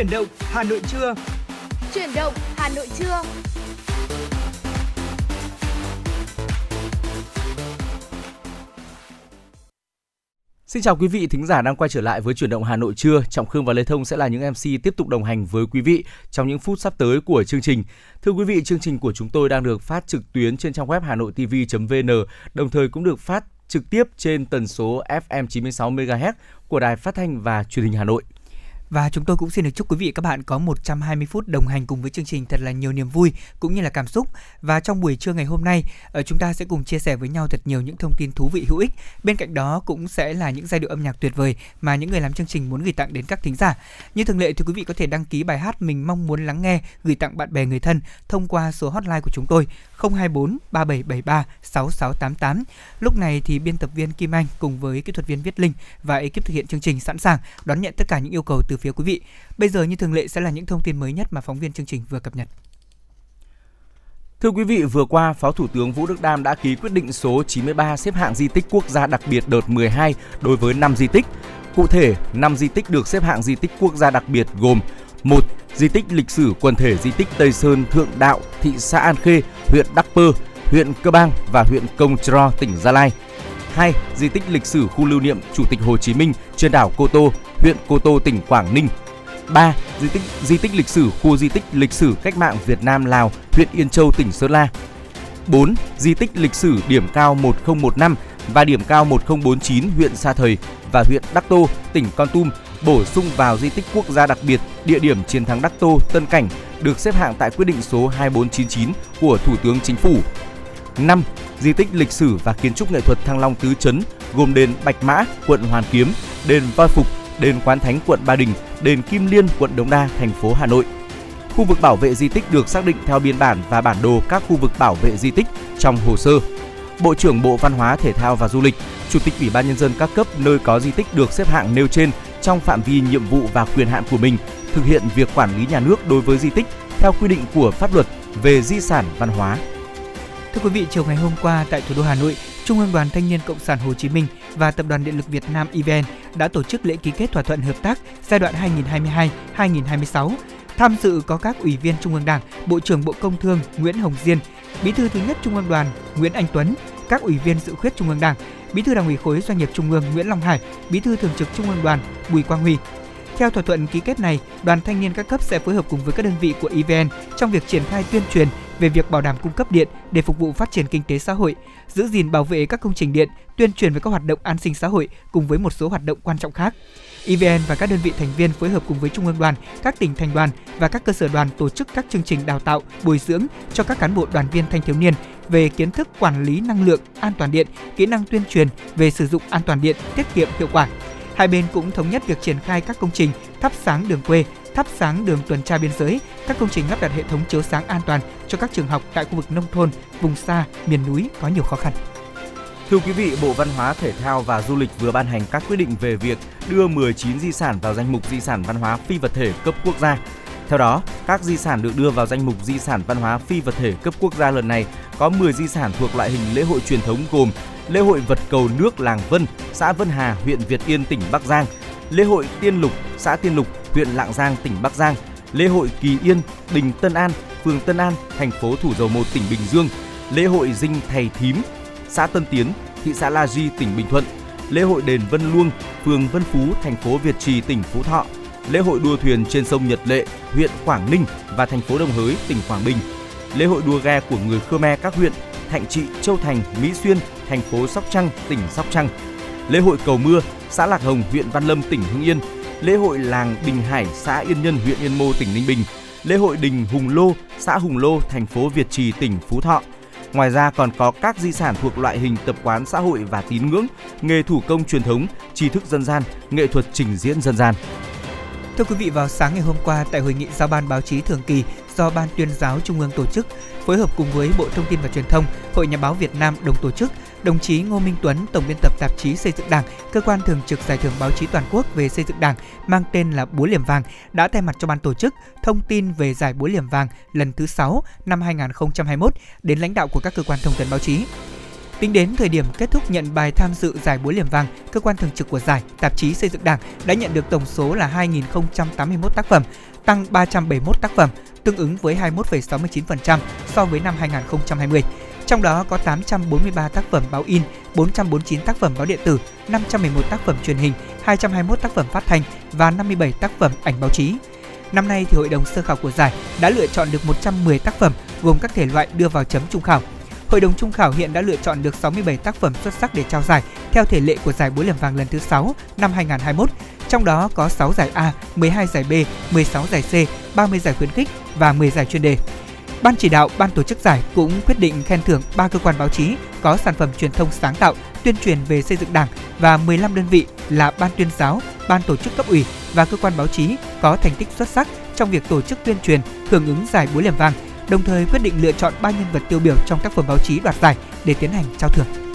Chuyển động Hà Nội trưa. Chuyển động Hà Nội trưa. Xin chào quý vị thính giả đang quay trở lại với chuyển động Hà Nội trưa. Trọng Khương và Lê Thông sẽ là những MC tiếp tục đồng hành với quý vị trong những phút sắp tới của chương trình. Thưa quý vị, chương trình của chúng tôi đang được phát trực tuyến trên trang web hanoitv.vn, đồng thời cũng được phát trực tiếp trên tần số FM 96 MHz của Đài Phát thanh và Truyền hình Hà Nội. Và chúng tôi cũng xin được chúc quý vị các bạn có 120 phút đồng hành cùng với chương trình thật là nhiều niềm vui cũng như là cảm xúc. Và trong buổi trưa ngày hôm nay, ờ, chúng ta sẽ cùng chia sẻ với nhau thật nhiều những thông tin thú vị hữu ích. Bên cạnh đó cũng sẽ là những giai điệu âm nhạc tuyệt vời mà những người làm chương trình muốn gửi tặng đến các thính giả. Như thường lệ thì quý vị có thể đăng ký bài hát mình mong muốn lắng nghe gửi tặng bạn bè người thân thông qua số hotline của chúng tôi 024 3773 6688. Lúc này thì biên tập viên Kim Anh cùng với kỹ thuật viên Viết Linh và ekip thực hiện chương trình sẵn sàng đón nhận tất cả những yêu cầu từ phía quý vị. Bây giờ như thường lệ sẽ là những thông tin mới nhất mà phóng viên chương trình vừa cập nhật. Thưa quý vị, vừa qua, Phó Thủ tướng Vũ Đức Đam đã ký quyết định số 93 xếp hạng di tích quốc gia đặc biệt đợt 12 đối với 5 di tích. Cụ thể, 5 di tích được xếp hạng di tích quốc gia đặc biệt gồm một Di tích lịch sử quần thể di tích Tây Sơn Thượng Đạo, thị xã An Khê, huyện Đắc Pơ, huyện Cơ Bang và huyện Công Tro, tỉnh Gia Lai. 2. Di tích lịch sử khu lưu niệm Chủ tịch Hồ Chí Minh trên đảo Cô Tô, huyện Cô Tô, tỉnh Quảng Ninh. 3. Di tích di tích lịch sử khu di tích lịch sử cách mạng Việt Nam Lào, huyện Yên Châu, tỉnh Sơn La. 4. Di tích lịch sử điểm cao 1015 và điểm cao 1049 huyện Sa Thầy và huyện Đắc Tô, tỉnh Con Tum bổ sung vào di tích quốc gia đặc biệt địa điểm chiến thắng Đắc Tô, Tân Cảnh được xếp hạng tại quyết định số 2499 của Thủ tướng Chính phủ. 5. Di tích lịch sử và kiến trúc nghệ thuật Thăng Long Tứ Trấn gồm đền Bạch Mã, quận Hoàn Kiếm, đền Voi Phục, đền Quán Thánh, quận Ba Đình, đền Kim Liên, quận Đống Đa, thành phố Hà Nội. Khu vực bảo vệ di tích được xác định theo biên bản và bản đồ các khu vực bảo vệ di tích trong hồ sơ. Bộ trưởng Bộ Văn hóa, Thể thao và Du lịch, Chủ tịch Ủy ban nhân dân các cấp nơi có di tích được xếp hạng nêu trên trong phạm vi nhiệm vụ và quyền hạn của mình thực hiện việc quản lý nhà nước đối với di tích theo quy định của pháp luật về di sản văn hóa. Thưa quý vị, chiều ngày hôm qua tại thủ đô Hà Nội, Trung ương Đoàn Thanh niên Cộng sản Hồ Chí Minh và Tập đoàn Điện lực Việt Nam EVN đã tổ chức lễ ký kết thỏa thuận hợp tác giai đoạn 2022-2026. Tham dự có các ủy viên Trung ương Đảng, Bộ trưởng Bộ Công Thương Nguyễn Hồng Diên, Bí thư thứ nhất Trung ương Đoàn Nguyễn Anh Tuấn, các ủy viên dự khuyết Trung ương Đảng, Bí thư Đảng ủy khối doanh nghiệp Trung ương Nguyễn Long Hải, Bí thư thường trực Trung ương Đoàn Bùi Quang Huy. Theo thỏa thuận ký kết này, đoàn thanh niên các cấp sẽ phối hợp cùng với các đơn vị của EVN trong việc triển khai tuyên truyền về việc bảo đảm cung cấp điện để phục vụ phát triển kinh tế xã hội, giữ gìn bảo vệ các công trình điện, tuyên truyền về các hoạt động an sinh xã hội cùng với một số hoạt động quan trọng khác. EVN và các đơn vị thành viên phối hợp cùng với Trung ương đoàn, các tỉnh thành đoàn và các cơ sở đoàn tổ chức các chương trình đào tạo, bồi dưỡng cho các cán bộ đoàn viên thanh thiếu niên về kiến thức quản lý năng lượng, an toàn điện, kỹ năng tuyên truyền về sử dụng an toàn điện tiết kiệm hiệu quả. Hai bên cũng thống nhất việc triển khai các công trình thắp sáng đường quê, thắp sáng đường tuần tra biên giới, các công trình lắp đặt hệ thống chiếu sáng an toàn cho các trường học tại khu vực nông thôn, vùng xa, miền núi có nhiều khó khăn. Thưa quý vị, Bộ Văn hóa, Thể thao và Du lịch vừa ban hành các quyết định về việc đưa 19 di sản vào danh mục di sản văn hóa phi vật thể cấp quốc gia. Theo đó, các di sản được đưa vào danh mục di sản văn hóa phi vật thể cấp quốc gia lần này có 10 di sản thuộc loại hình lễ hội truyền thống gồm lễ hội vật cầu nước làng Vân, xã Vân Hà, huyện Việt Yên, tỉnh Bắc Giang, lễ hội Tiên Lục, xã Tiên Lục, huyện Lạng Giang, tỉnh Bắc Giang, lễ hội Kỳ Yên, Đình Tân An, phường Tân An, thành phố Thủ Dầu Một, tỉnh Bình Dương, lễ hội Dinh Thầy Thím, xã Tân Tiến, thị xã La Di, tỉnh Bình Thuận, lễ hội đền Vân Luông, phường Vân Phú, thành phố Việt Trì, tỉnh Phú Thọ, lễ hội đua thuyền trên sông Nhật Lệ, huyện Quảng Ninh và thành phố Đồng Hới, tỉnh Quảng Bình, lễ hội đua ghe của người Khmer các huyện Thạnh Trị, Châu Thành, Mỹ Xuyên, thành phố Sóc Trăng, tỉnh Sóc Trăng, lễ hội cầu mưa, xã Lạc Hồng, huyện Văn Lâm, tỉnh Hưng Yên, lễ hội làng Bình Hải, xã Yên Nhân, huyện Yên Mô, tỉnh Ninh Bình, lễ hội đình Hùng Lô, xã Hùng Lô, thành phố Việt Trì, tỉnh Phú Thọ. Ngoài ra còn có các di sản thuộc loại hình tập quán xã hội và tín ngưỡng, nghề thủ công truyền thống, tri thức dân gian, nghệ thuật trình diễn dân gian. Thưa quý vị, vào sáng ngày hôm qua tại hội nghị giao ban báo chí thường kỳ do Ban tuyên giáo Trung ương tổ chức, phối hợp cùng với Bộ Thông tin và Truyền thông, Hội Nhà báo Việt Nam đồng tổ chức, đồng chí Ngô Minh Tuấn, tổng biên tập tạp chí Xây dựng Đảng, cơ quan thường trực giải thưởng báo chí toàn quốc về xây dựng Đảng mang tên là Búa Liềm Vàng đã thay mặt cho ban tổ chức thông tin về giải Búa Liềm Vàng lần thứ 6 năm 2021 đến lãnh đạo của các cơ quan thông tấn báo chí. Tính đến thời điểm kết thúc nhận bài tham dự giải búa liềm vàng, cơ quan thường trực của giải, tạp chí xây dựng Đảng đã nhận được tổng số là 2.081 tác phẩm, tăng 371 tác phẩm, tương ứng với 21,69% so với năm 2020. Trong đó có 843 tác phẩm báo in, 449 tác phẩm báo điện tử, 511 tác phẩm truyền hình, 221 tác phẩm phát thanh và 57 tác phẩm ảnh báo chí. Năm nay thì hội đồng sơ khảo của giải đã lựa chọn được 110 tác phẩm gồm các thể loại đưa vào chấm trung khảo. Hội đồng trung khảo hiện đã lựa chọn được 67 tác phẩm xuất sắc để trao giải theo thể lệ của giải búa liềm vàng lần thứ 6 năm 2021. Trong đó có 6 giải A, 12 giải B, 16 giải C, 30 giải khuyến khích và 10 giải chuyên đề. Ban chỉ đạo, ban tổ chức giải cũng quyết định khen thưởng 3 cơ quan báo chí có sản phẩm truyền thông sáng tạo, tuyên truyền về xây dựng Đảng và 15 đơn vị là ban tuyên giáo, ban tổ chức cấp ủy và cơ quan báo chí có thành tích xuất sắc trong việc tổ chức tuyên truyền hưởng ứng giải búa liềm vàng, đồng thời quyết định lựa chọn ba nhân vật tiêu biểu trong tác phẩm báo chí đoạt giải để tiến hành trao thưởng.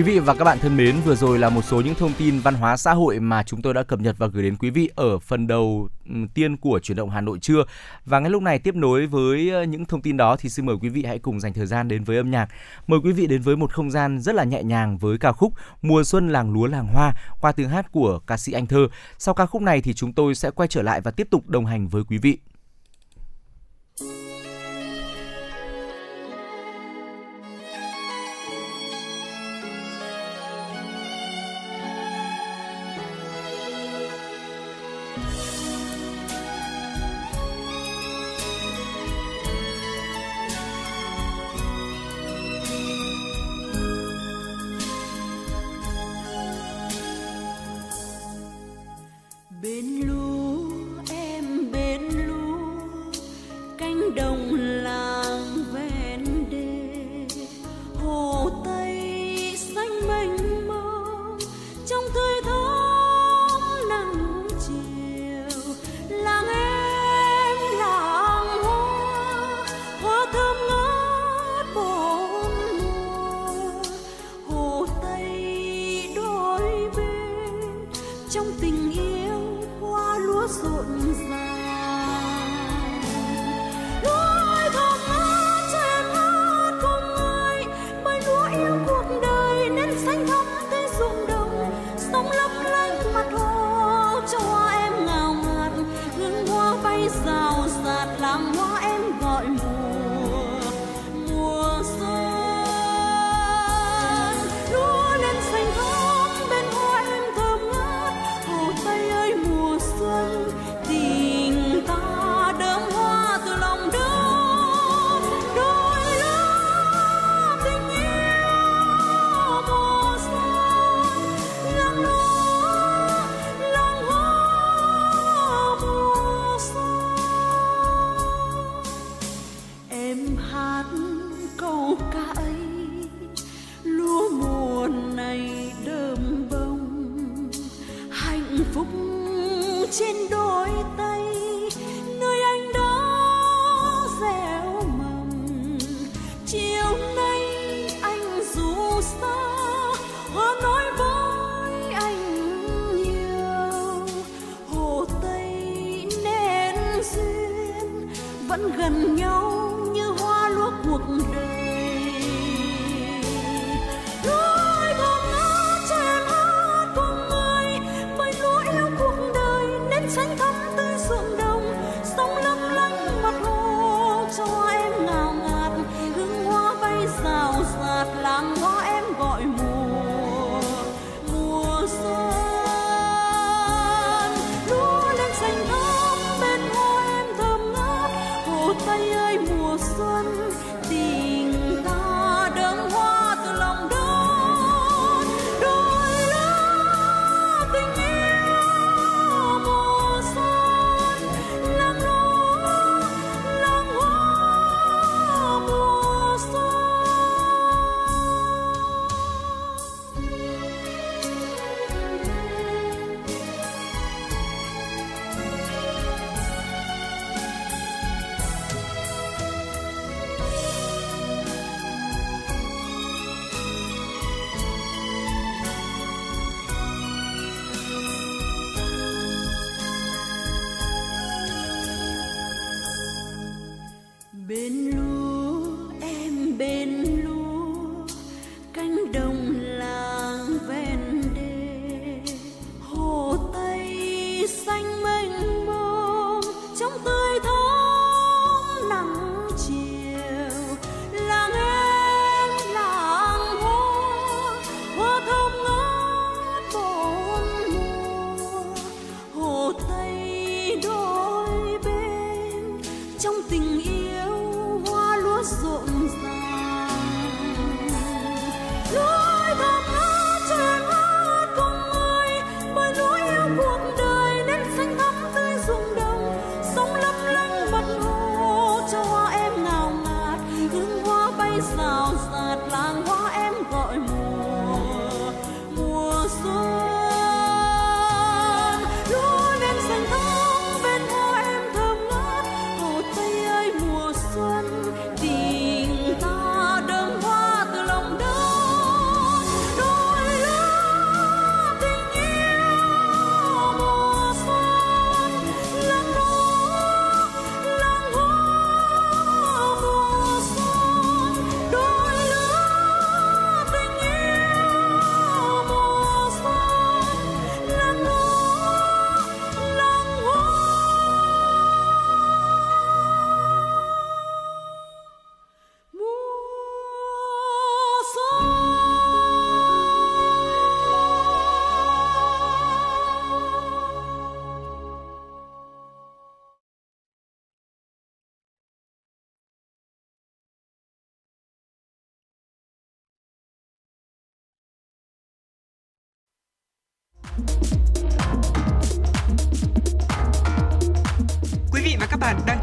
Quý vị và các bạn thân mến, vừa rồi là một số những thông tin văn hóa xã hội mà chúng tôi đã cập nhật và gửi đến quý vị ở phần đầu tiên của chuyển động Hà Nội trưa. Và ngay lúc này tiếp nối với những thông tin đó thì xin mời quý vị hãy cùng dành thời gian đến với âm nhạc. Mời quý vị đến với một không gian rất là nhẹ nhàng với ca khúc Mùa xuân làng lúa làng hoa qua tiếng hát của ca sĩ Anh Thơ. Sau ca khúc này thì chúng tôi sẽ quay trở lại và tiếp tục đồng hành với quý vị. Thank you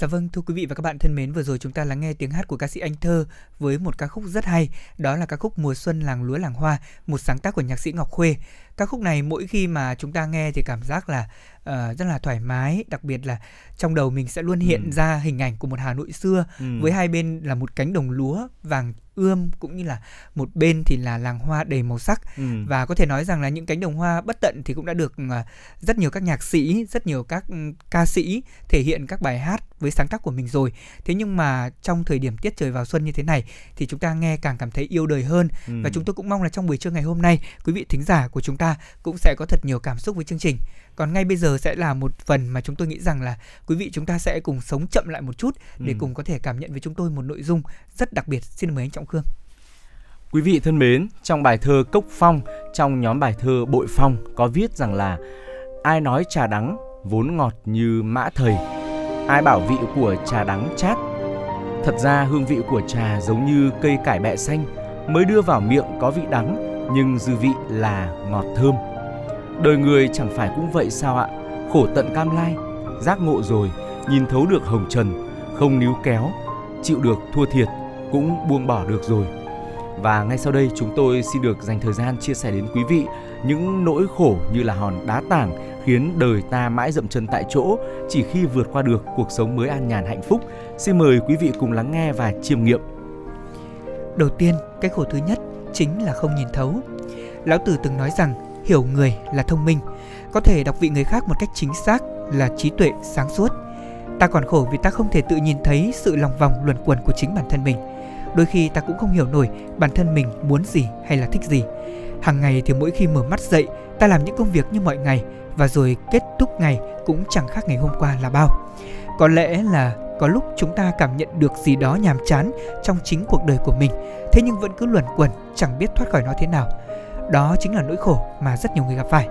Dạ vâng, thưa quý vị và các bạn thân mến, vừa rồi chúng ta lắng nghe tiếng hát của ca sĩ Anh Thơ với một ca khúc rất hay, đó là ca khúc Mùa xuân làng lúa làng hoa, một sáng tác của nhạc sĩ Ngọc Khuê. Ca khúc này mỗi khi mà chúng ta nghe thì cảm giác là uh, rất là thoải mái, đặc biệt là trong đầu mình sẽ luôn hiện ừ. ra hình ảnh của một Hà Nội xưa ừ. với hai bên là một cánh đồng lúa vàng ươm cũng như là một bên thì là làng hoa đầy màu sắc ừ. và có thể nói rằng là những cánh đồng hoa bất tận thì cũng đã được uh, rất nhiều các nhạc sĩ, rất nhiều các um, ca sĩ thể hiện các bài hát với sáng tác của mình rồi. Thế nhưng mà trong thời điểm tiết trời vào xuân như thế này thì chúng ta nghe càng cảm thấy yêu đời hơn ừ. và chúng tôi cũng mong là trong buổi trưa ngày hôm nay quý vị thính giả của chúng ta cũng sẽ có thật nhiều cảm xúc với chương trình. Còn ngay bây giờ sẽ là một phần mà chúng tôi nghĩ rằng là quý vị chúng ta sẽ cùng sống chậm lại một chút để ừ. cùng có thể cảm nhận với chúng tôi một nội dung rất đặc biệt. Xin mời anh Trọng Cương. Quý vị thân mến, trong bài thơ Cốc Phong, trong nhóm bài thơ Bội Phong có viết rằng là ai nói trà đắng vốn ngọt như mã thầy, ai bảo vị của trà đắng chát. Thật ra hương vị của trà giống như cây cải bẹ xanh, mới đưa vào miệng có vị đắng nhưng dư vị là ngọt thơm. Đời người chẳng phải cũng vậy sao ạ? Khổ tận cam lai, giác ngộ rồi, nhìn thấu được hồng trần, không níu kéo, chịu được thua thiệt, cũng buông bỏ được rồi. Và ngay sau đây chúng tôi xin được dành thời gian chia sẻ đến quý vị những nỗi khổ như là hòn đá tảng khiến đời ta mãi dậm chân tại chỗ chỉ khi vượt qua được cuộc sống mới an nhàn hạnh phúc. Xin mời quý vị cùng lắng nghe và chiêm nghiệm. Đầu tiên, cái khổ thứ nhất chính là không nhìn thấu. Lão Tử từng nói rằng hiểu người là thông minh, có thể đọc vị người khác một cách chính xác là trí tuệ sáng suốt. Ta còn khổ vì ta không thể tự nhìn thấy sự lòng vòng luẩn quẩn của chính bản thân mình. Đôi khi ta cũng không hiểu nổi bản thân mình muốn gì hay là thích gì. Hàng ngày thì mỗi khi mở mắt dậy, ta làm những công việc như mọi ngày và rồi kết thúc ngày cũng chẳng khác ngày hôm qua là bao. Có lẽ là có lúc chúng ta cảm nhận được gì đó nhàm chán trong chính cuộc đời của mình, thế nhưng vẫn cứ luẩn quẩn chẳng biết thoát khỏi nó thế nào. Đó chính là nỗi khổ mà rất nhiều người gặp phải.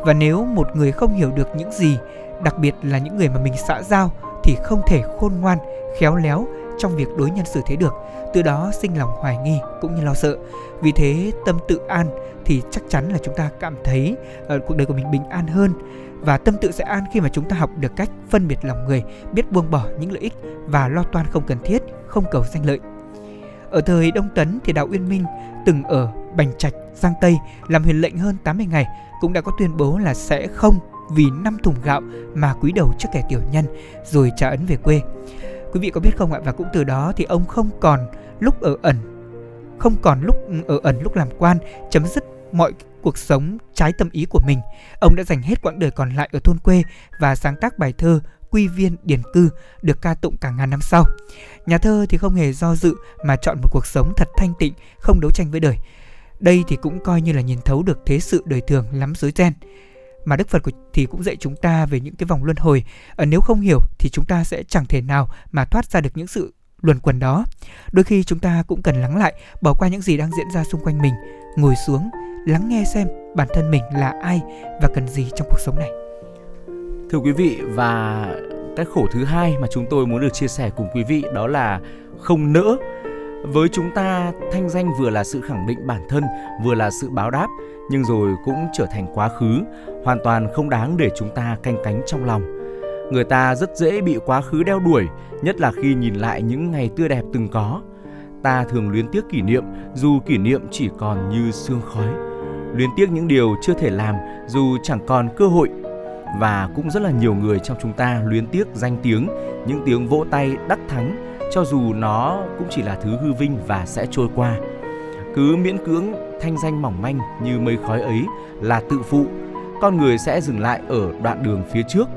Và nếu một người không hiểu được những gì, đặc biệt là những người mà mình xã giao thì không thể khôn ngoan, khéo léo trong việc đối nhân xử thế được, từ đó sinh lòng hoài nghi cũng như lo sợ. Vì thế tâm tự an thì chắc chắn là chúng ta cảm thấy uh, cuộc đời của mình bình an hơn và tâm tự sẽ an khi mà chúng ta học được cách phân biệt lòng người, biết buông bỏ những lợi ích và lo toan không cần thiết, không cầu danh lợi. Ở thời Đông Tấn thì đạo Uyên Minh từng ở Bành Trạch, Giang Tây làm huyền lệnh hơn 80 ngày cũng đã có tuyên bố là sẽ không vì năm thùng gạo mà quý đầu trước kẻ tiểu nhân rồi trả ấn về quê. Quý vị có biết không ạ? Và cũng từ đó thì ông không còn lúc ở ẩn không còn lúc ở ẩn lúc làm quan chấm dứt mọi cuộc sống trái tâm ý của mình. Ông đã dành hết quãng đời còn lại ở thôn quê và sáng tác bài thơ Quy viên Điền cư được ca tụng cả ngàn năm sau. Nhà thơ thì không hề do dự mà chọn một cuộc sống thật thanh tịnh, không đấu tranh với đời. Đây thì cũng coi như là nhìn thấu được thế sự đời thường lắm dối ren. Mà Đức Phật thì cũng dạy chúng ta về những cái vòng luân hồi. Ờ, nếu không hiểu thì chúng ta sẽ chẳng thể nào mà thoát ra được những sự luẩn quẩn đó. Đôi khi chúng ta cũng cần lắng lại, bỏ qua những gì đang diễn ra xung quanh mình, ngồi xuống, lắng nghe xem bản thân mình là ai và cần gì trong cuộc sống này. Thưa quý vị và cái khổ thứ hai mà chúng tôi muốn được chia sẻ cùng quý vị đó là không nỡ. Với chúng ta, thanh danh vừa là sự khẳng định bản thân, vừa là sự báo đáp, nhưng rồi cũng trở thành quá khứ, hoàn toàn không đáng để chúng ta canh cánh trong lòng. Người ta rất dễ bị quá khứ đeo đuổi, nhất là khi nhìn lại những ngày tươi đẹp từng có. Ta thường luyến tiếc kỷ niệm, dù kỷ niệm chỉ còn như sương khói. Luyến tiếc những điều chưa thể làm, dù chẳng còn cơ hội và cũng rất là nhiều người trong chúng ta luyến tiếc danh tiếng, những tiếng vỗ tay đắc thắng cho dù nó cũng chỉ là thứ hư vinh và sẽ trôi qua. Cứ miễn cưỡng thanh danh mỏng manh như mây khói ấy là tự phụ, con người sẽ dừng lại ở đoạn đường phía trước.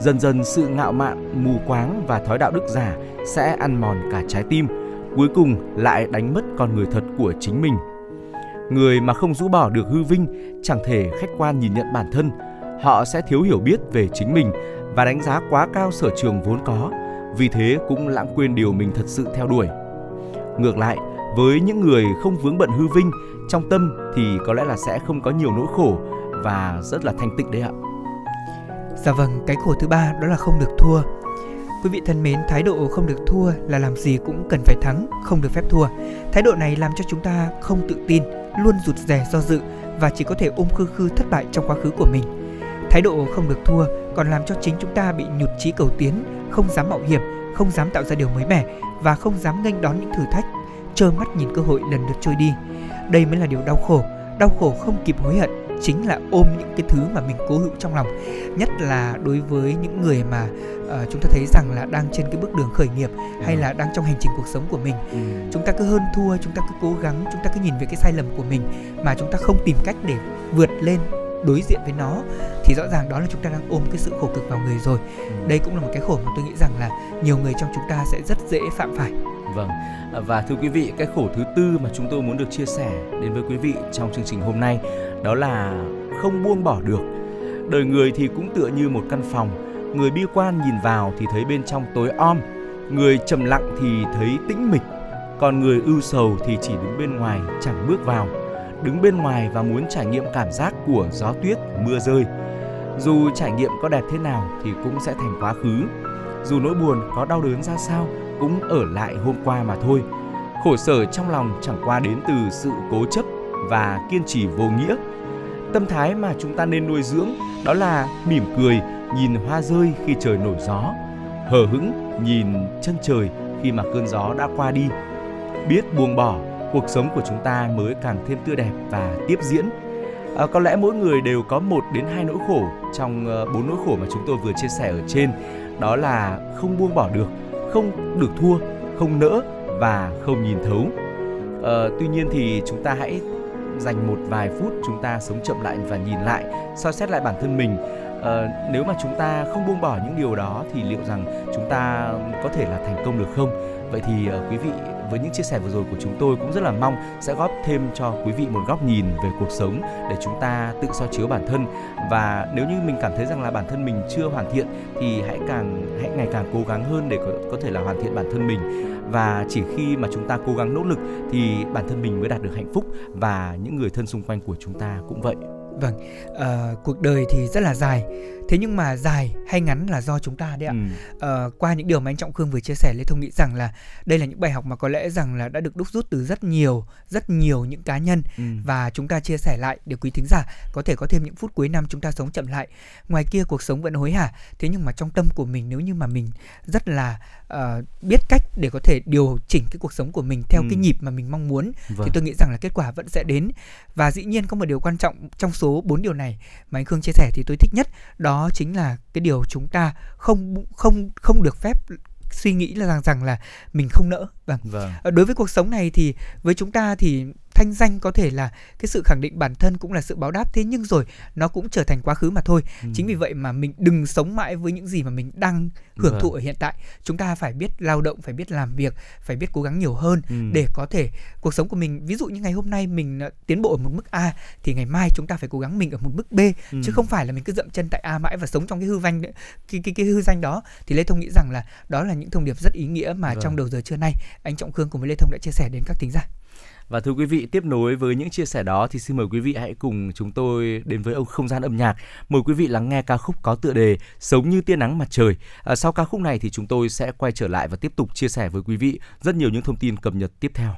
Dần dần sự ngạo mạn, mù quáng và thói đạo đức giả sẽ ăn mòn cả trái tim, cuối cùng lại đánh mất con người thật của chính mình. Người mà không rũ bỏ được hư vinh chẳng thể khách quan nhìn nhận bản thân, họ sẽ thiếu hiểu biết về chính mình và đánh giá quá cao sở trường vốn có, vì thế cũng lãng quên điều mình thật sự theo đuổi. Ngược lại, với những người không vướng bận hư vinh, trong tâm thì có lẽ là sẽ không có nhiều nỗi khổ và rất là thanh tịnh đấy ạ. Dạ vâng, cái khổ thứ ba đó là không được thua. Quý vị thân mến, thái độ không được thua là làm gì cũng cần phải thắng, không được phép thua. Thái độ này làm cho chúng ta không tự tin, luôn rụt rè do dự và chỉ có thể ôm khư khư thất bại trong quá khứ của mình. Thái độ không được thua còn làm cho chính chúng ta bị nhụt chí cầu tiến, không dám mạo hiểm, không dám tạo ra điều mới mẻ và không dám nghênh đón những thử thách, trơ mắt nhìn cơ hội lần lượt trôi đi. Đây mới là điều đau khổ, đau khổ không kịp hối hận chính là ôm những cái thứ mà mình cố hữu trong lòng nhất là đối với những người mà uh, chúng ta thấy rằng là đang trên cái bước đường khởi nghiệp hay ừ. là đang trong hành trình cuộc sống của mình ừ. chúng ta cứ hơn thua chúng ta cứ cố gắng chúng ta cứ nhìn về cái sai lầm của mình mà chúng ta không tìm cách để vượt lên đối diện với nó thì rõ ràng đó là chúng ta đang ôm cái sự khổ cực vào người rồi ừ. đây cũng là một cái khổ mà tôi nghĩ rằng là nhiều người trong chúng ta sẽ rất dễ phạm phải vâng và thưa quý vị cái khổ thứ tư mà chúng tôi muốn được chia sẻ đến với quý vị trong chương trình hôm nay đó là không buông bỏ được. Đời người thì cũng tựa như một căn phòng, người bi quan nhìn vào thì thấy bên trong tối om, người trầm lặng thì thấy tĩnh mịch, còn người ưu sầu thì chỉ đứng bên ngoài chẳng bước vào, đứng bên ngoài và muốn trải nghiệm cảm giác của gió tuyết, mưa rơi. Dù trải nghiệm có đẹp thế nào thì cũng sẽ thành quá khứ. Dù nỗi buồn có đau đớn ra sao cũng ở lại hôm qua mà thôi. Khổ sở trong lòng chẳng qua đến từ sự cố chấp và kiên trì vô nghĩa. Tâm thái mà chúng ta nên nuôi dưỡng đó là mỉm cười nhìn hoa rơi khi trời nổi gió hờ hững nhìn chân trời khi mà cơn gió đã qua đi. Biết buông bỏ cuộc sống của chúng ta mới càng thêm tươi đẹp và tiếp diễn. À, có lẽ mỗi người đều có một đến hai nỗi khổ trong ờ, bốn nỗi khổ mà chúng tôi vừa chia sẻ ở trên. Đó là không buông bỏ được không được thua không nỡ và không nhìn thấu. À, tuy nhiên thì chúng ta hãy dành một vài phút chúng ta sống chậm lại và nhìn lại soi xét lại bản thân mình. Ờ, nếu mà chúng ta không buông bỏ những điều đó thì liệu rằng chúng ta có thể là thành công được không? Vậy thì uh, quý vị với những chia sẻ vừa rồi của chúng tôi cũng rất là mong sẽ góp thêm cho quý vị một góc nhìn về cuộc sống để chúng ta tự soi chiếu bản thân. Và nếu như mình cảm thấy rằng là bản thân mình chưa hoàn thiện thì hãy càng hãy ngày càng cố gắng hơn để có, có thể là hoàn thiện bản thân mình. Và chỉ khi mà chúng ta cố gắng nỗ lực thì bản thân mình mới đạt được hạnh phúc và những người thân xung quanh của chúng ta cũng vậy. Vâng à, cuộc đời thì rất là dài thế nhưng mà dài hay ngắn là do chúng ta đấy ạ ừ. uh, qua những điều mà anh trọng khương vừa chia sẻ lê thông nghĩ rằng là đây là những bài học mà có lẽ rằng là đã được đúc rút từ rất nhiều rất nhiều những cá nhân ừ. và chúng ta chia sẻ lại để quý thính giả có thể có thêm những phút cuối năm chúng ta sống chậm lại ngoài kia cuộc sống vẫn hối hả thế nhưng mà trong tâm của mình nếu như mà mình rất là uh, biết cách để có thể điều chỉnh cái cuộc sống của mình theo ừ. cái nhịp mà mình mong muốn vâng. thì tôi nghĩ rằng là kết quả vẫn sẽ đến và dĩ nhiên có một điều quan trọng trong số bốn điều này mà anh Khương chia sẻ thì tôi thích nhất đó chính là cái điều chúng ta không không không được phép suy nghĩ là rằng rằng là mình không nỡ vâng. vâng đối với cuộc sống này thì với chúng ta thì thanh danh có thể là cái sự khẳng định bản thân cũng là sự báo đáp thế nhưng rồi nó cũng trở thành quá khứ mà thôi ừ. chính vì vậy mà mình đừng sống mãi với những gì mà mình đang hưởng vâng. thụ ở hiện tại chúng ta phải biết lao động phải biết làm việc phải biết cố gắng nhiều hơn ừ. để có thể cuộc sống của mình ví dụ như ngày hôm nay mình ờ, tiến bộ ở một mức A thì ngày mai chúng ta phải cố gắng mình ở một mức B ừ. chứ không phải là mình cứ dậm chân tại A mãi và sống trong cái hư vanh cái cái cái hư danh đó thì Lê Thông nghĩ rằng là đó là những thông điệp rất ý nghĩa mà vâng. trong đầu giờ trưa nay anh Trọng Khương cùng với Lê Thông đã chia sẻ đến các thính giả. Và thưa quý vị, tiếp nối với những chia sẻ đó thì xin mời quý vị hãy cùng chúng tôi đến với ông không gian âm nhạc. Mời quý vị lắng nghe ca khúc có tựa đề Sống như tia nắng mặt trời. À, sau ca khúc này thì chúng tôi sẽ quay trở lại và tiếp tục chia sẻ với quý vị rất nhiều những thông tin cập nhật tiếp theo.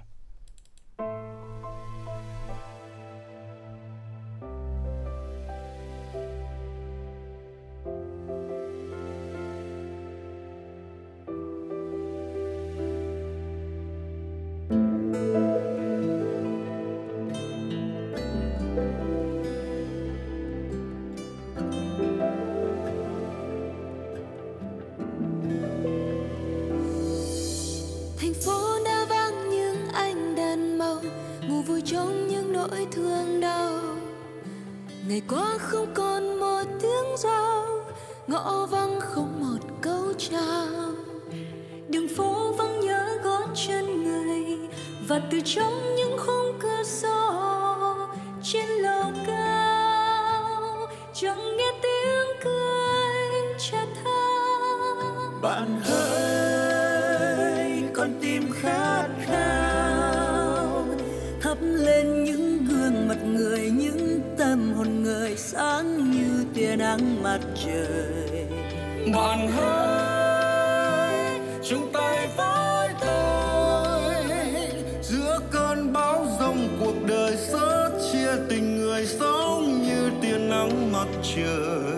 Ngày qua không còn một tiếng giao, ngõ vắng không một câu chào. Đường phố vắng nhớ gót chân người, và từ trong những khung cửa sổ, trên lầu cao, chẳng nghe tiếng cười cha tha bạn ơi tia nắng mặt trời. Bạn hãy chúng ta với tôi. Giữa cơn bão rông cuộc đời sớt chia, tình người sống như tia nắng mặt trời.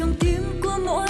trong tim của mỗi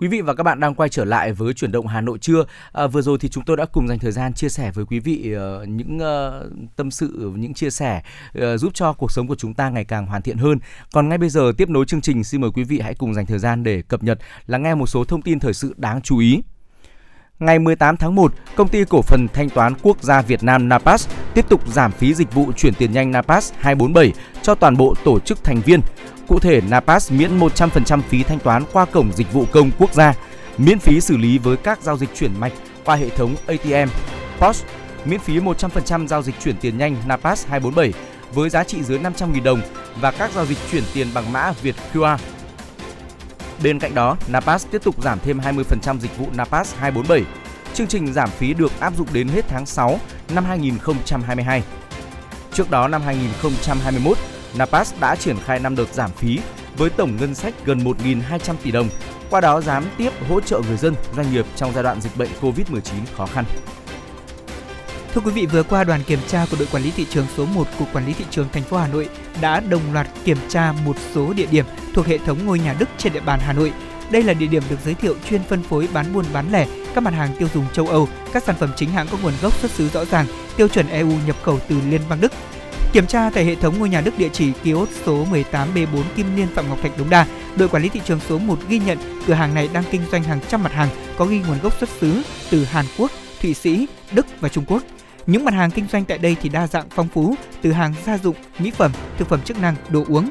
Quý vị và các bạn đang quay trở lại với chuyển động Hà Nội trưa. À, vừa rồi thì chúng tôi đã cùng dành thời gian chia sẻ với quý vị uh, những uh, tâm sự, những chia sẻ uh, giúp cho cuộc sống của chúng ta ngày càng hoàn thiện hơn. Còn ngay bây giờ tiếp nối chương trình xin mời quý vị hãy cùng dành thời gian để cập nhật lắng nghe một số thông tin thời sự đáng chú ý. Ngày 18 tháng 1, công ty cổ phần thanh toán quốc gia Việt Nam Napas tiếp tục giảm phí dịch vụ chuyển tiền nhanh Napas 247 cho toàn bộ tổ chức thành viên. Cụ thể, Napas miễn 100% phí thanh toán qua cổng dịch vụ công quốc gia, miễn phí xử lý với các giao dịch chuyển mạch qua hệ thống ATM, POS, miễn phí 100% giao dịch chuyển tiền nhanh Napas 247 với giá trị dưới 500.000 đồng và các giao dịch chuyển tiền bằng mã Việt QR Bên cạnh đó, Napas tiếp tục giảm thêm 20% dịch vụ Napas 247. Chương trình giảm phí được áp dụng đến hết tháng 6 năm 2022. Trước đó năm 2021, Napas đã triển khai 5 đợt giảm phí với tổng ngân sách gần 1.200 tỷ đồng, qua đó gián tiếp hỗ trợ người dân, doanh nghiệp trong giai đoạn dịch bệnh COVID-19 khó khăn. Thưa quý vị, vừa qua đoàn kiểm tra của đội quản lý thị trường số 1 cục quản lý thị trường thành phố Hà Nội đã đồng loạt kiểm tra một số địa điểm thuộc hệ thống ngôi nhà Đức trên địa bàn Hà Nội. Đây là địa điểm được giới thiệu chuyên phân phối bán buôn bán lẻ các mặt hàng tiêu dùng châu Âu, các sản phẩm chính hãng có nguồn gốc xuất xứ rõ ràng, tiêu chuẩn EU nhập khẩu từ Liên bang Đức. Kiểm tra tại hệ thống ngôi nhà Đức địa chỉ kiosk số 18B4 Kim Liên Phạm Ngọc Thạch Đống Đa, đội quản lý thị trường số 1 ghi nhận cửa hàng này đang kinh doanh hàng trăm mặt hàng có ghi nguồn gốc xuất xứ từ Hàn Quốc, Thụy Sĩ, Đức và Trung Quốc. Những mặt hàng kinh doanh tại đây thì đa dạng phong phú, từ hàng gia dụng, mỹ phẩm, thực phẩm chức năng, đồ uống.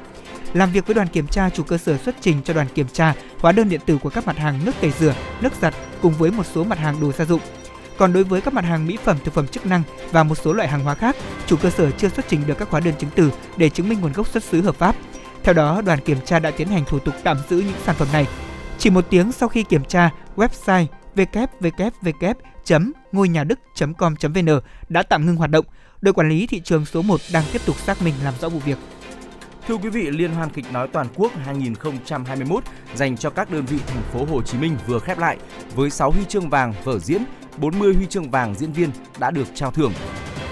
Làm việc với đoàn kiểm tra, chủ cơ sở xuất trình cho đoàn kiểm tra hóa đơn điện tử của các mặt hàng nước tẩy rửa, nước giặt cùng với một số mặt hàng đồ gia dụng. Còn đối với các mặt hàng mỹ phẩm, thực phẩm chức năng và một số loại hàng hóa khác, chủ cơ sở chưa xuất trình được các hóa đơn chứng từ để chứng minh nguồn gốc xuất xứ hợp pháp. Theo đó, đoàn kiểm tra đã tiến hành thủ tục tạm giữ những sản phẩm này. Chỉ một tiếng sau khi kiểm tra, website www ngôi nhà đức.com.vn đã tạm ngưng hoạt động. Đội quản lý thị trường số 1 đang tiếp tục xác minh làm rõ vụ việc. Thưa quý vị, Liên hoan kịch nói toàn quốc 2021 dành cho các đơn vị thành phố Hồ Chí Minh vừa khép lại với 6 huy chương vàng vở diễn, 40 huy chương vàng diễn viên đã được trao thưởng.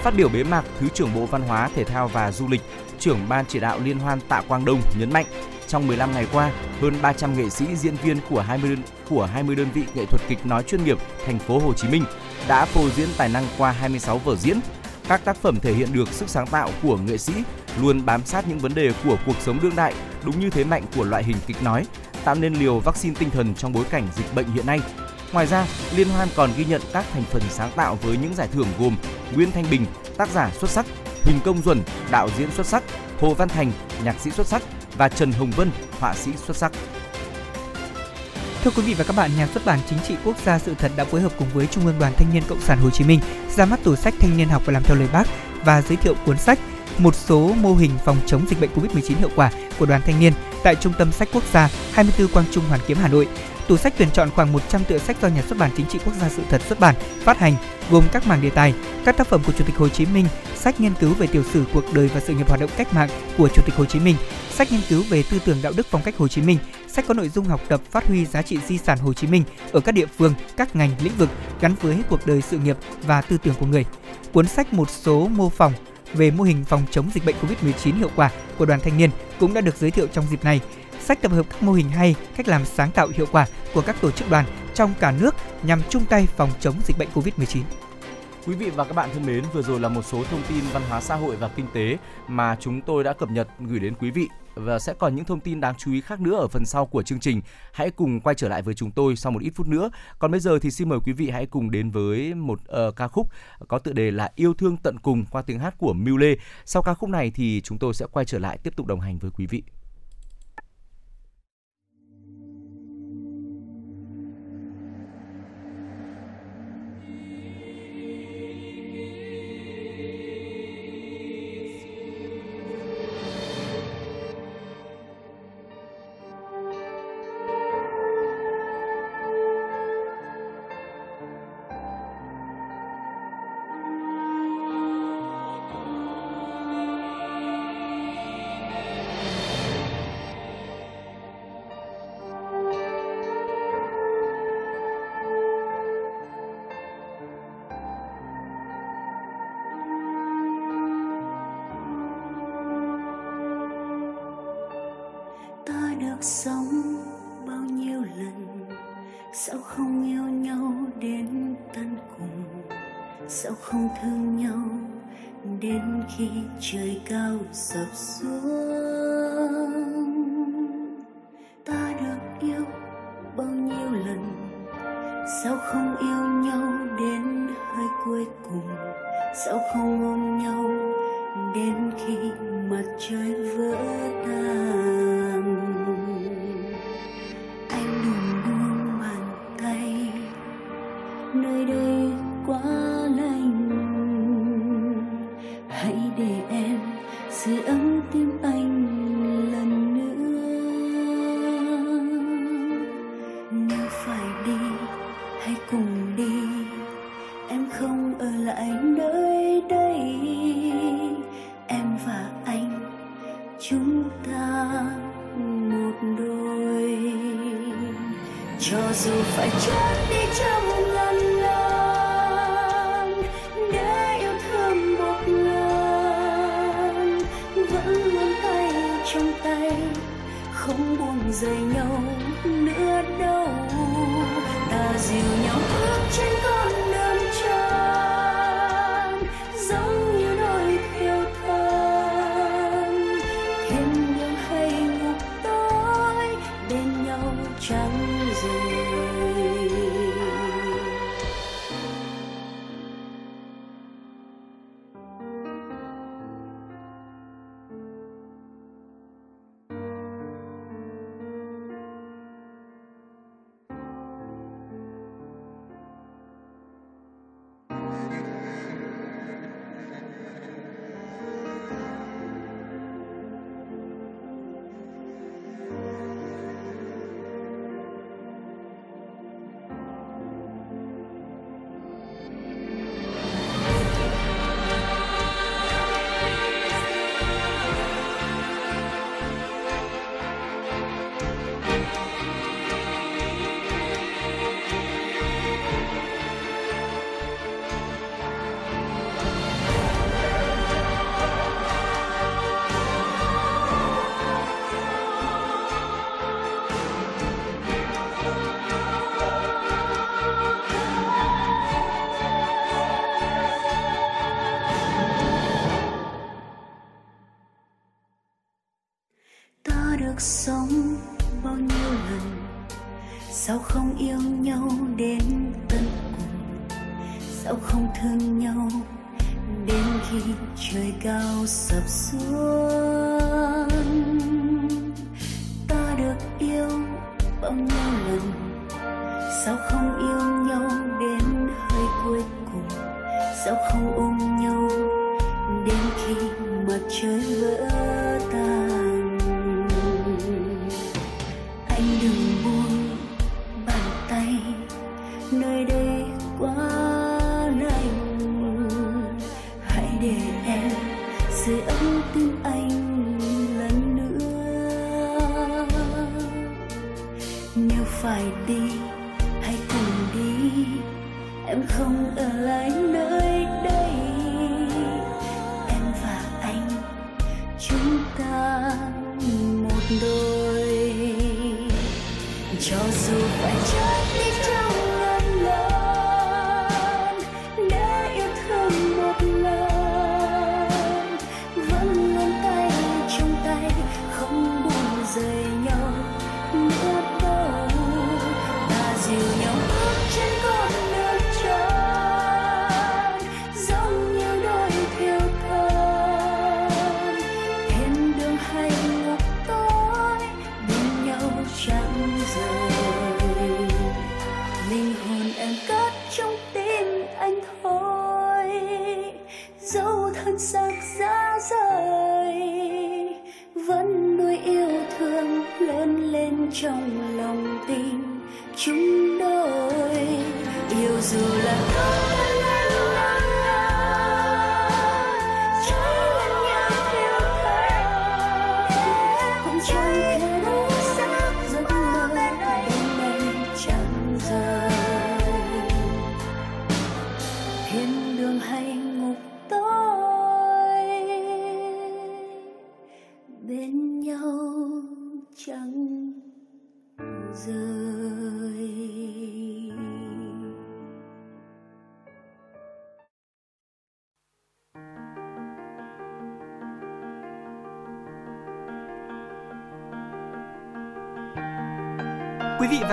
Phát biểu bế mạc, Thứ trưởng Bộ Văn hóa, Thể thao và Du lịch, trưởng ban chỉ đạo Liên hoan Tạ Quang Đông nhấn mạnh, trong 15 ngày qua, hơn 300 nghệ sĩ diễn viên của 20 đơn, của 20 đơn vị nghệ thuật kịch nói chuyên nghiệp thành phố Hồ Chí Minh đã phô diễn tài năng qua 26 vở diễn. Các tác phẩm thể hiện được sức sáng tạo của nghệ sĩ, luôn bám sát những vấn đề của cuộc sống đương đại, đúng như thế mạnh của loại hình kịch nói, tạo nên liều vaccine tinh thần trong bối cảnh dịch bệnh hiện nay. Ngoài ra, liên hoan còn ghi nhận các thành phần sáng tạo với những giải thưởng gồm Nguyễn Thanh Bình, tác giả xuất sắc, Huỳnh Công Duẩn, đạo diễn xuất sắc, Hồ Văn Thành, nhạc sĩ xuất sắc và Trần Hồng Vân, họa sĩ xuất sắc. Thưa quý vị và các bạn, nhà xuất bản Chính trị Quốc gia sự thật đã phối hợp cùng với Trung ương Đoàn Thanh niên Cộng sản Hồ Chí Minh ra mắt tủ sách Thanh niên học và làm theo lời Bác và giới thiệu cuốn sách một số mô hình phòng chống dịch bệnh Covid-19 hiệu quả của đoàn thanh niên tại Trung tâm Sách Quốc gia 24 Quang Trung Hoàn Kiếm Hà Nội. Tủ sách tuyển chọn khoảng 100 tựa sách do nhà xuất bản Chính trị Quốc gia sự thật xuất bản, phát hành, gồm các mảng đề tài, các tác phẩm của Chủ tịch Hồ Chí Minh, sách nghiên cứu về tiểu sử cuộc đời và sự nghiệp hoạt động cách mạng của Chủ tịch Hồ Chí Minh, sách nghiên cứu về tư tưởng đạo đức phong cách Hồ Chí Minh, sách có nội dung học tập phát huy giá trị di sản Hồ Chí Minh ở các địa phương, các ngành lĩnh vực gắn với cuộc đời sự nghiệp và tư tưởng của người. Cuốn sách một số mô phỏng về mô hình phòng chống dịch bệnh COVID-19 hiệu quả của đoàn thanh niên cũng đã được giới thiệu trong dịp này. Sách tập hợp các mô hình hay, cách làm sáng tạo hiệu quả của các tổ chức đoàn trong cả nước nhằm chung tay phòng chống dịch bệnh COVID-19. Quý vị và các bạn thân mến, vừa rồi là một số thông tin văn hóa xã hội và kinh tế mà chúng tôi đã cập nhật gửi đến quý vị và sẽ còn những thông tin đáng chú ý khác nữa ở phần sau của chương trình. Hãy cùng quay trở lại với chúng tôi sau một ít phút nữa. Còn bây giờ thì xin mời quý vị hãy cùng đến với một uh, ca khúc có tựa đề là Yêu thương tận cùng qua tiếng hát của Miu Lê. Sau ca khúc này thì chúng tôi sẽ quay trở lại tiếp tục đồng hành với quý vị.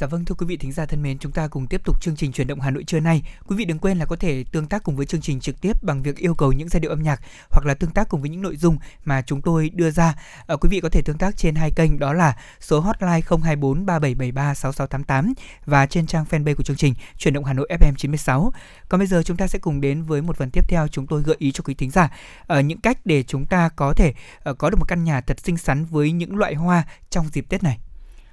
Dạ vâng thưa quý vị thính giả thân mến, chúng ta cùng tiếp tục chương trình chuyển động Hà Nội trưa nay. Quý vị đừng quên là có thể tương tác cùng với chương trình trực tiếp bằng việc yêu cầu những giai điệu âm nhạc hoặc là tương tác cùng với những nội dung mà chúng tôi đưa ra. À, quý vị có thể tương tác trên hai kênh đó là số hotline 024 3773 6688 và trên trang fanpage của chương trình chuyển động Hà Nội FM 96. Còn bây giờ chúng ta sẽ cùng đến với một phần tiếp theo chúng tôi gợi ý cho quý thính giả à, những cách để chúng ta có thể à, có được một căn nhà thật xinh xắn với những loại hoa trong dịp Tết này.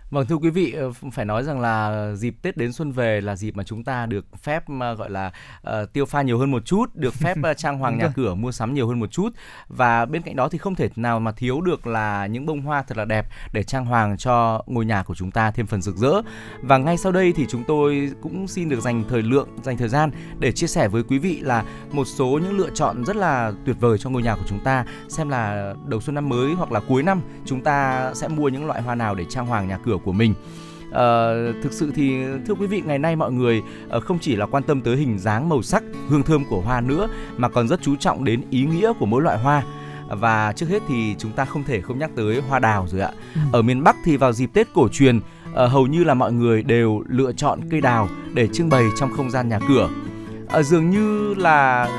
Vâng thưa quý vị, ờ, phải nói rằng là dịp Tết đến xuân về là dịp mà chúng ta được phép gọi là uh, tiêu pha nhiều hơn một chút, được phép uh, trang hoàng nhà cửa, mua sắm nhiều hơn một chút. Và bên cạnh đó thì không thể nào mà thiếu được là những bông hoa thật là đẹp để trang hoàng cho ngôi nhà của chúng ta thêm phần rực rỡ. Và ngay sau đây thì chúng tôi cũng xin được dành thời lượng, dành thời gian để chia sẻ với quý vị là một số những lựa chọn rất là tuyệt vời cho ngôi nhà của chúng ta, xem là đầu xuân năm mới hoặc là cuối năm chúng ta sẽ mua những loại hoa nào để trang hoàng nhà cửa của mình. Uh, thực sự thì thưa quý vị ngày nay mọi người uh, không chỉ là quan tâm tới hình dáng màu sắc hương thơm của hoa nữa mà còn rất chú trọng đến ý nghĩa của mỗi loại hoa và trước hết thì chúng ta không thể không nhắc tới hoa đào rồi ạ ừ. ở miền Bắc thì vào dịp Tết cổ truyền uh, hầu như là mọi người đều lựa chọn cây đào để trưng bày trong không gian nhà cửa dường như là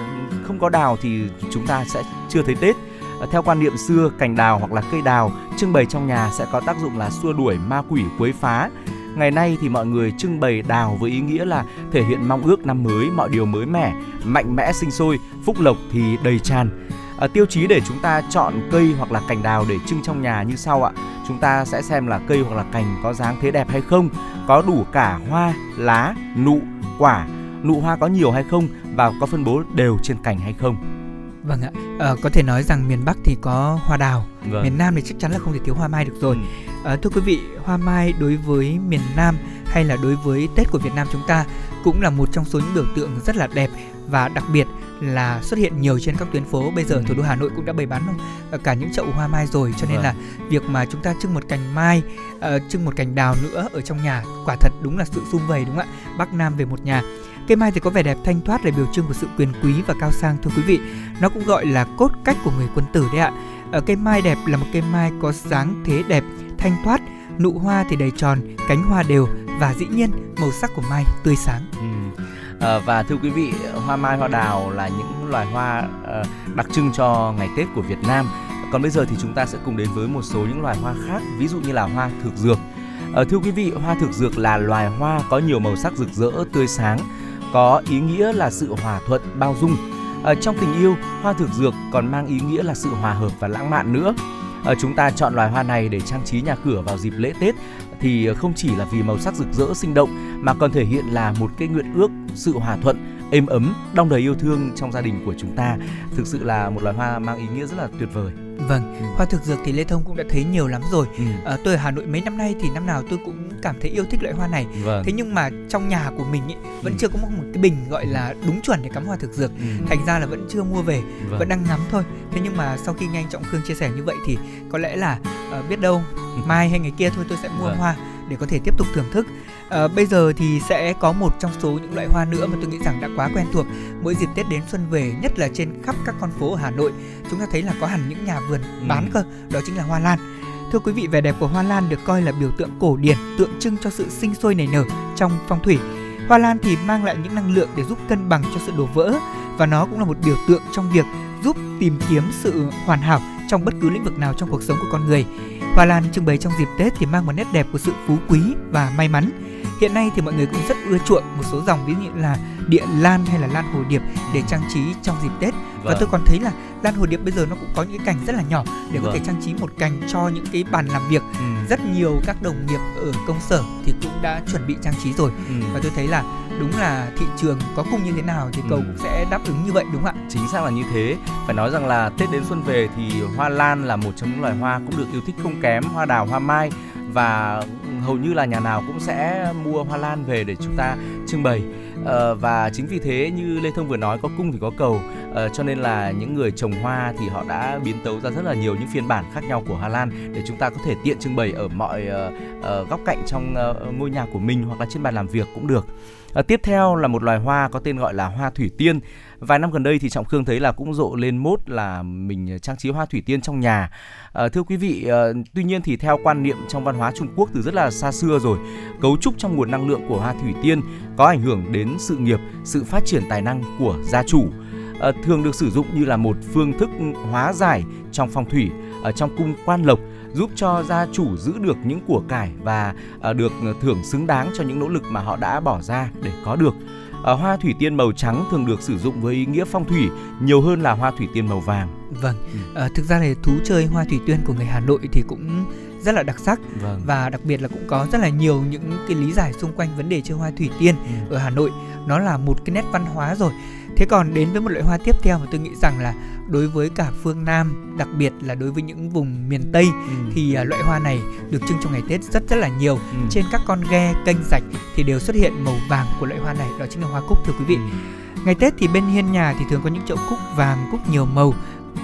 không có đào thì chúng ta sẽ chưa thấy Tết Ờ, theo quan niệm xưa, cành đào hoặc là cây đào trưng bày trong nhà sẽ có tác dụng là xua đuổi ma quỷ quấy phá. Ngày nay thì mọi người trưng bày đào với ý nghĩa là thể hiện mong ước năm mới, mọi điều mới mẻ, mạnh mẽ sinh sôi, phúc lộc thì đầy tràn. À, tiêu chí để chúng ta chọn cây hoặc là cành đào để trưng trong nhà như sau ạ. Chúng ta sẽ xem là cây hoặc là cành có dáng thế đẹp hay không, có đủ cả hoa, lá, nụ, quả, nụ hoa có nhiều hay không và có phân bố đều trên cành hay không. Vâng ạ, à, có thể nói rằng miền Bắc thì có hoa đào, vâng. miền Nam thì chắc chắn là không thể thiếu hoa mai được rồi. Ừ. À, thưa quý vị, hoa mai đối với miền Nam hay là đối với Tết của Việt Nam chúng ta cũng là một trong số những biểu tượng rất là đẹp và đặc biệt là xuất hiện nhiều trên các tuyến phố bây giờ ừ. thủ đô Hà Nội cũng đã bày bán cả những chậu hoa mai rồi cho nên vâng. là việc mà chúng ta trưng một cành mai uh, trưng một cành đào nữa ở trong nhà quả thật đúng là sự sum vầy đúng không ạ Bắc Nam về một nhà Cây mai thì có vẻ đẹp thanh thoát là biểu trưng của sự quyền quý và cao sang thưa quý vị. Nó cũng gọi là cốt cách của người quân tử đấy ạ. Ở cây mai đẹp là một cây mai có dáng thế đẹp, thanh thoát, nụ hoa thì đầy tròn, cánh hoa đều và dĩ nhiên màu sắc của mai tươi sáng. Ừ. À, và thưa quý vị, hoa mai, hoa đào là những loài hoa à, đặc trưng cho ngày Tết của Việt Nam. Còn bây giờ thì chúng ta sẽ cùng đến với một số những loài hoa khác, ví dụ như là hoa thực dược. À, thưa quý vị, hoa thực dược là loài hoa có nhiều màu sắc rực rỡ, tươi sáng có ý nghĩa là sự hòa thuận, bao dung. Ở trong tình yêu, hoa thực dược còn mang ý nghĩa là sự hòa hợp và lãng mạn nữa. Ở chúng ta chọn loài hoa này để trang trí nhà cửa vào dịp lễ Tết thì ờ, không chỉ là vì màu sắc rực rỡ sinh động mà còn thể hiện là một cái nguyện ước sự hòa thuận êm ấm, đong đầy yêu thương trong gia đình của chúng ta. Thực sự là một loài hoa mang ý nghĩa rất là tuyệt vời. Vâng, ừ. hoa thực dược thì Lê Thông cũng đã thấy nhiều lắm rồi. Ừ. À, tôi ở Hà Nội mấy năm nay thì năm nào tôi cũng cảm thấy yêu thích loại hoa này. Vâng. Thế nhưng mà trong nhà của mình ý, vẫn ừ. chưa có một cái bình gọi là đúng chuẩn để cắm hoa thực dược. Ừ. Thành ra là vẫn chưa mua về, vâng. vẫn đang ngắm thôi. Thế nhưng mà sau khi nghe anh Trọng Khương chia sẻ như vậy thì có lẽ là uh, biết đâu mai hay ngày kia thôi tôi sẽ mua vâng. hoa để có thể tiếp tục thưởng thức À, bây giờ thì sẽ có một trong số những loại hoa nữa mà tôi nghĩ rằng đã quá quen thuộc mỗi dịp Tết đến xuân về nhất là trên khắp các con phố ở Hà Nội chúng ta thấy là có hẳn những nhà vườn ừ. bán cơ đó chính là hoa lan thưa quý vị vẻ đẹp của hoa lan được coi là biểu tượng cổ điển tượng trưng cho sự sinh sôi nảy nở trong phong thủy hoa lan thì mang lại những năng lượng để giúp cân bằng cho sự đổ vỡ và nó cũng là một biểu tượng trong việc giúp tìm kiếm sự hoàn hảo trong bất cứ lĩnh vực nào trong cuộc sống của con người. Hoa lan trưng bày trong dịp Tết thì mang một nét đẹp của sự phú quý và may mắn. Hiện nay thì mọi người cũng rất ưa chuộng một số dòng ví dụ như là địa lan hay là lan hồ điệp để trang trí trong dịp Tết. Vâng. Và tôi còn thấy là lan hồ điệp bây giờ nó cũng có những cái cành rất là nhỏ để vâng. có thể vâng. trang trí một cành cho những cái bàn làm việc. Ừ. Rất nhiều các đồng nghiệp ở công sở thì cũng đã chuẩn bị trang trí rồi. Ừ. Và tôi thấy là đúng là thị trường có cung như thế nào thì cầu ừ. cũng sẽ đáp ứng như vậy đúng không ạ? Chính xác là như thế. Phải nói rằng là Tết đến xuân về thì hoa lan là một trong những loài hoa cũng được yêu thích không kém, hoa đào, hoa mai và hầu như là nhà nào cũng sẽ mua hoa lan về để chúng ta trưng bày Ờ, và chính vì thế như Lê Thông vừa nói có cung thì có cầu uh, cho nên là những người trồng hoa thì họ đã biến tấu ra rất là nhiều những phiên bản khác nhau của Hà Lan để chúng ta có thể tiện trưng bày ở mọi uh, uh, góc cạnh trong uh, ngôi nhà của mình hoặc là trên bàn làm việc cũng được. À, tiếp theo là một loài hoa có tên gọi là hoa thủy tiên. Vài năm gần đây thì trọng khương thấy là cũng rộ lên mốt là mình trang trí hoa thủy tiên trong nhà. À, thưa quý vị à, tuy nhiên thì theo quan niệm trong văn hóa trung quốc từ rất là xa xưa rồi cấu trúc trong nguồn năng lượng của hoa thủy tiên có ảnh hưởng đến sự nghiệp sự phát triển tài năng của gia chủ. À, thường được sử dụng như là một phương thức hóa giải trong phong thủy ở trong cung quan lộc giúp cho gia chủ giữ được những của cải và được thưởng xứng đáng cho những nỗ lực mà họ đã bỏ ra để có được À, hoa thủy tiên màu trắng thường được sử dụng với ý nghĩa phong thủy nhiều hơn là hoa thủy tiên màu vàng. Vâng, ừ. à, thực ra là thú chơi hoa thủy tiên của người Hà Nội thì cũng rất là đặc sắc vâng. và đặc biệt là cũng có rất là nhiều những cái lý giải xung quanh vấn đề chơi hoa thủy tiên ừ. ở Hà Nội. Nó là một cái nét văn hóa rồi. Thế còn đến với một loại hoa tiếp theo mà tôi nghĩ rằng là đối với cả phương Nam, đặc biệt là đối với những vùng miền Tây ừ. thì uh, loại hoa này được trưng trong ngày Tết rất rất là nhiều. Ừ. Trên các con ghe, kênh rạch thì đều xuất hiện màu vàng của loại hoa này, đó chính là hoa cúc thưa quý vị. Ừ. Ngày Tết thì bên hiên nhà thì thường có những chậu cúc vàng, cúc nhiều màu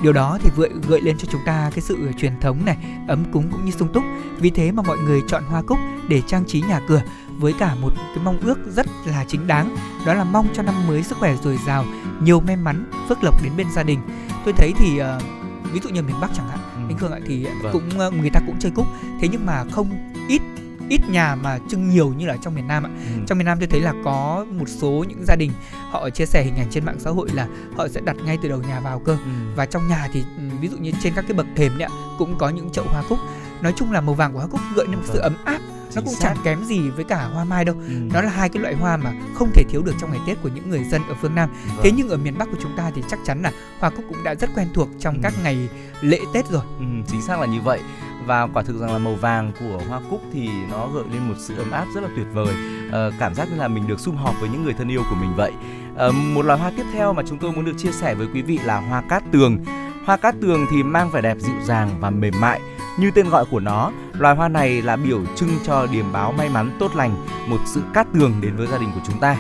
điều đó thì gợi gợi lên cho chúng ta cái sự truyền thống này ấm cúng cũng như sung túc vì thế mà mọi người chọn hoa cúc để trang trí nhà cửa với cả một cái mong ước rất là chính đáng đó là mong cho năm mới sức khỏe dồi dào nhiều may mắn phước lộc đến bên gia đình tôi thấy thì uh, ví dụ như miền Bắc chẳng hạn ừ. anh Khương ạ thì vâng. cũng uh, người ta cũng chơi cúc thế nhưng mà không ít ít nhà mà trưng nhiều như là trong miền Nam ạ. Ừ. Trong miền Nam tôi thấy là có một số những gia đình họ chia sẻ hình ảnh trên mạng xã hội là họ sẽ đặt ngay từ đầu nhà vào cơ. Ừ. Và trong nhà thì ừ, ví dụ như trên các cái bậc thềm ấy, cũng có những chậu hoa cúc. Nói chung là màu vàng của hoa cúc gợi lên một sự vâng. ấm áp nó cũng chẳng kém gì với cả hoa mai đâu. Ừ. nó là hai cái loại hoa mà không thể thiếu được trong ngày tết của những người dân ở phương nam. Vâng. thế nhưng ở miền bắc của chúng ta thì chắc chắn là hoa cúc cũng đã rất quen thuộc trong ừ. các ngày lễ tết rồi. Ừ, chính xác là như vậy. Và quả thực rằng là màu vàng của hoa cúc thì nó gợi lên một sự ấm áp rất là tuyệt vời. À, cảm giác như là mình được sum họp với những người thân yêu của mình vậy. À, một loài hoa tiếp theo mà chúng tôi muốn được chia sẻ với quý vị là hoa cát tường. Hoa cát tường thì mang vẻ đẹp dịu dàng và mềm mại như tên gọi của nó, loài hoa này là biểu trưng cho điềm báo may mắn tốt lành, một sự cát tường đến với gia đình của chúng ta.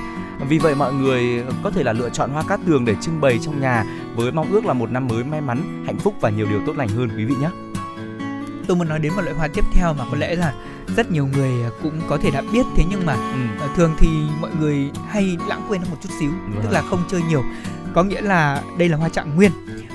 Vì vậy mọi người có thể là lựa chọn hoa cát tường để trưng bày trong nhà với mong ước là một năm mới may mắn, hạnh phúc và nhiều điều tốt lành hơn quý vị nhé. Tôi muốn nói đến một loại hoa tiếp theo mà có lẽ là rất nhiều người cũng có thể đã biết thế nhưng mà ừ. thường thì mọi người hay lãng quên nó một chút xíu, vâng. tức là không chơi nhiều. Có nghĩa là đây là hoa trạng nguyên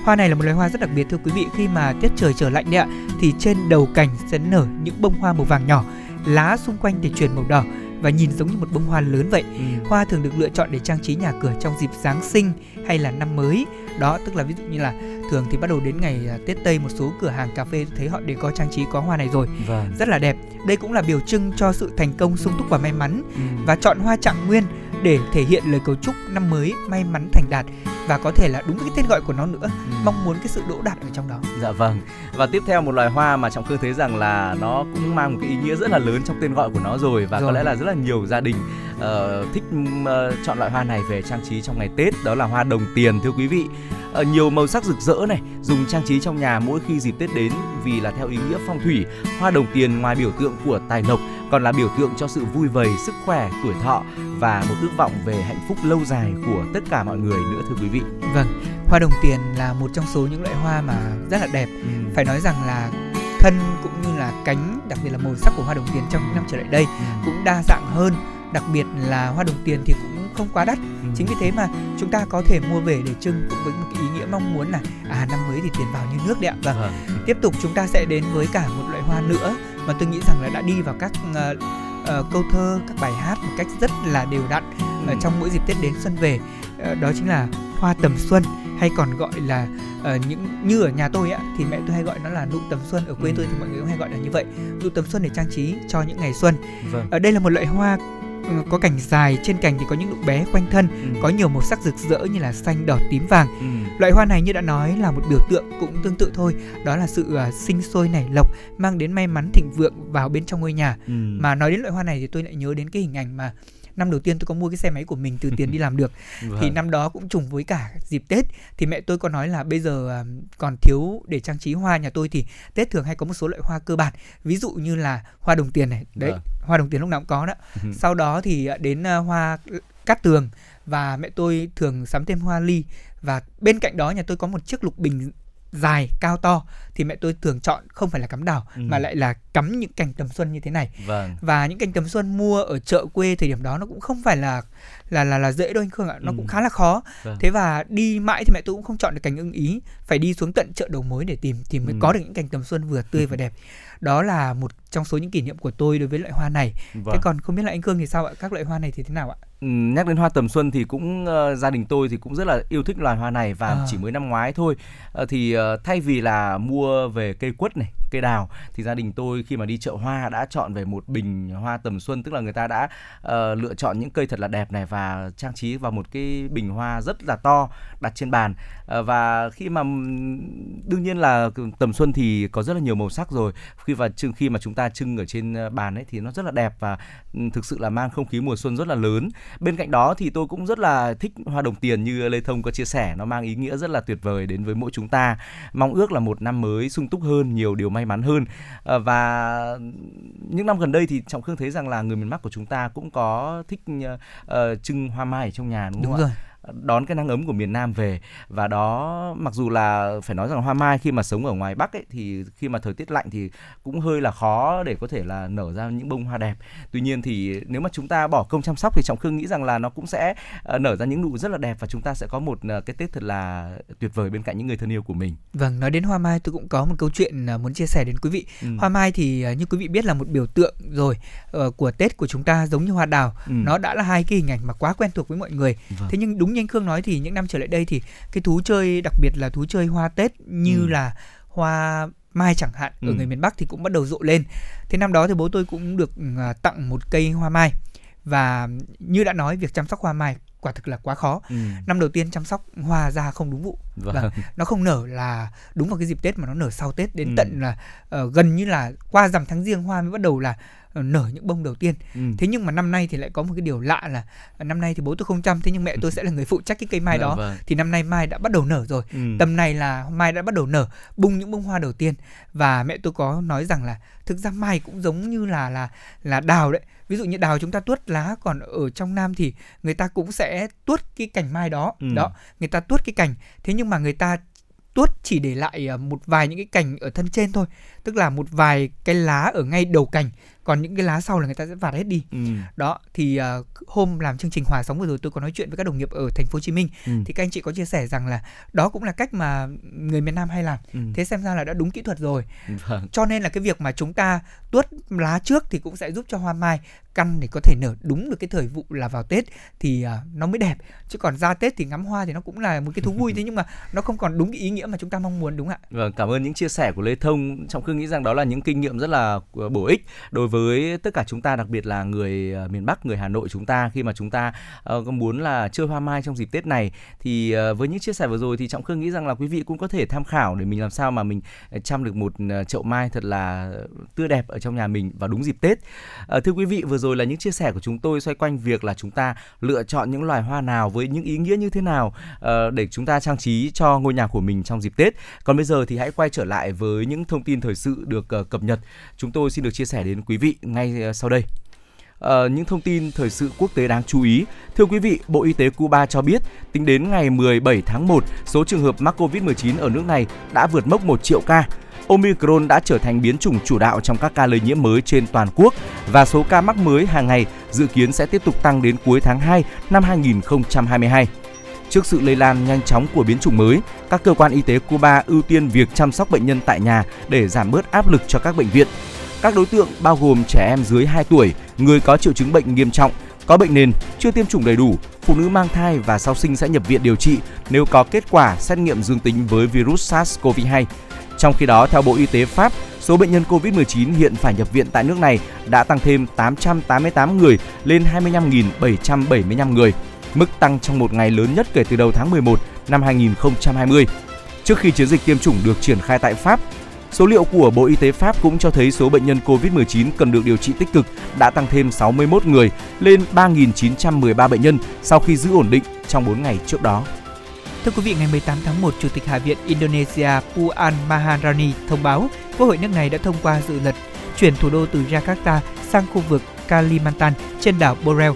Hoa này là một loài hoa rất đặc biệt thưa quý vị khi mà tiết trời trở lạnh đấy ạ thì trên đầu cành sẽ nở những bông hoa màu vàng nhỏ, lá xung quanh thì chuyển màu đỏ và nhìn giống như một bông hoa lớn vậy. Ừ. Hoa thường được lựa chọn để trang trí nhà cửa trong dịp Giáng sinh hay là năm mới. Đó tức là ví dụ như là thường thì bắt đầu đến ngày à, Tết Tây một số cửa hàng cà phê thấy họ đều có trang trí có hoa này rồi. Vâng. Rất là đẹp. Đây cũng là biểu trưng cho sự thành công sung túc và may mắn. Ừ. Và chọn hoa trạng nguyên để thể hiện lời cầu chúc năm mới may mắn thành đạt và có thể là đúng cái tên gọi của nó nữa. Ừ. mong muốn cái sự đỗ đạt ở trong đó. Dạ vâng. Và tiếp theo một loài hoa mà trọng khương thấy rằng là nó cũng mang một cái ý nghĩa rất là lớn trong tên gọi của nó rồi và rồi. có lẽ là rất là nhiều gia đình uh, thích uh, chọn loại hoa này về trang trí trong ngày tết. Đó là hoa đồng tiền thưa quý vị. Ở nhiều màu sắc rực rỡ này dùng trang trí trong nhà mỗi khi dịp tết đến vì là theo ý nghĩa phong thủy. Hoa đồng tiền ngoài biểu tượng của tài lộc còn là biểu tượng cho sự vui vầy sức khỏe tuổi thọ và một ước vọng về hạnh phúc lâu dài của tất cả mọi người nữa thưa quý vị vâng hoa đồng tiền là một trong số những loại hoa mà rất là đẹp ừ. phải nói rằng là thân cũng như là cánh đặc biệt là màu sắc của hoa đồng tiền trong những năm trở lại đây ừ. cũng đa dạng hơn đặc biệt là hoa đồng tiền thì cũng không quá đắt ừ. chính vì thế mà chúng ta có thể mua về để trưng cũng với một cái ý nghĩa mong muốn là à năm mới thì tiền vào như nước đấy ạ vâng. tiếp tục chúng ta sẽ đến với cả một loại hoa nữa mà tôi nghĩ rằng là đã đi vào các uh, uh, câu thơ các bài hát một cách rất là đều đặn ừ. uh, trong mỗi dịp tết đến xuân về uh, đó chính là hoa tầm xuân hay còn gọi là uh, những như ở nhà tôi á thì mẹ tôi hay gọi nó là nụ tầm xuân ở quê ừ. tôi thì mọi người cũng hay gọi là như vậy nụ tầm xuân để trang trí cho những ngày xuân vâng. ở đây là một loại hoa Ừ, có cành dài trên cành thì có những nụ bé quanh thân ừ. có nhiều màu sắc rực rỡ như là xanh đỏ tím vàng ừ. loại hoa này như đã nói là một biểu tượng cũng tương tự thôi đó là sự uh, sinh sôi nảy lộc mang đến may mắn thịnh vượng vào bên trong ngôi nhà ừ. mà nói đến loại hoa này thì tôi lại nhớ đến cái hình ảnh mà năm đầu tiên tôi có mua cái xe máy của mình từ tiền đi làm được. Vâng. thì năm đó cũng trùng với cả dịp Tết. Thì mẹ tôi có nói là bây giờ à, còn thiếu để trang trí hoa nhà tôi thì Tết thường hay có một số loại hoa cơ bản. Ví dụ như là hoa đồng tiền này. Đấy vâng. hoa đồng tiền lúc nào cũng có đó. Sau đó thì à, đến à, hoa cát tường và mẹ tôi thường sắm thêm hoa ly. Và bên cạnh đó nhà tôi có một chiếc lục bình dài cao to thì mẹ tôi thường chọn không phải là cắm đào ừ. mà lại là cắm những cành tầm xuân như thế này vâng. và những cành tầm xuân mua ở chợ quê thời điểm đó nó cũng không phải là là là là dễ đâu anh Khương ạ nó ừ. cũng khá là khó vâng. thế và đi mãi thì mẹ tôi cũng không chọn được cành ưng ý phải đi xuống tận chợ đầu mối để tìm thì mới ừ. có được những cành tầm xuân vừa tươi và đẹp đó là một trong số những kỷ niệm của tôi đối với loại hoa này vâng. thế còn không biết là anh Khương thì sao ạ các loại hoa này thì thế nào ạ nhắc đến hoa tầm xuân thì cũng uh, gia đình tôi thì cũng rất là yêu thích loài hoa này và à. chỉ mới năm ngoái thôi. Uh, thì uh, thay vì là mua về cây quất này cây đào thì gia đình tôi khi mà đi chợ hoa đã chọn về một bình hoa tầm xuân tức là người ta đã uh, lựa chọn những cây thật là đẹp này và trang trí vào một cái bình hoa rất là to đặt trên bàn. Uh, và khi mà đương nhiên là tầm xuân thì có rất là nhiều màu sắc rồi. Khi và trưng khi mà chúng ta trưng ở trên bàn ấy thì nó rất là đẹp và thực sự là mang không khí mùa xuân rất là lớn bên cạnh đó thì tôi cũng rất là thích hoa đồng tiền như lê thông có chia sẻ nó mang ý nghĩa rất là tuyệt vời đến với mỗi chúng ta mong ước là một năm mới sung túc hơn nhiều điều may mắn hơn ờ, và những năm gần đây thì trọng khương thấy rằng là người miền bắc của chúng ta cũng có thích uh, trưng hoa mai ở trong nhà đúng, đúng ạ? rồi đón cái nắng ấm của miền Nam về và đó mặc dù là phải nói rằng hoa mai khi mà sống ở ngoài Bắc ấy thì khi mà thời tiết lạnh thì cũng hơi là khó để có thể là nở ra những bông hoa đẹp. Tuy nhiên thì nếu mà chúng ta bỏ công chăm sóc thì trọng khương nghĩ rằng là nó cũng sẽ ờ, nở ra những nụ rất là đẹp và chúng ta sẽ có một ờ, cái Tết thật là tuyệt vời bên cạnh những người thân yêu của mình. Vâng, nói đến hoa mai tôi cũng có một câu chuyện ờ, muốn chia sẻ đến quý vị. Ừ. Hoa mai thì như quý vị biết là một biểu tượng rồi của Tết của chúng ta giống như hoa đào. Ừ. Nó đã là hai cái hình ảnh mà quá quen thuộc với mọi người. Vâng. Thế nhưng đúng như anh Khương nói thì những năm trở lại đây thì cái thú chơi đặc biệt là thú chơi hoa Tết như ừ. là hoa mai chẳng hạn ừ. ở người miền Bắc thì cũng bắt đầu rộ lên. Thế năm đó thì bố tôi cũng được à, tặng một cây hoa mai và như đã nói việc chăm sóc hoa mai quả thực là quá khó. Ừ. Năm đầu tiên chăm sóc hoa ra không đúng vụ. Vâng. Và nó không nở là đúng vào cái dịp Tết mà nó nở sau Tết đến ừ. tận là uh, gần như là qua rằm tháng riêng hoa mới bắt đầu là nở những bông đầu tiên ừ. thế nhưng mà năm nay thì lại có một cái điều lạ là ờ, năm nay thì bố tôi không chăm thế nhưng mẹ tôi sẽ là người phụ trách cái cây mai dạ đó vâng. thì năm nay mai đã bắt đầu nở rồi ừ. tầm này là mai đã bắt đầu nở bung những bông hoa đầu tiên và mẹ tôi có nói rằng là thực ra mai cũng giống như là là là đào đấy ví dụ như đào chúng ta tuốt lá còn ở trong nam thì người ta cũng sẽ tuốt cái cành mai đó ừ. đó người ta tuốt cái cành thế nhưng mà người ta tuốt chỉ để lại ờ, một vài những cái cành ở thân trên thôi tức là một vài cái lá ở ngay đầu cành còn những cái lá sau là người ta sẽ vạt hết đi ừ. đó thì uh, hôm làm chương trình hòa sống vừa rồi tôi có nói chuyện với các đồng nghiệp ở thành phố hồ chí minh ừ. thì các anh chị có chia sẻ rằng là đó cũng là cách mà người miền nam hay làm ừ. thế xem ra là đã đúng kỹ thuật rồi vâng. cho nên là cái việc mà chúng ta tuốt lá trước thì cũng sẽ giúp cho hoa mai căn để có thể nở đúng được cái thời vụ là vào Tết thì uh, nó mới đẹp chứ còn ra Tết thì ngắm hoa thì nó cũng là một cái thú vui thế nhưng mà nó không còn đúng cái ý nghĩa mà chúng ta mong muốn đúng không ạ? Vâng, cảm ơn những chia sẻ của Lê Thông. Khương nghĩ rằng đó là những kinh nghiệm rất là ờ, bổ ích đối với tất cả chúng ta đặc biệt là người ờ, miền Bắc, người Hà Nội chúng ta khi mà chúng ta uh, muốn là chơi hoa mai trong dịp Tết này thì uh, với những chia sẻ vừa rồi thì Trọng Khương nghĩ rằng là quý vị cũng có thể tham khảo để mình làm sao mà mình chăm được một chậu mai thật là tươi đẹp ở trong nhà mình vào đúng dịp Tết. Uh, thưa quý vị, vừa rồi rồi là những chia sẻ của chúng tôi xoay quanh việc là chúng ta lựa chọn những loài hoa nào với những ý nghĩa như thế nào uh, để chúng ta trang trí cho ngôi nhà của mình trong dịp Tết. Còn bây giờ thì hãy quay trở lại với những thông tin thời sự được ờ, cập nhật. Chúng tôi xin được chia sẻ đến quý vị ngay ờ, sau đây. À, những thông tin thời sự quốc tế đáng chú ý. Thưa quý vị, Bộ Y tế Cuba cho biết, tính đến ngày 17 tháng 1, số trường hợp mắc COVID-19 ở nước này đã vượt mốc 1 triệu ca. Omicron đã trở thành biến chủng chủ đạo trong các ca lây nhiễm mới trên toàn quốc và số ca mắc mới hàng ngày dự kiến sẽ tiếp tục tăng đến cuối tháng 2 năm 2022. Trước sự lây lan nhanh chóng của biến chủng mới, các cơ quan y tế Cuba ưu tiên việc chăm sóc bệnh nhân tại nhà để giảm bớt áp lực cho các bệnh viện. Các đối tượng bao gồm trẻ em dưới 2 tuổi, người có triệu chứng bệnh nghiêm trọng, có bệnh nền, chưa tiêm chủng đầy đủ, phụ nữ mang thai và sau sinh sẽ nhập viện điều trị nếu có kết quả xét nghiệm dương tính với virus SARS-CoV-2 trong khi đó, theo Bộ Y tế Pháp, số bệnh nhân COVID-19 hiện phải nhập viện tại nước này đã tăng thêm 888 người lên 25.775 người, mức tăng trong một ngày lớn nhất kể từ đầu tháng 11 năm 2020. Trước khi chiến dịch tiêm chủng được triển khai tại Pháp, Số liệu của Bộ Y tế Pháp cũng cho thấy số bệnh nhân COVID-19 cần được điều trị tích cực đã tăng thêm 61 người lên 3.913 bệnh nhân sau khi giữ ổn định trong 4 ngày trước đó. Thưa quý vị, ngày 18 tháng 1, Chủ tịch Hạ viện Indonesia Puan Maharani thông báo Quốc hội nước này đã thông qua dự luật chuyển thủ đô từ Jakarta sang khu vực Kalimantan trên đảo Borneo.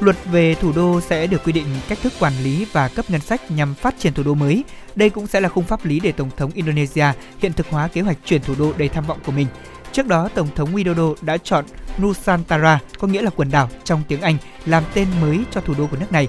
Luật về thủ đô sẽ được quy định cách thức quản lý và cấp ngân sách nhằm phát triển thủ đô mới. Đây cũng sẽ là khung pháp lý để Tổng thống Indonesia hiện thực hóa kế hoạch chuyển thủ đô đầy tham vọng của mình. Trước đó, Tổng thống Widodo đã chọn Nusantara, có nghĩa là quần đảo trong tiếng Anh, làm tên mới cho thủ đô của nước này.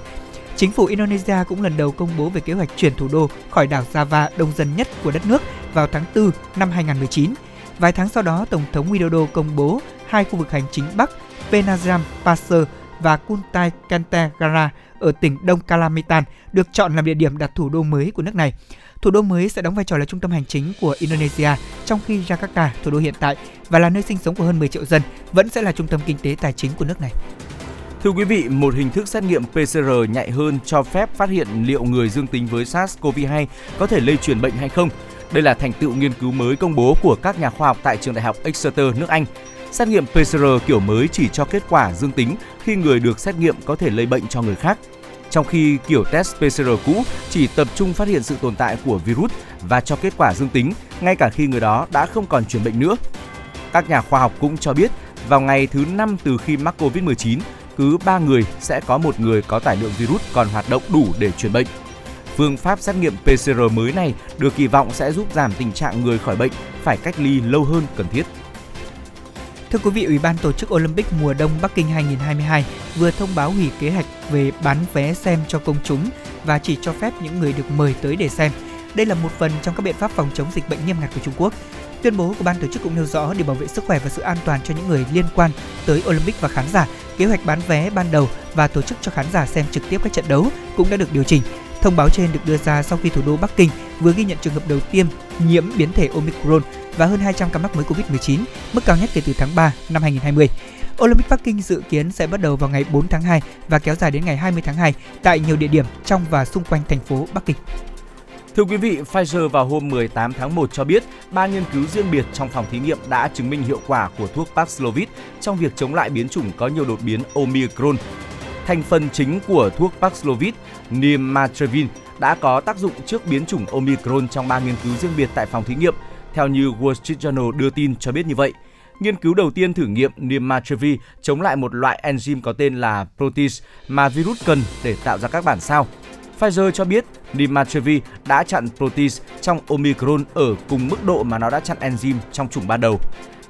Chính phủ Indonesia cũng lần đầu công bố về kế hoạch chuyển thủ đô khỏi đảo Java đông dân nhất của đất nước vào tháng 4 năm 2019. Vài tháng sau đó, Tổng thống Widodo công bố hai khu vực hành chính Bắc Penajam Pasir và Kuntai Kantagara ở tỉnh Đông Kalimantan được chọn làm địa điểm đặt thủ đô mới của nước này. Thủ đô mới sẽ đóng vai trò là trung tâm hành chính của Indonesia, trong khi Jakarta, thủ đô hiện tại và là nơi sinh sống của hơn 10 triệu dân, vẫn sẽ là trung tâm kinh tế tài chính của nước này. Thưa quý vị, một hình thức xét nghiệm PCR nhạy hơn cho phép phát hiện liệu người dương tính với SARS-CoV-2 có thể lây truyền bệnh hay không. Đây là thành tựu nghiên cứu mới công bố của các nhà khoa học tại trường đại học Exeter, nước Anh. Xét nghiệm PCR kiểu mới chỉ cho kết quả dương tính khi người được xét nghiệm có thể lây bệnh cho người khác. Trong khi kiểu test PCR cũ chỉ tập trung phát hiện sự tồn tại của virus và cho kết quả dương tính ngay cả khi người đó đã không còn truyền bệnh nữa. Các nhà khoa học cũng cho biết vào ngày thứ 5 từ khi mắc Covid-19, cứ 3 người sẽ có một người có tải lượng virus còn hoạt động đủ để truyền bệnh. Phương pháp xét nghiệm PCR mới này được kỳ vọng sẽ giúp giảm tình trạng người khỏi bệnh phải cách ly lâu hơn cần thiết. Thưa quý vị, Ủy ban tổ chức Olympic mùa đông Bắc Kinh 2022 vừa thông báo hủy kế hoạch về bán vé xem cho công chúng và chỉ cho phép những người được mời tới để xem. Đây là một phần trong các biện pháp phòng chống dịch bệnh nghiêm ngặt của Trung Quốc. Tuyên bố của ban tổ chức cũng nêu rõ để bảo vệ sức khỏe và sự an toàn cho những người liên quan tới Olympic và khán giả, kế hoạch bán vé ban đầu và tổ chức cho khán giả xem trực tiếp các trận đấu cũng đã được điều chỉnh. Thông báo trên được đưa ra sau khi thủ đô Bắc Kinh vừa ghi nhận trường hợp đầu tiên nhiễm biến thể Omicron và hơn 200 ca mắc mới Covid-19, mức cao nhất kể từ tháng 3 năm 2020. Olympic Bắc Kinh dự kiến sẽ bắt đầu vào ngày 4 tháng 2 và kéo dài đến ngày 20 tháng 2 tại nhiều địa điểm trong và xung quanh thành phố Bắc Kinh. Thưa quý vị, Pfizer vào hôm 18 tháng 1 cho biết ba nghiên cứu riêng biệt trong phòng thí nghiệm đã chứng minh hiệu quả của thuốc Paxlovid trong việc chống lại biến chủng có nhiều đột biến Omicron. Thành phần chính của thuốc Paxlovid, Nirmatrelvir, đã có tác dụng trước biến chủng Omicron trong ba nghiên cứu riêng biệt tại phòng thí nghiệm, theo như Wall Street Journal đưa tin cho biết như vậy. Nghiên cứu đầu tiên thử nghiệm Nirmatrelvir chống lại một loại enzyme có tên là protease mà virus cần để tạo ra các bản sao. Pfizer cho biết Nirmatrelvir đã chặn protease trong Omicron ở cùng mức độ mà nó đã chặn enzyme trong chủng ban đầu.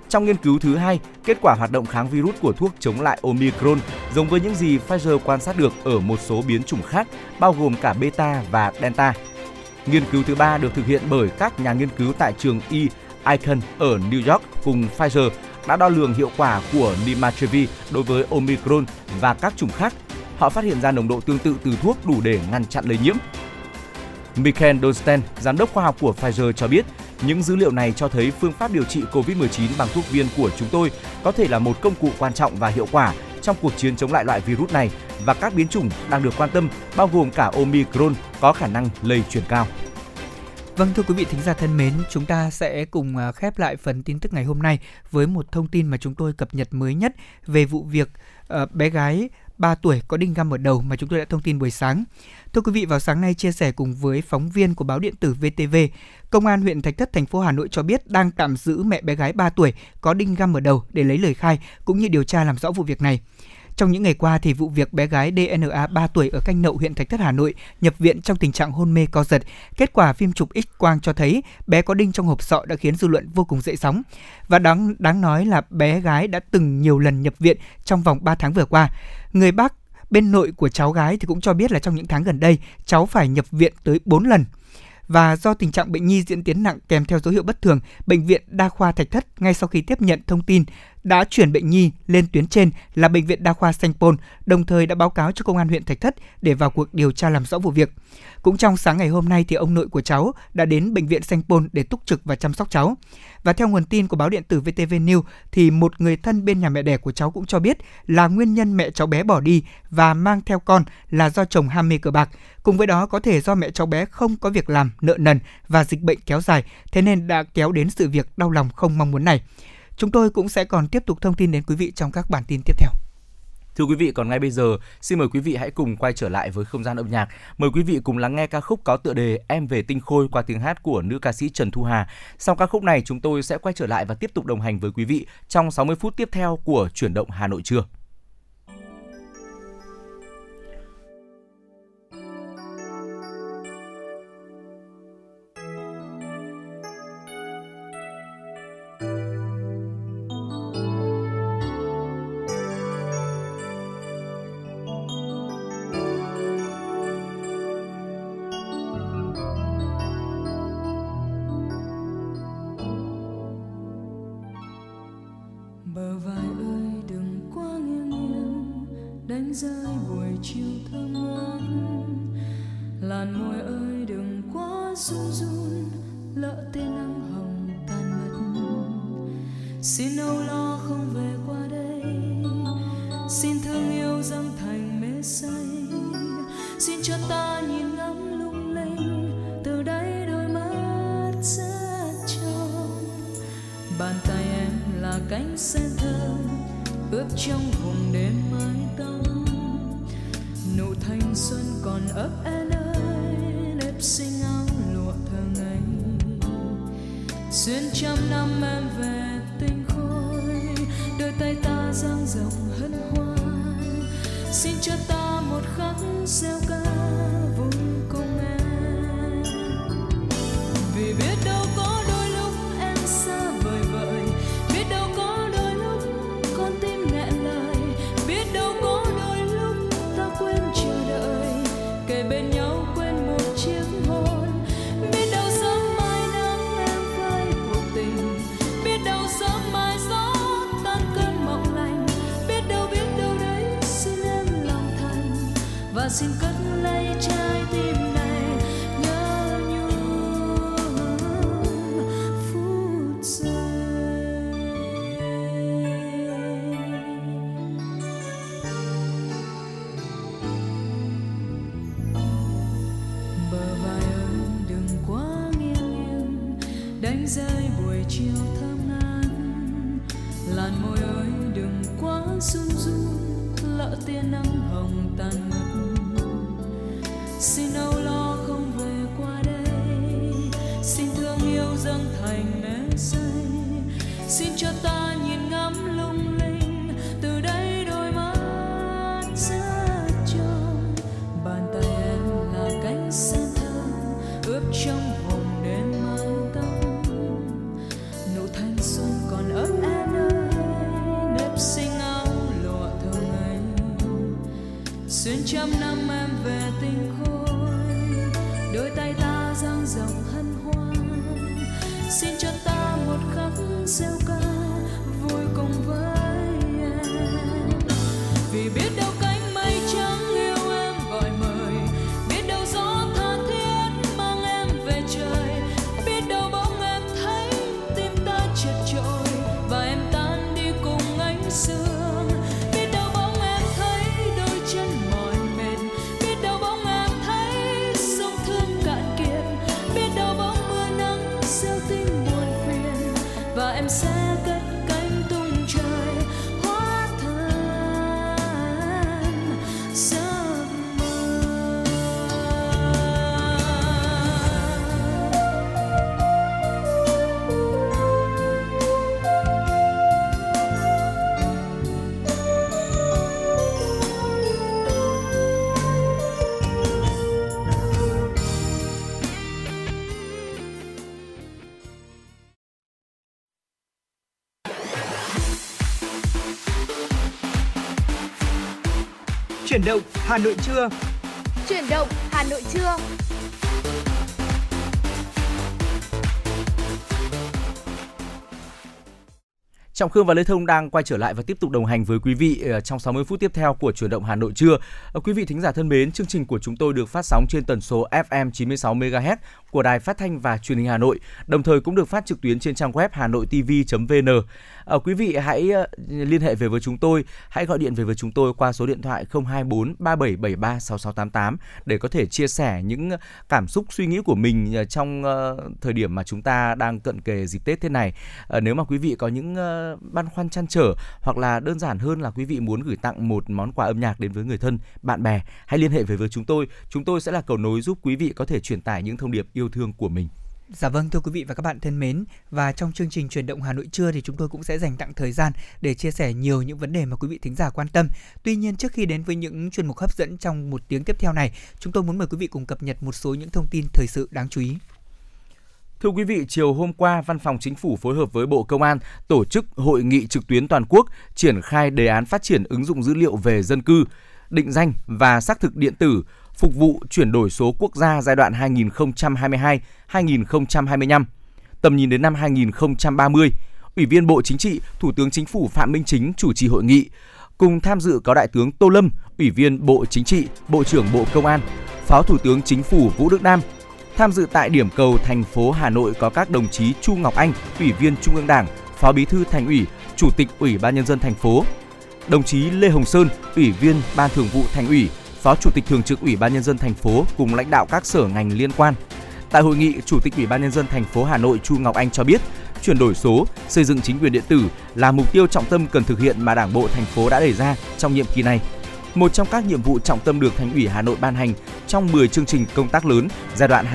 Trong nghiên cứu thứ hai, kết quả hoạt động kháng virus của thuốc chống lại Omicron giống với những gì Pfizer quan sát được ở một số biến chủng khác, bao gồm cả beta và delta. Nghiên cứu thứ ba được thực hiện bởi các nhà nghiên cứu tại trường E. Icon ở New York cùng Pfizer đã đo lường hiệu quả của Nirmatrelvir đối với Omicron và các chủng khác. Họ phát hiện ra nồng độ tương tự từ thuốc đủ để ngăn chặn lây nhiễm. Michael Donsten, giám đốc khoa học của Pfizer cho biết, những dữ liệu này cho thấy phương pháp điều trị COVID-19 bằng thuốc viên của chúng tôi có thể là một công cụ quan trọng và hiệu quả trong cuộc chiến chống lại loại virus này và các biến chủng đang được quan tâm bao gồm cả Omicron có khả năng lây truyền cao. Vâng thưa quý vị thính giả thân mến, chúng ta sẽ cùng à, khép lại phần tin tức ngày hôm nay với một thông tin mà chúng tôi cập nhật mới nhất về vụ việc uh, bé gái 3 tuổi có đinh găm ở đầu mà chúng tôi đã thông tin buổi sáng. Thưa quý vị, vào sáng nay chia sẻ cùng với phóng viên của báo điện tử VTV, Công an huyện Thạch Thất, thành phố Hà Nội cho biết đang tạm giữ mẹ bé gái 3 tuổi có đinh găm ở đầu để lấy lời khai cũng như điều tra làm rõ vụ việc này. Trong những ngày qua thì vụ việc bé gái DNA 3 tuổi ở Canh Nậu huyện Thạch Thất, Hà Nội nhập viện trong tình trạng hôn mê co giật. Kết quả phim chụp X quang cho thấy bé có đinh trong hộp sọ đã khiến dư luận vô cùng dậy sóng. Và đáng đáng nói là bé gái đã từng nhiều lần nhập viện trong vòng 3 tháng vừa qua. Người bác, bên nội của cháu gái thì cũng cho biết là trong những tháng gần đây, cháu phải nhập viện tới 4 lần và do tình trạng bệnh nhi diễn tiến nặng kèm theo dấu hiệu bất thường, bệnh viện Đa khoa Thạch Thất ngay sau khi tiếp nhận thông tin đã chuyển bệnh nhi lên tuyến trên là bệnh viện đa khoa Sanh Pôn, đồng thời đã báo cáo cho công an huyện Thạch Thất để vào cuộc điều tra làm rõ vụ việc. Cũng trong sáng ngày hôm nay thì ông nội của cháu đã đến bệnh viện Sanh Pôn để túc trực và chăm sóc cháu. Và theo nguồn tin của báo điện tử VTV News thì một người thân bên nhà mẹ đẻ của cháu cũng cho biết là nguyên nhân mẹ cháu bé bỏ đi và mang theo con là do chồng ham mê cờ bạc. Cùng với đó có thể do mẹ cháu bé không có việc làm, nợ nần và dịch bệnh kéo dài, thế nên đã kéo đến sự việc đau lòng không mong muốn này. Chúng tôi cũng sẽ còn tiếp tục thông tin đến quý vị trong các bản tin tiếp theo. Thưa quý vị, còn ngay bây giờ, xin mời quý vị hãy cùng quay trở lại với không gian âm nhạc. Mời quý vị cùng lắng nghe ca khúc có tựa đề Em về tinh khôi qua tiếng hát của nữ ca sĩ Trần Thu Hà. Sau ca khúc này, chúng tôi sẽ quay trở lại và tiếp tục đồng hành với quý vị trong 60 phút tiếp theo của chuyển động Hà Nội trưa. Và em Chuyển động Hà Nội trưa. Chuyển động Hà Nội trưa. Trọng Khương và Lê Thông đang quay trở lại và tiếp tục đồng hành với quý vị ờ, trong 60 phút tiếp theo của chuyển động Hà Nội trưa. Ờ, quý vị thính giả thân mến, chương trình của chúng tôi được phát sóng trên tần số FM 96 MHz của Đài Phát thanh và Truyền hình Hà Nội, đồng thời cũng được phát trực tuyến trên trang web hanoitv.vn. À, quý vị hãy ờ, liên hệ về với chúng tôi, hãy gọi điện về với chúng tôi qua số điện thoại 024 3773 6688 để có thể chia sẻ những cảm xúc suy nghĩ của mình ờ, trong thời điểm mà chúng ta đang cận kề dịp Tết thế này. À, nếu mà quý vị có những băn khoăn chăn trở hoặc là đơn giản hơn là quý vị muốn gửi tặng một món quà âm nhạc đến với người thân, bạn bè, hãy liên hệ về với chúng tôi. Chúng tôi sẽ là cầu nối giúp quý vị có thể truyền tải những thông điệp yêu thương của mình. Dạ vâng thưa quý vị và các bạn thân mến và trong chương trình truyền động Hà Nội trưa thì chúng tôi cũng sẽ dành tặng thời gian để chia sẻ nhiều những vấn đề mà quý vị thính giả quan tâm. Tuy nhiên trước khi đến với những chuyên mục hấp dẫn trong một tiếng tiếp theo này, chúng tôi muốn mời quý vị cùng cập nhật một số những thông tin thời sự đáng chú ý. Thưa quý vị, chiều hôm qua, Văn phòng Chính phủ phối hợp với Bộ Công an tổ chức hội nghị trực tuyến toàn quốc triển khai đề án phát triển ứng dụng dữ liệu về dân cư, định danh và xác thực điện tử phục vụ chuyển đổi số quốc gia giai đoạn 2022-2025, tầm nhìn đến năm 2030. Ủy viên Bộ Chính trị, Thủ tướng Chính phủ Phạm Minh Chính chủ trì hội nghị. Cùng tham dự có Đại tướng Tô Lâm, Ủy viên Bộ Chính trị, Bộ trưởng Bộ Công an, Phó Thủ tướng Chính phủ Vũ Đức Đam, Tham dự tại điểm cầu thành phố Hà Nội có các đồng chí Chu Ngọc Anh, Ủy viên Trung ương Đảng, Phó Bí thư Thành ủy, Chủ tịch Ủy ban nhân dân thành phố. Đồng chí Lê Hồng Sơn, Ủy viên Ban Thường vụ Thành ủy, Phó Chủ tịch Thường trực Ủy ban nhân dân thành phố cùng lãnh đạo các sở ngành liên quan. Tại hội nghị, Chủ tịch Ủy ban nhân dân thành phố Hà Nội Chu Ngọc Anh cho biết, chuyển đổi số, xây dựng chính quyền điện tử là mục tiêu trọng tâm cần thực hiện mà Đảng bộ thành phố đã đề ra trong nhiệm kỳ này một trong các nhiệm vụ trọng tâm được Thành ủy Hà Nội ban hành trong 10 chương trình công tác lớn giai đoạn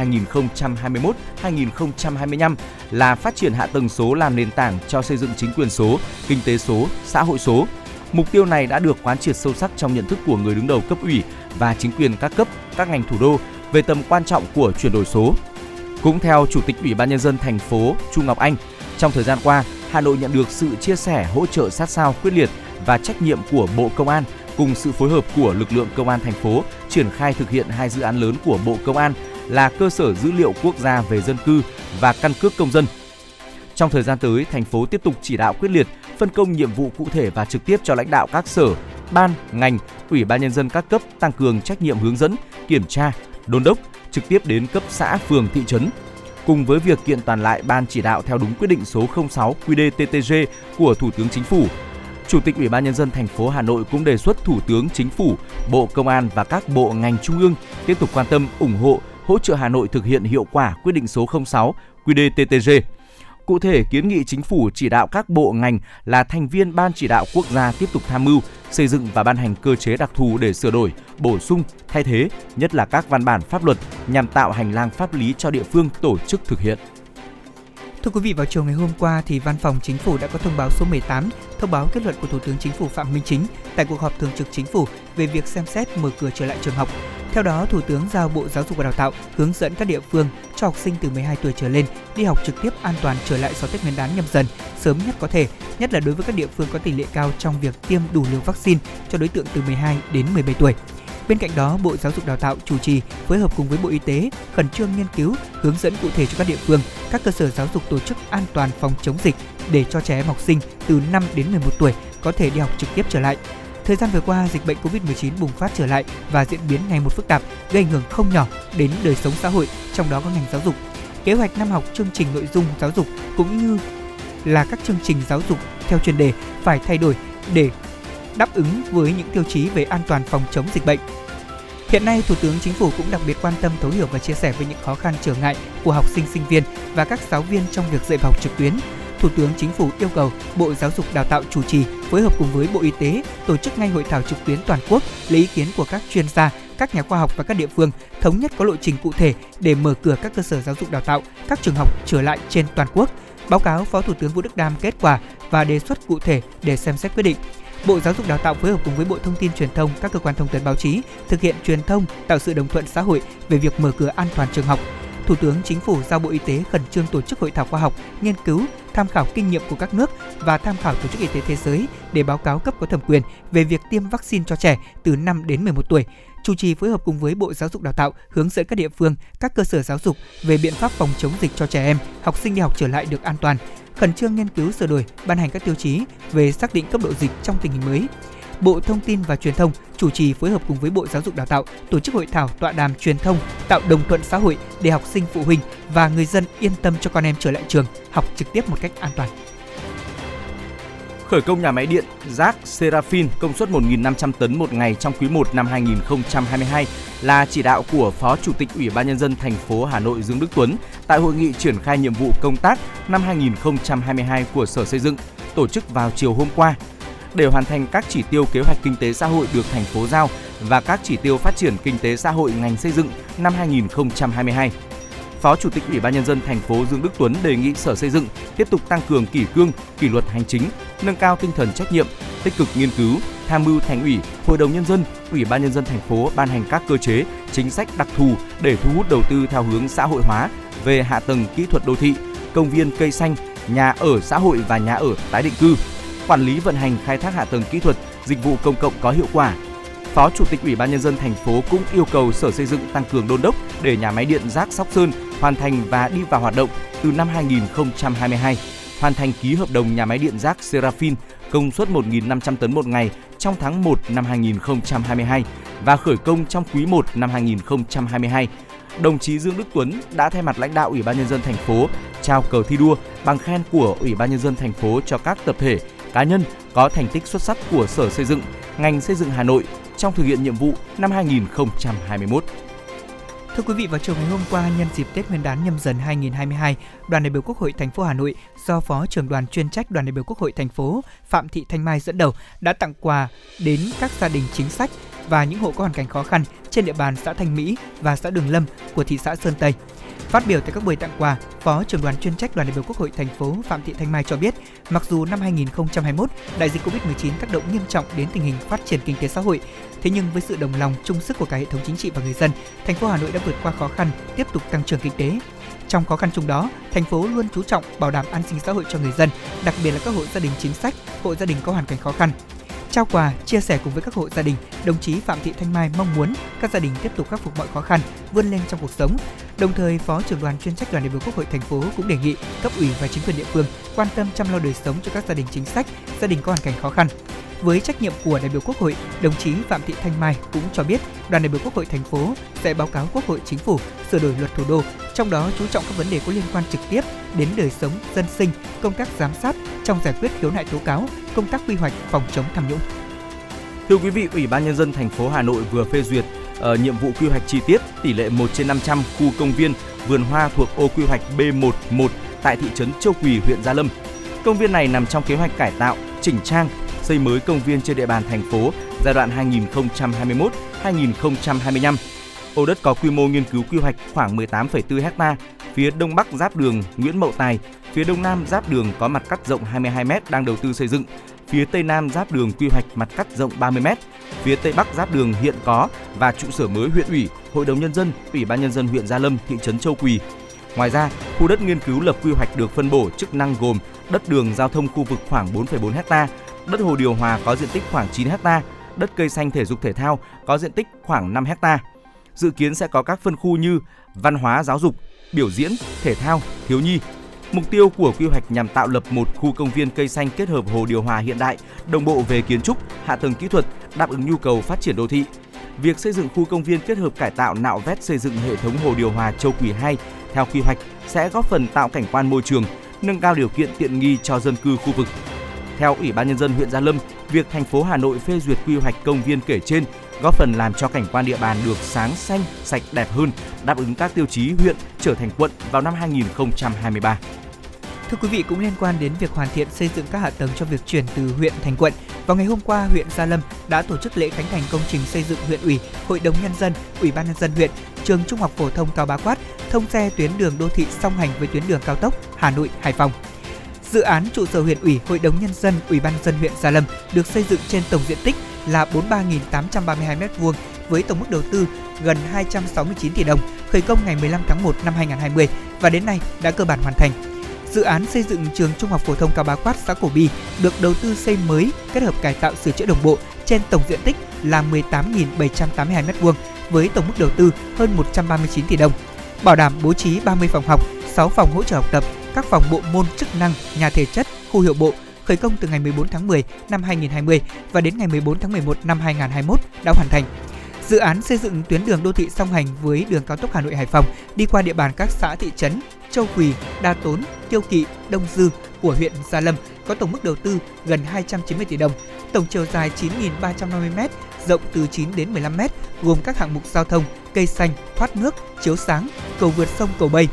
2021-2025 là phát triển hạ tầng số làm nền tảng cho xây dựng chính quyền số, kinh tế số, xã hội số. Mục tiêu này đã được quán triệt sâu sắc trong nhận thức của người đứng đầu cấp ủy và chính quyền các cấp, các ngành thủ đô về tầm quan trọng của chuyển đổi số. Cũng theo Chủ tịch Ủy ban nhân dân thành phố Chu Ngọc Anh, trong thời gian qua, Hà Nội nhận được sự chia sẻ, hỗ trợ sát sao, quyết liệt và trách nhiệm của Bộ Công an cùng sự phối hợp của lực lượng công an thành phố triển khai thực hiện hai dự án lớn của Bộ Công an là cơ sở dữ liệu quốc gia về dân cư và căn cước công dân. Trong thời gian tới, thành phố tiếp tục chỉ đạo quyết liệt, phân công nhiệm vụ cụ thể và trực tiếp cho lãnh đạo các sở, ban, ngành, ủy ban nhân dân các cấp tăng cường trách nhiệm hướng dẫn, kiểm tra, đôn đốc trực tiếp đến cấp xã, phường, thị trấn, cùng với việc kiện toàn lại ban chỉ đạo theo đúng quyết định số 06 QĐ-TTG của Thủ tướng Chính phủ Chủ tịch Ủy ban nhân dân thành phố Hà Nội cũng đề xuất Thủ tướng Chính phủ, Bộ Công an và các bộ ngành trung ương tiếp tục quan tâm ủng hộ hỗ trợ Hà Nội thực hiện hiệu quả quyết định số 06 QĐ-TTG. Cụ thể, kiến nghị chính phủ chỉ đạo các bộ ngành là thành viên ban chỉ đạo quốc gia tiếp tục tham mưu, xây dựng và ban hành cơ chế đặc thù để sửa đổi, bổ sung, thay thế, nhất là các văn bản pháp luật nhằm tạo hành lang pháp lý cho địa phương tổ chức thực hiện. Thưa quý vị, vào chiều ngày hôm qua thì Văn phòng Chính phủ đã có thông báo số 18 thông báo kết luận của Thủ tướng Chính phủ Phạm Minh Chính tại cuộc họp thường trực Chính phủ về việc xem xét mở cửa trở lại trường học. Theo đó, Thủ tướng giao Bộ Giáo dục và Đào tạo hướng dẫn các địa phương cho học sinh từ 12 tuổi trở lên đi học trực tiếp an toàn trở lại sau Tết Nguyên đán nhâm dần sớm nhất có thể, nhất là đối với các địa phương có tỷ lệ cao trong việc tiêm đủ liều vaccine cho đối tượng từ 12 đến 17 tuổi. Bên cạnh đó, Bộ Giáo dục Đào tạo chủ trì phối hợp cùng với Bộ Y tế khẩn trương nghiên cứu, hướng dẫn cụ thể cho các địa phương, các cơ sở giáo dục tổ chức an toàn phòng chống dịch để cho trẻ em học sinh từ 5 đến 11 tuổi có thể đi học trực tiếp trở lại. Thời gian vừa qua, dịch bệnh COVID-19 bùng phát trở lại và diễn biến ngày một phức tạp, gây ảnh hưởng không nhỏ đến đời sống xã hội, trong đó có ngành giáo dục. Kế hoạch năm học, chương trình nội dung giáo dục cũng như là các chương trình giáo dục theo chuyên đề phải thay đổi để đáp ứng với những tiêu chí về an toàn phòng chống dịch bệnh. Hiện nay, Thủ tướng Chính phủ cũng đặc biệt quan tâm thấu hiểu và chia sẻ với những khó khăn trở ngại của học sinh sinh viên và các giáo viên trong việc dạy và học trực tuyến. Thủ tướng Chính phủ yêu cầu Bộ Giáo dục Đào tạo chủ trì phối hợp cùng với Bộ Y tế tổ chức ngay hội thảo trực tuyến toàn quốc lấy ý kiến của các chuyên gia, các nhà khoa học và các địa phương thống nhất có lộ trình cụ thể để mở cửa các cơ sở giáo dục đào tạo, các trường học trở lại trên toàn quốc. Báo cáo Phó Thủ tướng Vũ Đức Đam kết quả và đề xuất cụ thể để xem xét quyết định. Bộ Giáo dục Đào tạo phối hợp cùng với Bộ Thông tin Truyền thông, các cơ quan thông tấn báo chí thực hiện truyền thông, tạo sự đồng thuận xã hội về việc mở cửa an toàn trường học. Thủ tướng Chính phủ giao Bộ Y tế khẩn trương tổ chức hội thảo khoa học, nghiên cứu, tham khảo kinh nghiệm của các nước và tham khảo Tổ chức Y tế Thế giới để báo cáo cấp có thẩm quyền về việc tiêm vaccine cho trẻ từ 5 đến 11 tuổi, chủ trì phối hợp cùng với Bộ Giáo dục Đào tạo hướng dẫn các địa phương, các cơ sở giáo dục về biện pháp phòng chống dịch cho trẻ em, học sinh đi học trở lại được an toàn, khẩn trương nghiên cứu sửa đổi, ban hành các tiêu chí về xác định cấp độ dịch trong tình hình mới. Bộ Thông tin và Truyền thông chủ trì phối hợp cùng với Bộ Giáo dục Đào tạo tổ chức hội thảo tọa đàm truyền thông tạo đồng thuận xã hội để học sinh phụ huynh và người dân yên tâm cho con em trở lại trường, học trực tiếp một cách an toàn khởi công nhà máy điện rác Serafin công suất 1.500 tấn một ngày trong quý 1 năm 2022 là chỉ đạo của Phó Chủ tịch Ủy ban nhân dân thành phố Hà Nội Dương Đức Tuấn tại hội nghị triển khai nhiệm vụ công tác năm 2022 của Sở Xây dựng, tổ chức vào chiều hôm qua. Để hoàn thành các chỉ tiêu kế hoạch kinh tế xã hội được thành phố giao và các chỉ tiêu phát triển kinh tế xã hội ngành xây dựng năm 2022. Phó Chủ tịch Ủy ban nhân dân thành phố Dương Đức Tuấn đề nghị Sở Xây dựng tiếp tục tăng cường kỷ cương, kỷ luật hành chính, nâng cao tinh thần trách nhiệm, tích cực nghiên cứu, tham mưu thành ủy, hội đồng nhân dân, ủy ban nhân dân thành phố ban hành các cơ chế, chính sách đặc thù để thu hút đầu tư theo hướng xã hội hóa về hạ tầng kỹ thuật đô thị, công viên cây xanh, nhà ở xã hội và nhà ở tái định cư, quản lý vận hành khai thác hạ tầng kỹ thuật, dịch vụ công cộng có hiệu quả, Phó Chủ tịch Ủy ban nhân dân thành phố cũng yêu cầu Sở Xây dựng tăng cường đôn đốc để nhà máy điện rác Sóc Sơn hoàn thành và đi vào hoạt động từ năm 2022, hoàn thành ký hợp đồng nhà máy điện rác Serafin công suất 1.500 tấn một ngày trong tháng 1 năm 2022 và khởi công trong quý 1 năm 2022. Đồng chí Dương Đức Tuấn đã thay mặt lãnh đạo Ủy ban nhân dân thành phố trao cờ thi đua bằng khen của Ủy ban nhân dân thành phố cho các tập thể, cá nhân có thành tích xuất sắc của Sở Xây dựng, ngành xây dựng Hà Nội trong thực hiện nhiệm vụ năm 2021. Thưa quý vị, vào chiều ngày hôm qua nhân dịp Tết Nguyên đán nhâm dần 2022, đoàn đại biểu Quốc hội thành phố Hà Nội do Phó trưởng đoàn chuyên trách đoàn đại biểu Quốc hội thành phố Phạm Thị Thanh Mai dẫn đầu đã tặng quà đến các gia đình chính sách và những hộ có hoàn cảnh khó khăn trên địa bàn xã Thanh Mỹ và xã Đường Lâm của thị xã Sơn Tây. Phát biểu tại các buổi tặng quà, Phó trưởng đoàn chuyên trách đoàn đại biểu Quốc hội thành phố Phạm Thị Thanh Mai cho biết, mặc dù năm 2021 đại dịch Covid-19 tác động nghiêm trọng đến tình hình phát triển kinh tế xã hội, thế nhưng với sự đồng lòng chung sức của cả hệ thống chính trị và người dân, thành phố Hà Nội đã vượt qua khó khăn, tiếp tục tăng trưởng kinh tế. Trong khó khăn chung đó, thành phố luôn chú trọng bảo đảm an sinh xã hội cho người dân, đặc biệt là các hộ gia đình chính sách, hộ gia đình có hoàn cảnh khó khăn, Trao quà, chia sẻ cùng với các hộ gia đình, đồng chí Phạm Thị Thanh Mai mong muốn các gia đình tiếp tục khắc phục mọi khó khăn, vươn lên trong cuộc sống. Đồng thời, Phó trưởng đoàn chuyên trách đoàn đại biểu Quốc hội thành phố cũng đề nghị cấp ủy và chính quyền địa phương quan tâm chăm lo đời sống cho các gia đình chính sách, gia đình có hoàn cảnh khó khăn. Với trách nhiệm của đại biểu Quốc hội, đồng chí Phạm Thị Thanh Mai cũng cho biết đoàn đại biểu Quốc hội thành phố sẽ báo cáo Quốc hội Chính phủ sửa đổi luật thủ đô, trong đó chú trọng các vấn đề có liên quan trực tiếp đến đời sống dân sinh, công tác giám sát trong giải quyết khiếu nại tố cáo, công tác quy hoạch phòng chống tham nhũng. Thưa quý vị, Ủy ban nhân dân thành phố Hà Nội vừa phê duyệt uh, nhiệm vụ quy hoạch chi tiết tỷ lệ 1 trên 500 khu công viên vườn hoa thuộc ô quy hoạch B11 tại thị trấn Châu Quỳ, huyện Gia Lâm. Công viên này nằm trong kế hoạch cải tạo, chỉnh trang, xây mới công viên trên địa bàn thành phố giai đoạn 2021-2025. Ô đất có quy mô nghiên cứu quy hoạch khoảng 18,4 ha, phía đông bắc giáp đường Nguyễn Mậu Tài, phía đông nam giáp đường có mặt cắt rộng 22 m đang đầu tư xây dựng, phía tây nam giáp đường quy hoạch mặt cắt rộng 30 m, phía tây bắc giáp đường hiện có và trụ sở mới huyện ủy, hội đồng nhân dân, ủy ban nhân dân huyện Gia Lâm, thị trấn Châu Quỳ. Ngoài ra, khu đất nghiên cứu lập quy hoạch được phân bổ chức năng gồm đất đường giao thông khu vực khoảng 4,4 ha, đất hồ điều hòa có diện tích khoảng 9 ha, đất cây xanh thể dục thể thao có diện tích khoảng 5 ha. Dự kiến sẽ có các phân khu như văn hóa giáo dục, biểu diễn, thể thao, thiếu nhi. Mục tiêu của quy hoạch nhằm tạo lập một khu công viên cây xanh kết hợp hồ điều hòa hiện đại, đồng bộ về kiến trúc, hạ tầng kỹ thuật, đáp ứng nhu cầu phát triển đô thị. Việc xây dựng khu công viên kết hợp cải tạo nạo vét xây dựng hệ thống hồ điều hòa Châu Quỳ 2 theo quy hoạch sẽ góp phần tạo cảnh quan môi trường, nâng cao điều kiện tiện nghi cho dân cư khu vực. Theo Ủy ban nhân dân huyện Gia Lâm, việc thành phố Hà Nội phê duyệt quy hoạch công viên kể trên góp phần làm cho cảnh quan địa bàn được sáng xanh, sạch đẹp hơn, đáp ứng các tiêu chí huyện trở thành quận vào năm 2023. Thưa quý vị, cũng liên quan đến việc hoàn thiện xây dựng các hạ tầng cho việc chuyển từ huyện thành quận, vào ngày hôm qua, huyện Gia Lâm đã tổ chức lễ khánh thành công trình xây dựng huyện ủy, hội đồng nhân dân, ủy ban nhân dân huyện, trường trung học phổ thông Cao Bá Quát, thông xe tuyến đường đô thị song hành với tuyến đường cao tốc Hà Nội Hải Phòng. Dự án trụ sở huyện ủy, hội đồng nhân dân, ủy ban dân huyện Gia Lâm được xây dựng trên tổng diện tích là 43.832 m2 với tổng mức đầu tư gần 269 tỷ đồng, khởi công ngày 15 tháng 1 năm 2020 và đến nay đã cơ bản hoàn thành. Dự án xây dựng trường Trung học phổ thông Cao Bá Quát xã Cổ Bi được đầu tư xây mới kết hợp cải tạo sửa chữa đồng bộ trên tổng diện tích là 18.782 m2 với tổng mức đầu tư hơn 139 tỷ đồng, bảo đảm bố trí 30 phòng học, 6 phòng hỗ trợ học tập, các phòng bộ môn chức năng, nhà thể chất, khu hiệu bộ khởi công từ ngày 14 tháng 10 năm 2020 và đến ngày 14 tháng 11 năm 2021 đã hoàn thành. Dự án xây dựng tuyến đường đô thị song hành với đường cao tốc Hà Nội Hải Phòng đi qua địa bàn các xã thị trấn Châu Quỳ, Đa Tốn, Tiêu Kỵ, Đông Dư của huyện Gia Lâm có tổng mức đầu tư gần 290 tỷ đồng, tổng chiều dài 9.350 m, rộng từ 9 đến 15 m, gồm các hạng mục giao thông, cây xanh, thoát nước, chiếu sáng, cầu vượt sông cầu Bây.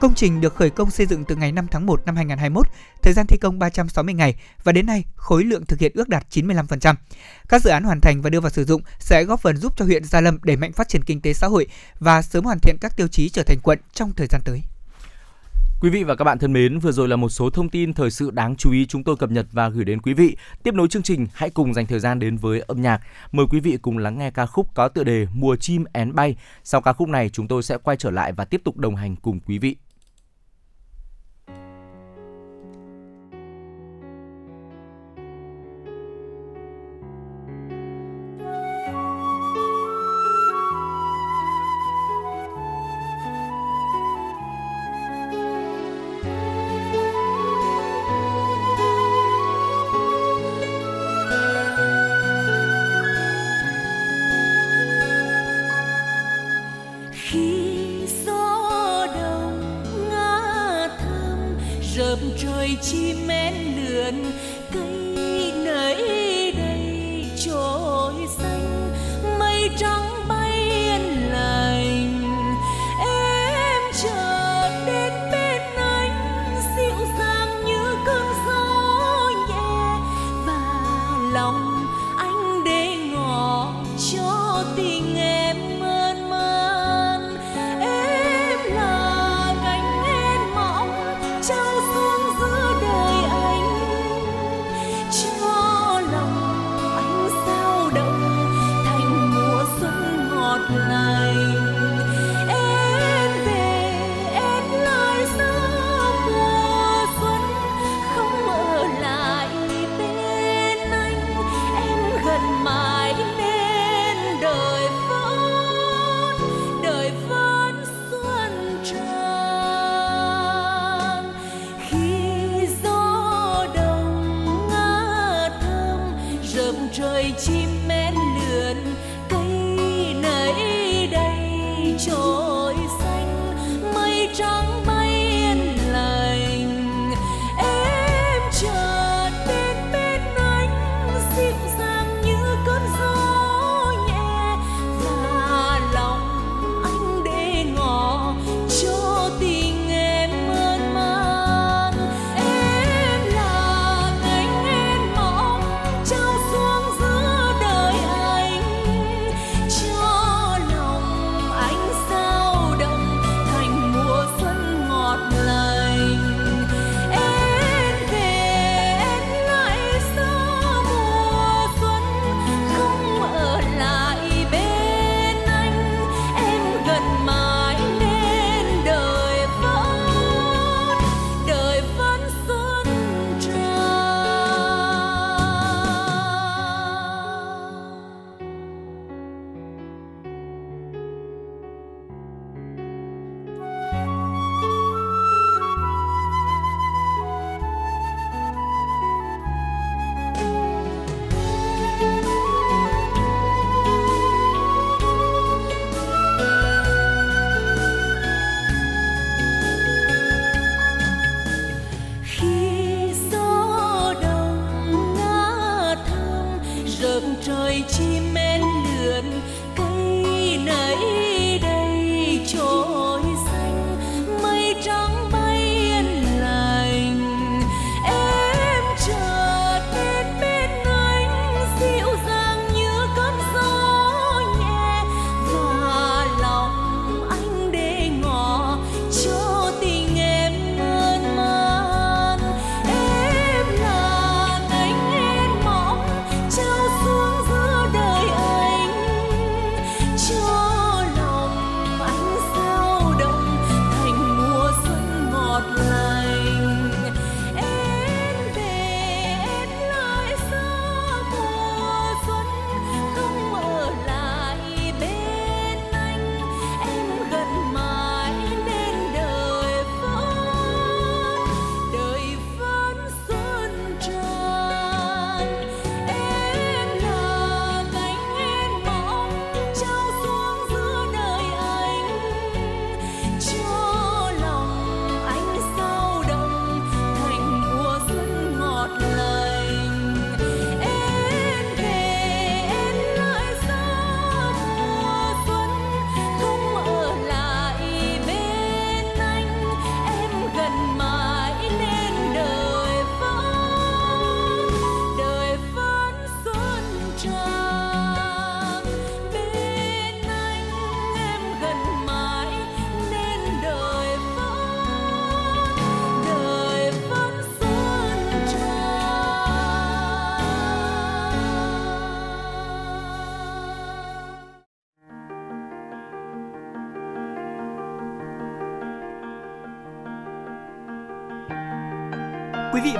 Công trình được khởi công xây dựng từ ngày 5 tháng 1 năm 2021, thời gian thi công 360 ngày và đến nay khối lượng thực hiện ước đạt 95%. Các dự án hoàn thành và đưa vào sử dụng sẽ góp phần giúp cho huyện Gia Lâm đẩy mạnh phát triển kinh tế xã hội và sớm hoàn thiện các tiêu chí trở thành quận trong thời gian tới. Quý vị và các bạn thân mến, vừa rồi là một số thông tin thời sự đáng chú ý chúng tôi cập nhật và gửi đến quý vị. Tiếp nối chương trình, hãy cùng dành thời gian đến với âm nhạc. Mời quý vị cùng lắng nghe ca khúc có tựa đề Mùa chim én bay. Sau ca khúc này, chúng tôi sẽ quay trở lại và tiếp tục đồng hành cùng quý vị.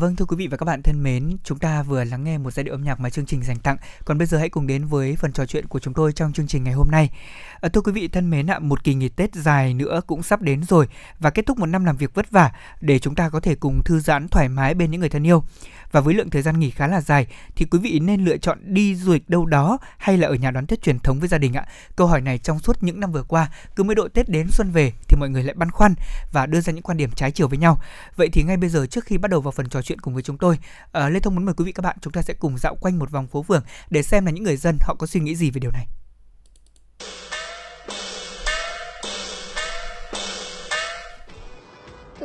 vâng thưa quý vị và các bạn thân mến, chúng ta vừa lắng nghe một giai điệu âm nhạc mà chương trình dành tặng. Còn bây giờ hãy cùng đến với phần trò chuyện của chúng tôi trong chương trình ngày hôm nay. À, thưa quý vị thân mến ạ, một kỳ nghỉ Tết dài nữa cũng sắp đến rồi và kết thúc một năm làm việc vất vả để chúng ta có thể cùng thư giãn thoải mái bên những người thân yêu. Và với lượng thời gian nghỉ khá là dài thì quý vị nên lựa chọn đi du lịch đâu đó hay là ở nhà đón Tết truyền thống với gia đình ạ? Câu hỏi này trong suốt những năm vừa qua, cứ mỗi độ Tết đến xuân về thì mọi người lại băn khoăn và đưa ra những quan điểm trái chiều với nhau. Vậy thì ngay bây giờ trước khi bắt đầu vào phần trò chuyện cùng với chúng tôi, uh, Lê Thông muốn mời quý vị các bạn chúng ta sẽ cùng dạo quanh một vòng phố phường để xem là những người dân họ có suy nghĩ gì về điều này.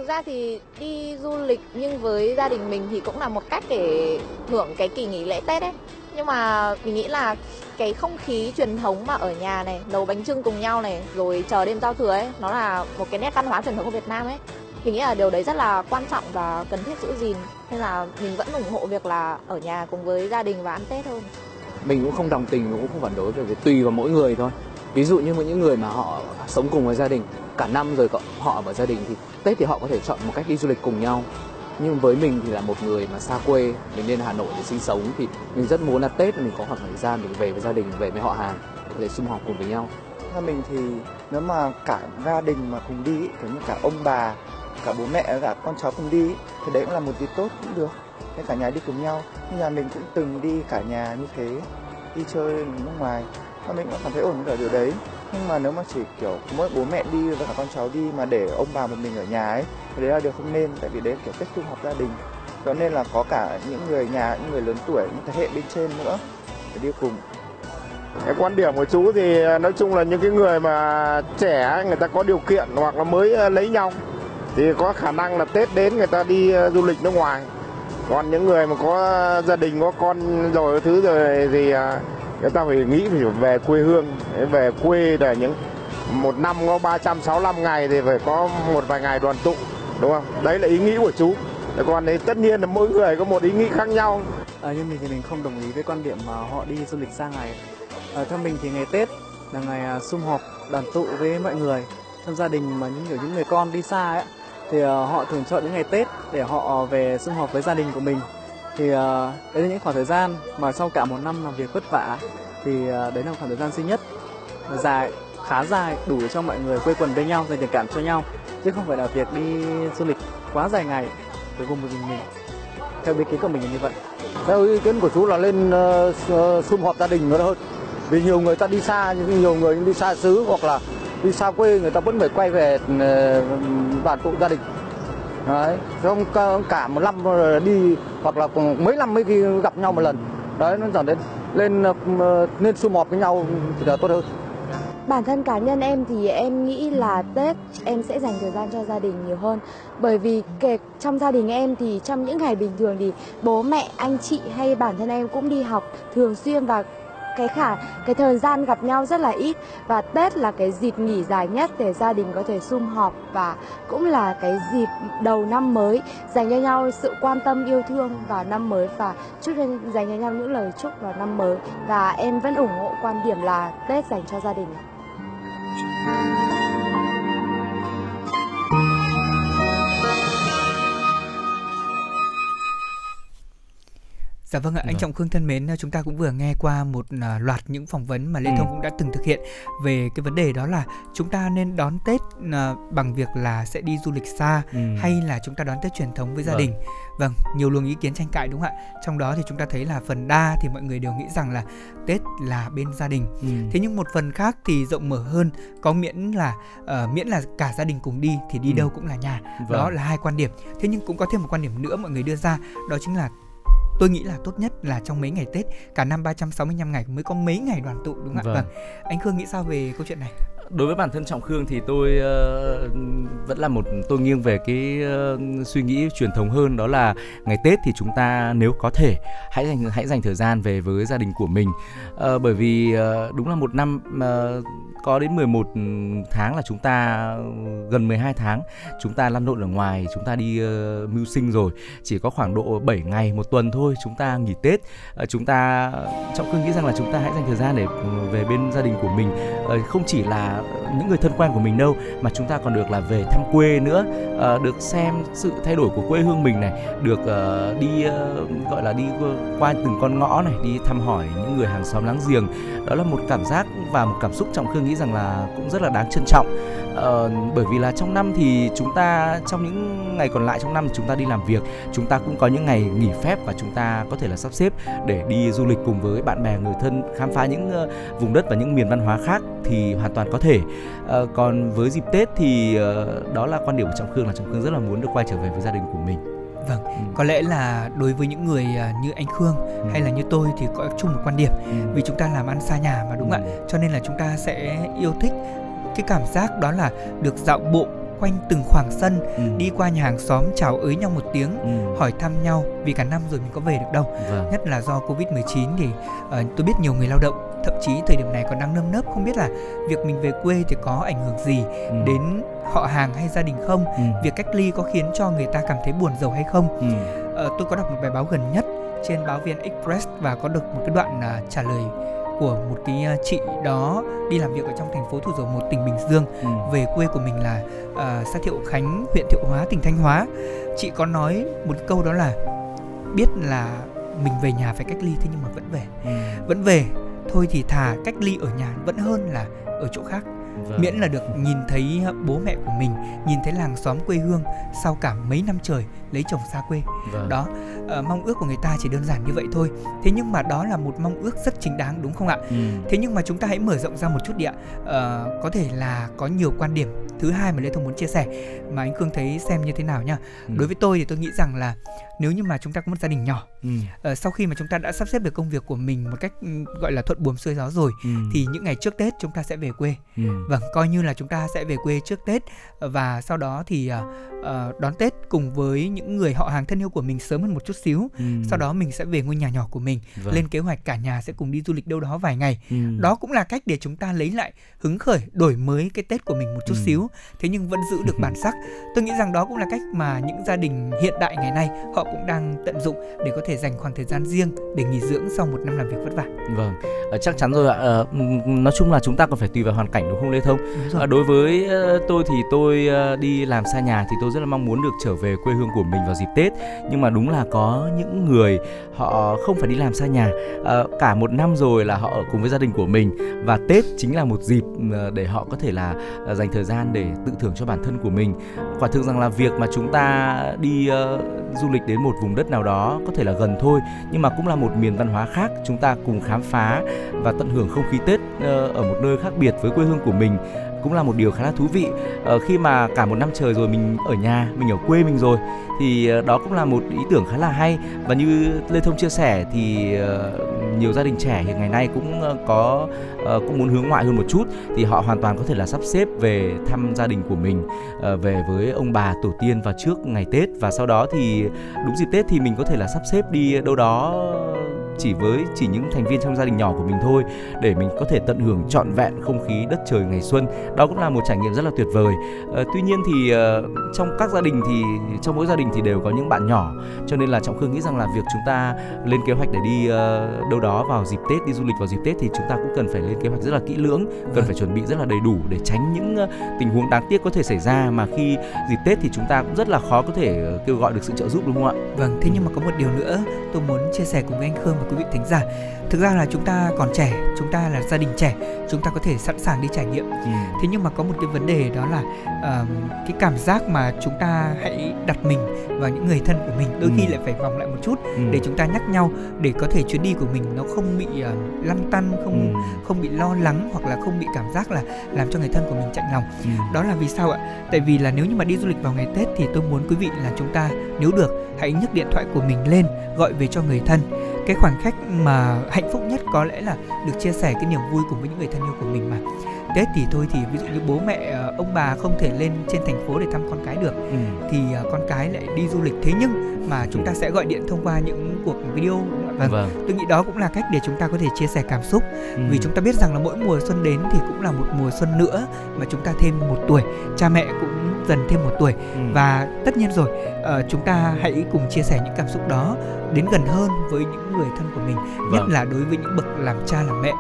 Thực ra thì đi du lịch nhưng với gia đình mình thì cũng là một cách để hưởng cái kỳ nghỉ lễ Tết ấy. Nhưng mà mình nghĩ là cái không khí truyền thống mà ở nhà này, nấu bánh trưng cùng nhau này, rồi chờ đêm giao thừa ấy, nó là một cái nét văn hóa truyền thống của Việt Nam ấy. Mình nghĩ là điều đấy rất là quan trọng và cần thiết giữ gìn. Nên là mình vẫn ủng hộ việc là ở nhà cùng với gia đình và ăn Tết hơn. Mình cũng không đồng tình, cũng không phản đối về tùy vào mỗi người thôi. Ví dụ như những người mà họ sống cùng với gia đình, cả năm rồi họ ở gia đình thì Tết thì họ có thể chọn một cách đi du lịch cùng nhau. Nhưng với mình thì là một người mà xa quê, mình lên Hà Nội để sinh sống thì mình rất muốn là Tết mình có khoảng thời gian mình về với gia đình, về với họ hàng, có thể sum họp cùng với nhau. Theo mình thì nếu mà cả gia đình mà cùng đi, kiểu như cả ông bà, cả bố mẹ, cả con cháu cùng đi, thì đấy cũng là một dịp tốt cũng được. Nên cả nhà đi cùng nhau. Nhưng nhà mình cũng từng đi cả nhà như thế, đi chơi nước ngoài và mình cũng cảm thấy ổn ở điều đấy. Nhưng mà nếu mà chỉ, kiểu, mỗi bố mẹ đi và cả con cháu đi mà để ông bà một mình ở nhà ấy, thì đấy là điều không nên, tại vì đấy kiểu tết sum họp gia đình. Cho nên là có cả những người nhà, những người lớn tuổi, những thế hệ bên trên nữa để đi cùng. Cái quan điểm của chú thì à, nói chung là những cái người mà trẻ người ta có điều kiện hoặc là mới à, lấy nhau, thì có khả năng là Tết đến người ta đi à, du lịch nước ngoài. Còn những người mà có gia đình, có con rồi, thứ rồi thì người ta phải nghĩ phải về quê hương. Về quê để những một năm có 365 ngày thì phải có một vài ngày đoàn tụ đúng không? Đấy là ý nghĩ của chú. Còn đấy tất nhiên là mỗi người có một ý nghĩ khác nhau. À, nhưng mình thì mình không đồng ý với quan điểm mà họ đi du lịch xa ngày à, theo mình thì ngày tết là ngày à, sum họp đoàn tụ với mọi người trong gia đình mà những kiểu những người con đi xa ấy. Thì à, họ thường chọn những ngày tết để họ về sum họp với gia đình của mình thì uh, đấy là những khoảng thời gian mà sau cả một năm làm việc vất vả thì uh, đấy là khoảng thời gian duy nhất dài khá dài đủ để cho mọi người quây quần bên nhau dành tình cảm cho nhau. Chứ không phải là việc đi du lịch quá dài ngày với vùng một mình mình. Theo ý kiến của mình là như vậy. Theo ý kiến của chú là lên uh, sum họp gia đình nữa hơn vì nhiều người ta đi xa nhưng nhiều người đi xa xứ hoặc là đi xa quê người ta vẫn phải quay về đoàn tụ gia đình đấy không cả một năm đi hoặc là mấy năm mới khi gặp nhau một lần. Đấy nó dẫn đến lên ờ, nên sum họp với nhau thì là tốt hơn. Bản thân cá nhân em thì em nghĩ là Tết em sẽ dành thời gian cho gia đình nhiều hơn. Bởi vì kể trong gia đình em thì trong những ngày bình thường thì bố mẹ, anh chị hay bản thân em cũng đi học thường xuyên và cái khả, cái thời gian gặp nhau rất là ít. Và Tết là cái dịp nghỉ dài nhất để gia đình có thể sum họp và cũng là cái dịp đầu năm mới, dành cho nhau sự quan tâm, yêu thương vào năm mới. Và chúc dành cho nhau những lời chúc vào năm mới. Và em vẫn ủng hộ quan điểm là Tết dành cho gia đình. Dạ vâng ạ, anh vâng. Trọng Khương thân mến, chúng ta cũng vừa nghe qua một à, loạt những phỏng vấn mà Lê Thông cũng đã từng thực hiện về cái vấn đề đó là chúng ta nên đón Tết à, bằng việc là sẽ đi du lịch xa ừ. hay là chúng ta đón Tết truyền thống với gia vâng. đình. Vâng, nhiều luồng ý kiến tranh cãi đúng không ạ? Trong đó thì chúng ta thấy là phần đa thì mọi người đều nghĩ rằng là Tết là bên gia đình. Ừ. Thế nhưng một phần khác thì rộng mở hơn, có miễn là uh, miễn là cả gia đình cùng đi thì đi ừ. đâu cũng là nhà. Vâng. Đó là hai quan điểm. Thế nhưng cũng có thêm một quan điểm nữa mọi người đưa ra, đó chính là tôi nghĩ là tốt nhất là trong mấy ngày Tết cả năm 365 ngày mới có mấy ngày đoàn tụ đúng không vâng. ạ? Vâng. Anh Khương nghĩ sao về câu chuyện này? đối với bản thân trọng khương thì tôi uh, vẫn là một tôi nghiêng về cái uh, suy nghĩ truyền thống hơn đó là ngày tết thì chúng ta nếu có thể hãy dành hãy dành thời gian về với gia đình của mình uh, bởi vì uh, đúng là một năm uh, có đến 11 ừ, tháng là chúng ta gần 12 tháng chúng ta lăn lộn ở ngoài chúng ta đi uh, mưu sinh rồi. Chỉ có khoảng độ 7 ngày một tuần thôi chúng ta nghỉ tết. Uh, chúng ta trọng cương nghĩ rằng là chúng ta hãy dành thời gian để ừ, về bên gia đình của mình. Uh, không chỉ là những người thân quen của mình đâu mà chúng ta còn được là về thăm quê nữa. Uh, được xem sự thay đổi của quê hương mình này được uh, đi uh, gọi là đi qua từng con ngõ này đi thăm hỏi những người hàng xóm láng giềng. Đó là một cảm giác và một cảm xúc trọng cương nghĩ rằng là cũng rất là đáng trân trọng. Ờ, bởi vì là trong năm thì chúng ta trong những ngày còn lại trong năm chúng ta đi làm việc chúng ta cũng có những ngày nghỉ phép và chúng ta có thể là sắp xếp để đi du lịch cùng với bạn bè người thân khám phá những uh, vùng đất và những miền văn hóa khác thì hoàn toàn có thể. Uh, còn với dịp tết thì uh, đó là quan điểm của trọng khương là trọng khương rất là muốn được quay trở về với gia đình của mình. Vâng, ừ. có lẽ là đối với những người như anh Khương ừ. hay là như tôi thì có chung một quan điểm ừ. vì chúng ta làm ăn xa nhà mà đúng ừ. ạ, cho nên là chúng ta sẽ yêu thích cái cảm giác đó là được dạo bộ quanh từng khoảng sân ừ. đi qua nhà hàng xóm chào ới nhau một tiếng ừ. hỏi thăm nhau vì cả năm rồi mình có về được đâu vâng. nhất là do covid 19 thì uh, tôi biết nhiều người lao động thậm chí thời điểm này còn đang nâm nớp không biết là việc mình về quê thì có ảnh hưởng gì ừ. đến họ hàng hay gia đình không ừ. việc cách ly có khiến cho người ta cảm thấy buồn giàu hay không ừ. uh, tôi có đọc một bài báo gần nhất trên báo vn express và có được một cái đoạn uh, trả lời của một cái ờ, chị đó đi làm việc ở trong thành phố Thủ Dầu Một tỉnh Bình Dương ừ. về quê của mình là uh, xã Thiệu Khánh huyện Thiệu Hóa tỉnh Thanh Hóa chị có nói một câu đó là biết là mình về nhà phải cách ly thế nhưng mà vẫn về ừ. vẫn về thôi thì thà cách ly ở nhà vẫn hơn là ở chỗ khác vâng. miễn là được nhìn thấy bố mẹ của mình nhìn thấy làng xóm quê hương sau cả mấy năm trời lấy chồng xa quê vâng. đó uh, mong ước của người ta chỉ đơn giản như vậy thôi thế nhưng mà đó là một mong ước rất chính đáng đúng không ạ ừ. thế nhưng mà chúng ta hãy mở rộng ra một chút đi ạ uh, có thể là có nhiều quan điểm thứ hai mà lê thông muốn chia sẻ mà anh khương thấy xem như thế nào nhá ừ. đối với tôi thì tôi nghĩ rằng là nếu như mà chúng ta có một gia đình nhỏ ừ. uh, sau khi mà chúng ta đã sắp xếp được công việc của mình một cách ừ, gọi là thuận buồm xuôi gió rồi ừ. thì những ngày trước tết chúng ta sẽ về quê ừ. vâng coi như là chúng ta sẽ về quê trước tết và sau đó thì uh, uh, đón tết cùng với những người họ hàng thân yêu của mình sớm hơn một chút xíu. Ừ. sau đó mình sẽ về ngôi nhà nhỏ của mình vâng. lên kế hoạch cả nhà sẽ cùng đi du lịch đâu đó vài ngày. Ừ. đó cũng là cách để chúng ta lấy lại hứng khởi đổi mới cái tết của mình một chút ừ. xíu. Thế nhưng vẫn giữ được bản sắc. Tôi nghĩ rằng đó cũng là cách mà những gia đình hiện đại ngày nay họ cũng đang tận dụng để có thể dành khoảng thời gian riêng để nghỉ dưỡng sau một năm làm việc vất vả. Vâng. Uh, chắc chắn rồi ạ. Uh, nói chung là chúng ta còn phải tùy vào hoàn cảnh đúng không lê thông? Đối với tôi thì tôi đi làm xa nhà thì tôi rất là mong muốn được trở về quê hương của mình vào dịp Tết. Nhưng mà đúng là có những người họ không phải đi làm xa nhà. À, cả một năm rồi là họ ở cùng với gia đình của mình. Và Tết chính là một dịp ờ, để họ có thể là ờ, dành thời gian để tự thưởng cho bản thân của mình. Quả thực rằng là việc mà chúng ta đi uh, du lịch đến một vùng đất nào đó có thể là gần thôi nhưng mà cũng là một miền văn hóa khác. Chúng ta cùng khám phá và tận hưởng không khí Tết uh, ở một nơi khác biệt với quê hương của mình cũng là một điều khá là thú vị. Uh, khi mà cả một năm trời rồi mình ở nhà mình ở quê mình rồi thì uh, đó cũng là một ý tưởng khá là hay. Và như lê thông chia sẻ thì uh, nhiều gia đình trẻ hiện ngày nay cũng uh, có uh, cũng muốn hướng ngoại hơn một chút thì họ hoàn toàn có thể là sắp xếp về thăm gia đình của mình uh, về với ông bà tổ tiên vào trước ngày tết. Và sau đó thì đúng dịp tết thì mình có thể là sắp xếp đi đâu đó chỉ với chỉ những thành viên trong gia đình nhỏ của mình thôi để mình có thể tận hưởng trọn vẹn không khí đất trời ngày xuân đó cũng là một trải nghiệm rất là tuyệt vời. À, tuy nhiên thì uh, trong các gia đình thì trong mỗi gia đình thì đều có những bạn nhỏ cho nên là trọng khương nghĩ rằng là việc chúng ta lên kế hoạch để đi uh, đâu đó vào dịp tết đi du lịch vào dịp tết thì chúng ta cũng cần phải lên kế hoạch rất là kỹ lưỡng cần vâng. phải chuẩn bị rất là đầy đủ để tránh những uh, tình huống đáng tiếc có thể xảy ra mà khi dịp tết thì chúng ta cũng rất là khó có thể uh, kêu gọi được sự trợ giúp đúng không ạ? Vâng thế nhưng mà có một điều nữa tôi muốn chia sẻ cùng anh khương và quý vị thính giả thực ra là chúng ta còn trẻ chúng ta là gia đình trẻ chúng ta có thể sẵn sàng đi trải nghiệm ừ. thế nhưng mà có một cái vấn đề đó là uh, cái cảm giác mà chúng ta hãy đặt mình vào những người thân của mình đôi ừ. khi lại phải vòng lại một chút ừ. để chúng ta nhắc nhau để có thể chuyến đi của mình nó không bị uh, lăn tăn không ừ. không bị lo lắng hoặc là không bị cảm giác là làm cho người thân của mình chạnh lòng ừ. đó là vì sao ạ tại vì là nếu như mà đi du lịch vào ngày tết thì tôi muốn quý vị là chúng ta nếu được hãy nhấc điện thoại của mình lên gọi về cho người thân cái khoảnh khắc mà hạnh phúc nhất có lẽ là được chia sẻ cái niềm vui cùng với những người thân yêu của mình mà Tết thì thôi thì ví dụ như bố mẹ ờ, ông bà không thể lên trên thành phố để thăm con cái được Ừ. thì ờ, con cái lại đi du lịch thế nhưng mà chúng ta sẽ gọi điện thông qua những cuộc video ạ? Vâng. tôi nghĩ đó cũng là cách để chúng ta có thể chia sẻ cảm xúc Ừ. vì chúng ta biết rằng là mỗi mùa xuân đến thì cũng là một mùa xuân nữa mà chúng ta thêm một tuổi cha mẹ cũng dần thêm một tuổi Ừ. và tất nhiên rồi ờ, chúng ta hãy cùng chia sẻ những cảm xúc đó đến gần hơn với những người thân của mình nhất Vâng. là đối với những bậc làm cha làm mẹ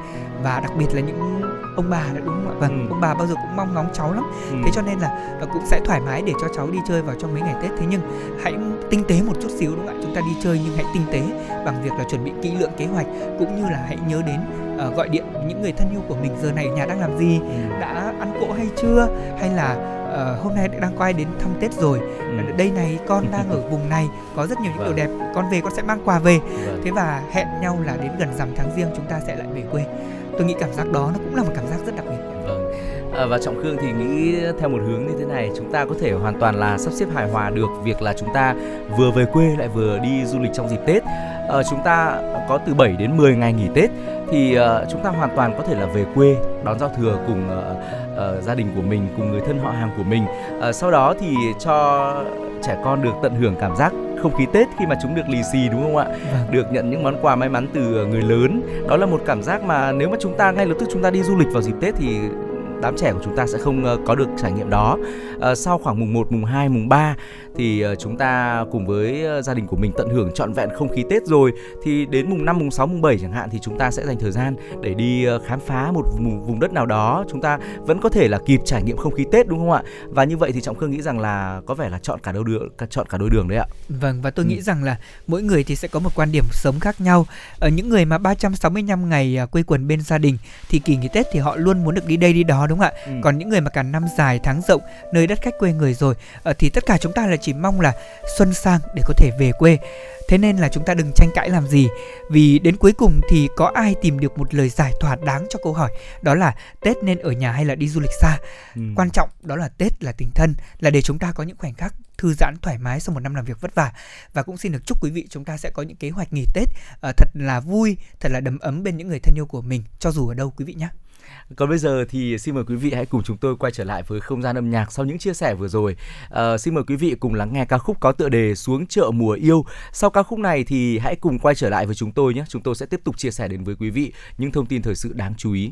và đặc biệt là những ông bà nữa đúng không ạ vâng Ừ. ông bà bao giờ cũng mong ngóng cháu lắm Ừ. thế cho nên là ờ, cũng sẽ thoải mái để cho cháu đi chơi vào trong mấy ngày tết thế nhưng hãy tinh tế một chút xíu đúng không ạ chúng ta đi chơi nhưng hãy tinh tế bằng việc là chuẩn bị kỹ lưỡng kế hoạch cũng như là hãy nhớ đến ờ, gọi điện những người thân yêu của mình giờ này ở nhà đang làm gì Ừ. đã ăn cỗ hay chưa hay là ờ, hôm nay đang ai đến thăm tết rồi đây này con đang ở vùng này có rất nhiều những điều Vâng. đẹp con về con sẽ mang quà về Vâng. thế và hẹn nhau là đến gần rằm tháng riêng chúng ta sẽ lại về quê tôi nghĩ cảm giác đó nó cũng là một cảm giác rất đặc biệt Vâng. À, và Trọng Khương thì nghĩ theo một hướng như thế này chúng ta có thể hoàn toàn là sắp xếp hài hòa được việc là chúng ta vừa về quê lại vừa đi du lịch trong dịp Tết. à, chúng ta có từ 7 đến 10 ngày nghỉ Tết thì uh, chúng ta hoàn toàn có thể là về quê đón giao thừa cùng uh, uh, gia đình của mình cùng người thân họ hàng của mình. uh, sau đó thì cho trẻ con được tận hưởng cảm giác không khí Tết khi mà chúng được lì xì đúng không ạ? Được nhận những món quà may mắn từ người lớn. Đó là một cảm giác mà nếu mà chúng ta ngay lập tức chúng ta đi du lịch vào dịp Tết thì đám trẻ của chúng ta sẽ không ờ, có được trải nghiệm đó. Ờ, sau khoảng mùng 1, mùng 2, mùng 3 thì ờ, chúng ta cùng với gia đình của mình tận hưởng trọn vẹn không khí Tết rồi thì đến mùng 5, mùng 6, mùng 7 chẳng hạn thì chúng ta sẽ dành thời gian để đi khám phá một vùng, vùng đất nào đó, chúng ta vẫn có thể là kịp trải nghiệm không khí Tết đúng không ạ? Và như vậy thì Trọng Khương nghĩ rằng là có vẻ là chọn cả đôi đường chọn cả đôi đường đấy ạ. Vâng và tôi Ừ. nghĩ rằng là mỗi người thì sẽ có một quan điểm sống khác nhau. Ở những người mà 365 ngày à, quây quần bên gia đình thì kỳ nghỉ Tết thì họ luôn muốn được đi đây đi đó đúng không ạ? Ừ. Còn những người mà cả năm dài tháng rộng nơi đất khách quê người rồi ờ, thì tất cả chúng ta là chỉ mong là xuân sang để có thể về quê. Thế nên là chúng ta đừng tranh cãi làm gì Vì đến cuối cùng thì có ai tìm được một lời giải thỏa đáng cho câu hỏi Đó là Tết nên ở nhà hay là đi du lịch xa Ừ. Quan trọng đó là Tết là tình thân Là để chúng ta có những khoảnh khắc thư giãn thoải mái sau một năm làm việc vất vả Và cũng xin được chúc quý vị chúng ta sẽ có những kế hoạch nghỉ Tết ờ, Thật là vui, thật là đầm ấm bên những người thân yêu của mình Cho dù ở đâu quý vị nhé còn bây giờ thì xin mời quý vị hãy cùng chúng tôi quay trở lại với không gian âm nhạc sau những chia sẻ vừa rồi. À, xin mời quý vị cùng lắng nghe ca khúc có tựa đề Xuống chợ mùa yêu. Sau ca khúc này thì hãy cùng quay trở lại với chúng tôi nhé. Chúng tôi sẽ tiếp tục chia sẻ đến với quý vị những thông tin thời sự đáng chú ý.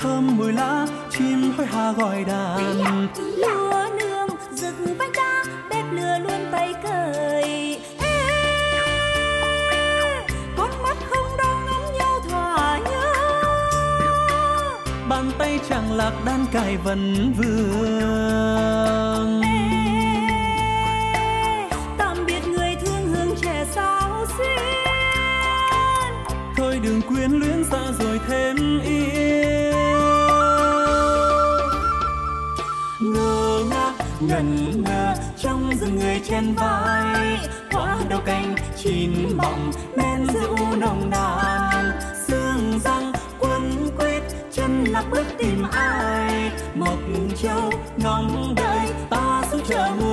Thơm mùi lá chim hoi hà gọi đàn. Lúa nương rực vách đá bếp lửa luôn tay Ê, con mắt không đau ngắm nhau thỏa nhớ. Bàn tay chẳng lạc đan cài vần vương. Tạm biệt người thương hương trẻ sao xuyên. Thôi đừng quyến luyến xa rồi thêm yêu ngân ngẩn ngơ trong rừng người trên vai. Hoa đầu cành chín mọng men rượu nồng nàn. Xương răng, quấn quýt chân lạc bước tìm ai. Mộc châu ngóng đợi, ta xuống chợ mùa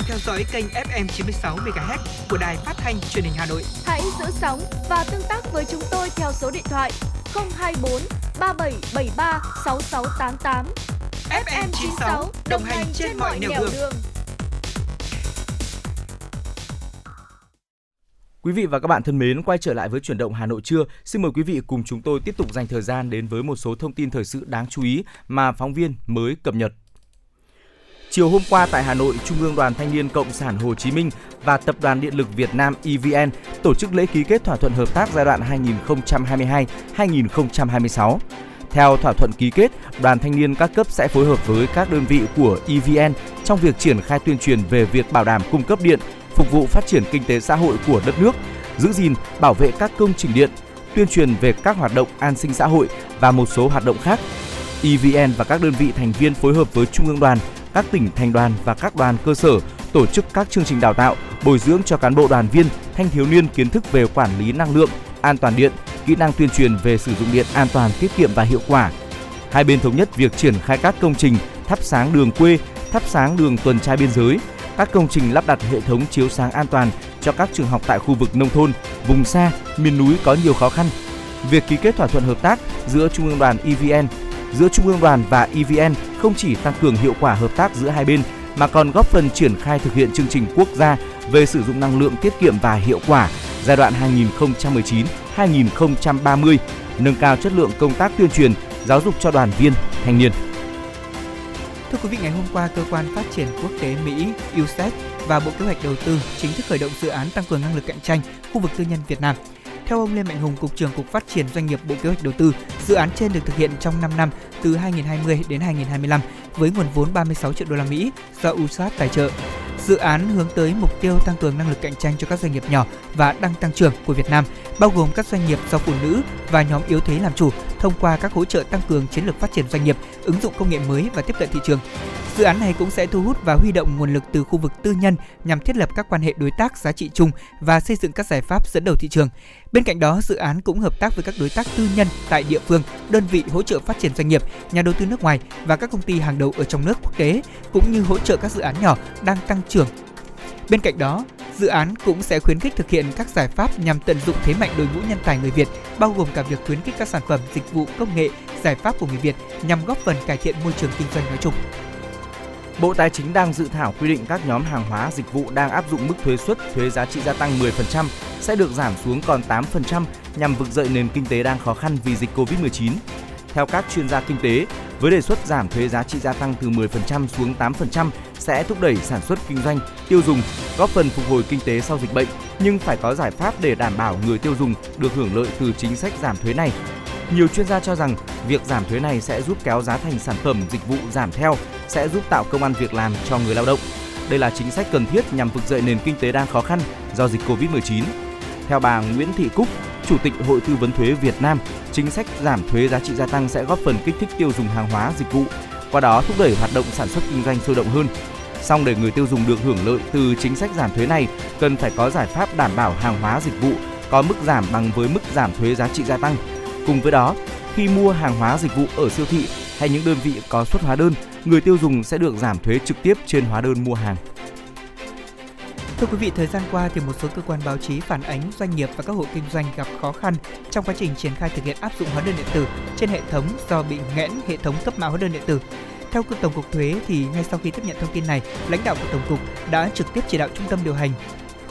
đang theo dõi kênh FM 96 MHz của đài phát thanh truyền hình Hà Nội. Hãy giữ sóng và tương tác với chúng tôi theo số điện thoại 024 3773 6688. FM 96 đồng hành trên mọi nẻo đường. Quý vị và các bạn thân mến, quay trở lại với chuyển động Hà Nội trưa. Xin mời quý vị cùng chúng tôi tiếp tục dành thời gian đến với một số thông tin thời sự đáng chú ý mà phóng viên mới cập nhật. Chiều hôm qua tại Hà Nội, Trung ương Đoàn Thanh niên Cộng sản Hồ Chí Minh và Tập đoàn Điện lực Việt Nam EVN tổ chức lễ ký kết thỏa thuận hợp tác giai đoạn 2022-2026. Theo thỏa thuận ký kết, đoàn thanh niên các cấp sẽ phối hợp với các đơn vị của EVN trong việc triển khai tuyên truyền về việc bảo đảm cung cấp điện, phục vụ phát triển kinh tế xã hội của đất nước, giữ gìn, bảo vệ các công trình điện, tuyên truyền về các hoạt động an sinh xã hội và một số hoạt động khác. EVN và các đơn vị thành viên phối hợp với Trung ương đoàn, các tỉnh thành đoàn và các đoàn cơ sở tổ chức các chương trình đào tạo, bồi dưỡng cho cán bộ đoàn viên, thanh thiếu niên kiến thức về quản lý năng lượng, an toàn điện, kỹ năng tuyên truyền về sử dụng điện an toàn, tiết kiệm và hiệu quả. Hai bên thống nhất việc triển khai các công trình thắp sáng đường quê, thắp sáng đường tuần tra biên giới, các công trình lắp đặt hệ thống chiếu sáng an toàn cho các trường học tại khu vực nông thôn, vùng xa, miền núi có nhiều khó khăn. Việc ký kết thỏa thuận hợp tác giữa Trung ương đoàn EVN, giữa Trung ương đoàn và EVN không chỉ tăng cường hiệu quả hợp tác giữa hai bên mà còn góp phần triển khai thực hiện chương trình quốc gia về sử dụng năng lượng tiết kiệm và hiệu quả giai đoạn 2019-2030, nâng cao chất lượng công tác tuyên truyền, giáo dục cho đoàn viên, thanh niên. Thưa quý vị, ngày hôm qua, Cơ quan Phát triển Quốc tế Mỹ USAID và Bộ Kế hoạch Đầu tư chính thức khởi động dự án tăng cường năng lực cạnh tranh khu vực tư nhân Việt Nam. Theo ông Lê Mạnh Hùng, Cục trưởng Cục Phát triển Doanh nghiệp Bộ Kế hoạch Đầu tư, dự án trên được thực hiện trong 5 năm từ 2020 đến 2025 với nguồn vốn 36 triệu đô la Mỹ do USAID tài trợ. Dự án hướng tới mục tiêu tăng cường năng lực cạnh tranh cho các doanh nghiệp nhỏ và đang tăng trưởng của Việt Nam, bao gồm các doanh nghiệp do phụ nữ và nhóm yếu thế làm chủ thông qua các hỗ trợ tăng cường chiến lược phát triển doanh nghiệp, ứng dụng công nghệ mới và tiếp cận thị trường. Dự án này cũng sẽ thu hút và huy động nguồn lực từ khu vực tư nhân nhằm thiết lập các quan hệ đối tác giá trị chung và xây dựng các giải pháp dẫn đầu thị trường. Bên cạnh đó, dự án cũng hợp tác với các đối tác tư nhân tại địa phương, đơn vị hỗ trợ phát triển doanh nghiệp, nhà đầu tư nước ngoài và các công ty hàng đầu ở trong nước quốc tế, cũng như hỗ trợ các dự án nhỏ đang tăng trưởng. Bên cạnh đó, dự án cũng sẽ khuyến khích thực hiện các giải pháp nhằm tận dụng thế mạnh đội ngũ nhân tài người Việt, bao gồm cả việc khuyến khích các sản phẩm, dịch vụ, công nghệ, giải pháp của người Việt nhằm góp phần cải thiện môi trường kinh doanh nói chung. Bộ Tài chính đang dự thảo quy định các nhóm hàng hóa dịch vụ đang áp dụng mức thuế suất thuế giá trị gia tăng 10% sẽ được giảm xuống còn 8% nhằm vực dậy nền kinh tế đang khó khăn vì dịch Covid-19. Theo các chuyên gia kinh tế, với đề xuất giảm thuế giá trị gia tăng từ 10% xuống 8% sẽ thúc đẩy sản xuất kinh doanh, tiêu dùng, góp phần phục hồi kinh tế sau dịch bệnh, nhưng phải có giải pháp để đảm bảo người tiêu dùng được hưởng lợi từ chính sách giảm thuế này. Nhiều chuyên gia cho rằng việc giảm thuế này sẽ giúp kéo giá thành sản phẩm dịch vụ giảm theo, sẽ giúp tạo công an việc làm cho người lao động. Đây là chính sách cần thiết nhằm vực dậy nền kinh tế đang khó khăn do dịch Covid-19. Theo bà Nguyễn Thị Cúc, Chủ tịch Hội Tư vấn Thuế Việt Nam, chính sách giảm thuế giá trị gia tăng sẽ góp phần kích thích tiêu dùng hàng hóa dịch vụ, qua đó thúc đẩy hoạt động sản xuất kinh doanh sôi động hơn. Song để người tiêu dùng được hưởng lợi từ chính sách giảm thuế này, cần phải có giải pháp đảm bảo hàng hóa dịch vụ có mức giảm bằng với mức giảm thuế giá trị gia tăng. Cùng với đó, khi mua hàng hóa dịch vụ ở siêu thị hay những đơn vị có xuất hóa đơn, người tiêu dùng sẽ được giảm thuế trực tiếp trên hóa đơn mua hàng. Thưa quý vị, thời gian qua thì một số cơ quan báo chí phản ánh doanh nghiệp và các hộ kinh doanh gặp khó khăn trong quá trình triển khai thực hiện áp dụng hóa đơn điện tử trên hệ thống do bị nghẽn hệ thống cấp mã hóa đơn điện tử. Theo Tổng cục Thuế thì ngay sau khi tiếp nhận thông tin này, lãnh đạo của Tổng cục đã trực tiếp chỉ đạo trung tâm điều hành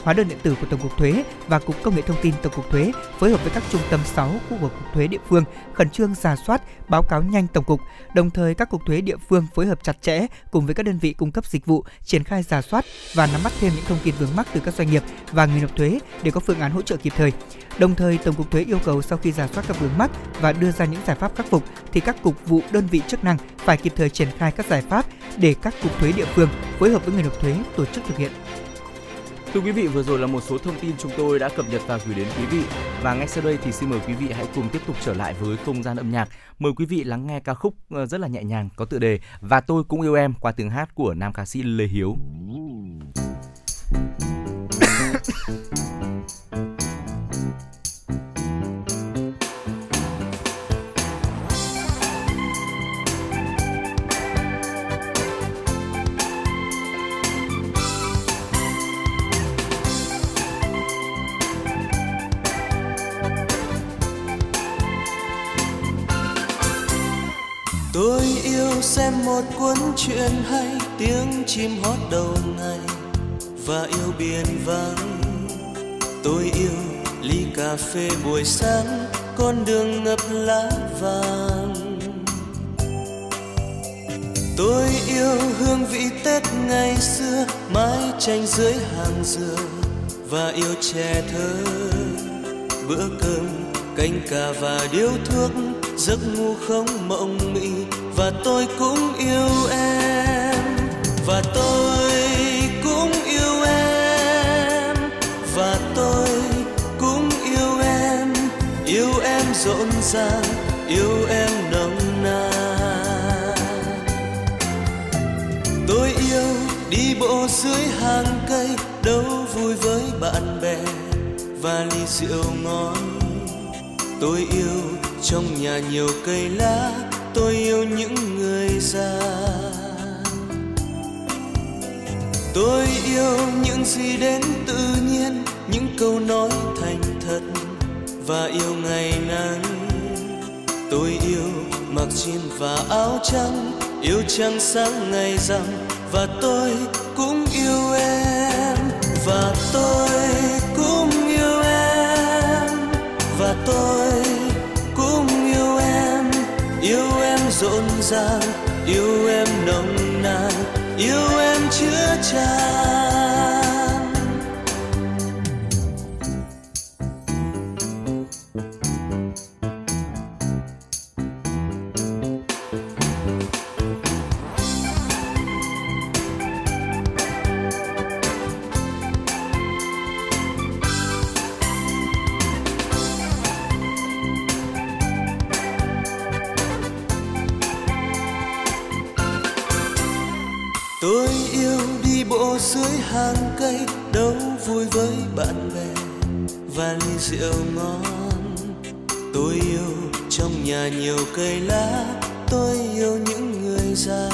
hóa đơn điện tử của Tổng cục Thuế và Cục Công nghệ Thông tin Tổng cục Thuế phối hợp với các trung tâm 6 khu vực cục thuế địa phương khẩn trương giả soát, báo cáo nhanh Tổng cục. Đồng thời các cục thuế địa phương phối hợp chặt chẽ cùng với các đơn vị cung cấp dịch vụ triển khai giả soát và nắm bắt thêm những thông tin vướng mắc từ các doanh nghiệp và người nộp thuế để có phương án hỗ trợ kịp thời. Đồng thời, Tổng cục Thuế yêu cầu sau khi giả soát các vướng mắc và đưa ra những giải pháp khắc phục thì các cục vụ đơn vị chức năng phải kịp thời triển khai các giải pháp để các cục thuế địa phương phối hợp với người nộp thuế tổ chức thực hiện. Thưa quý vị, vừa rồi là một số thông tin chúng tôi đã cập nhật và gửi đến quý vị. Và ngay sau đây thì xin mời quý vị hãy cùng tiếp tục trở lại với không gian âm nhạc. Mời quý vị lắng nghe ca khúc ờ, rất là nhẹ nhàng có tựa đề Và tôi cũng yêu em qua tiếng hát của nam ca sĩ Lê Hiếu. tôi yêu xem một cuốn truyện hay tiếng chim hót đầu ngày và yêu biển vắng. Tôi yêu ly cà phê buổi sáng, con đường ngập lá vàng. Tôi yêu hương vị tết ngày xưa, mái tranh dưới hàng dừa và yêu trẻ thơ. Bữa cơm, canh cà và điếu thuốc giấc ngủ không mộng mị và tôi cũng yêu em. Và tôi cũng yêu em. Và tôi cũng yêu em. Yêu em rộn ràng, yêu em nồng nàn. Tôi yêu đi bộ dưới hàng cây, đâu vui với bạn bè. Và ly rượu ngon, tôi yêu trong nhà nhiều cây lá, tôi yêu những người già. Tôi yêu những gì đến tự nhiên, những câu nói thành thật. Và yêu ngày nắng. Tôi yêu mặc jean và áo trắng, yêu trăng sáng ngày rằm. Và tôi cũng yêu em. Và tôi cũng yêu em. Và tôi yêu em rộn ràng yêu em nồng nàn yêu em chứa chan. Bạn bè và ly rượu ngon. Tôi yêu trong nhà nhiều cây lá, tôi yêu những người già.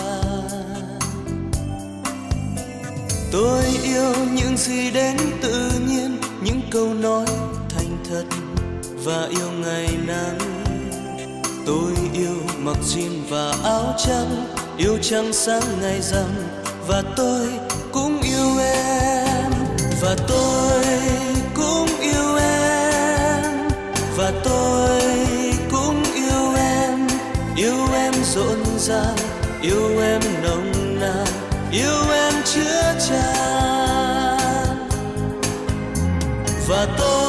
Tôi yêu những gì đến tự nhiên, những câu nói thành thật và yêu ngày nắng. Tôi yêu mặc jean và áo trắng, yêu trăng sáng ngày rằm và tôi rộn yêu em nồng nàn yêu em chứa chan. Và tôi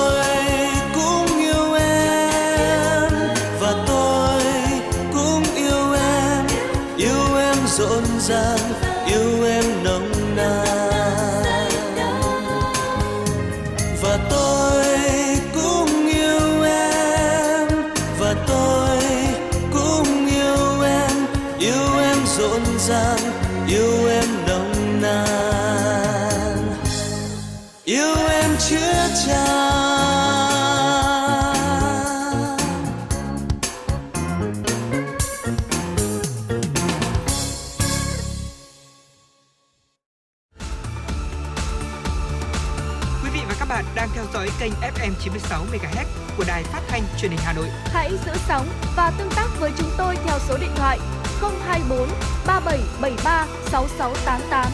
FM 96 MHz của đài phát thanh truyền hình Hà Nội. Hãy giữ sóng và tương tác với chúng tôi theo số điện thoại 024 3773 6688.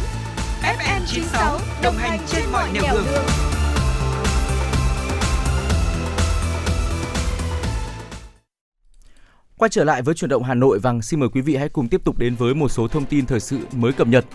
FM 96 đồng hành trên mọi nẻo đường. Quay trở lại với chuyển động Hà Nội và xin mời quý vị hãy cùng tiếp tục đến với một số thông tin thời sự mới cập nhật.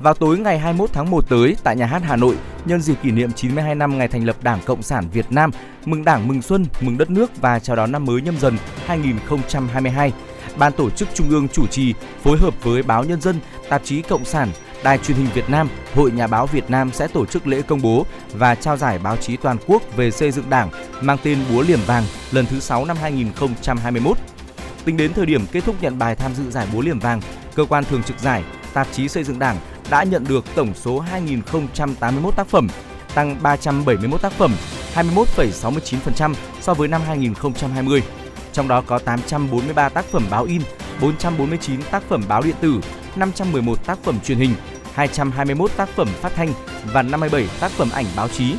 Vào tối ngày 21 tháng 1 tới tại nhà hát Hà Nội, nhân dịp kỷ niệm 92 năm ngày thành lập Đảng Cộng sản Việt Nam, mừng Đảng, mừng xuân, mừng đất nước và chào đón năm mới nhâm dần 2022. Ban tổ chức Trung ương chủ trì phối hợp với báo Nhân dân, tạp chí Cộng sản, Đài truyền hình Việt Nam, Hội Nhà báo Việt Nam sẽ tổ chức lễ công bố và trao giải báo chí toàn quốc về xây dựng Đảng mang tên Búa Liềm Vàng lần thứ 6 năm 2021. Tính đến thời điểm kết thúc nhận bài tham dự giải Búa Liềm Vàng, cơ quan thường trực giải, tạp chí xây dựng Đảng đã nhận được tổng số 2.081 tác phẩm, tăng 371 tác phẩm, 21,69% so với năm 2020. Trong đó có 843 tác phẩm báo in, 449 tác phẩm báo điện tử, 511 tác phẩm truyền hình, 221 tác phẩm phát thanh và 57 tác phẩm ảnh báo chí.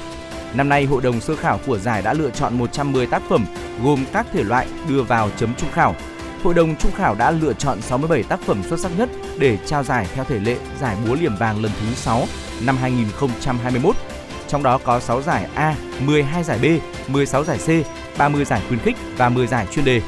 Năm nay, hội đồng sơ khảo của giải đã lựa chọn 110 tác phẩm gồm các thể loại đưa vào chấm trung khảo. Hội đồng trung khảo đã lựa chọn 67 tác phẩm xuất sắc nhất để trao giải theo thể lệ giải búa liềm vàng lần thứ 6 năm 2021. Trong đó có 6 giải A, 12 giải B, 16 giải C, 30 giải khuyến khích và 10 giải chuyên đề.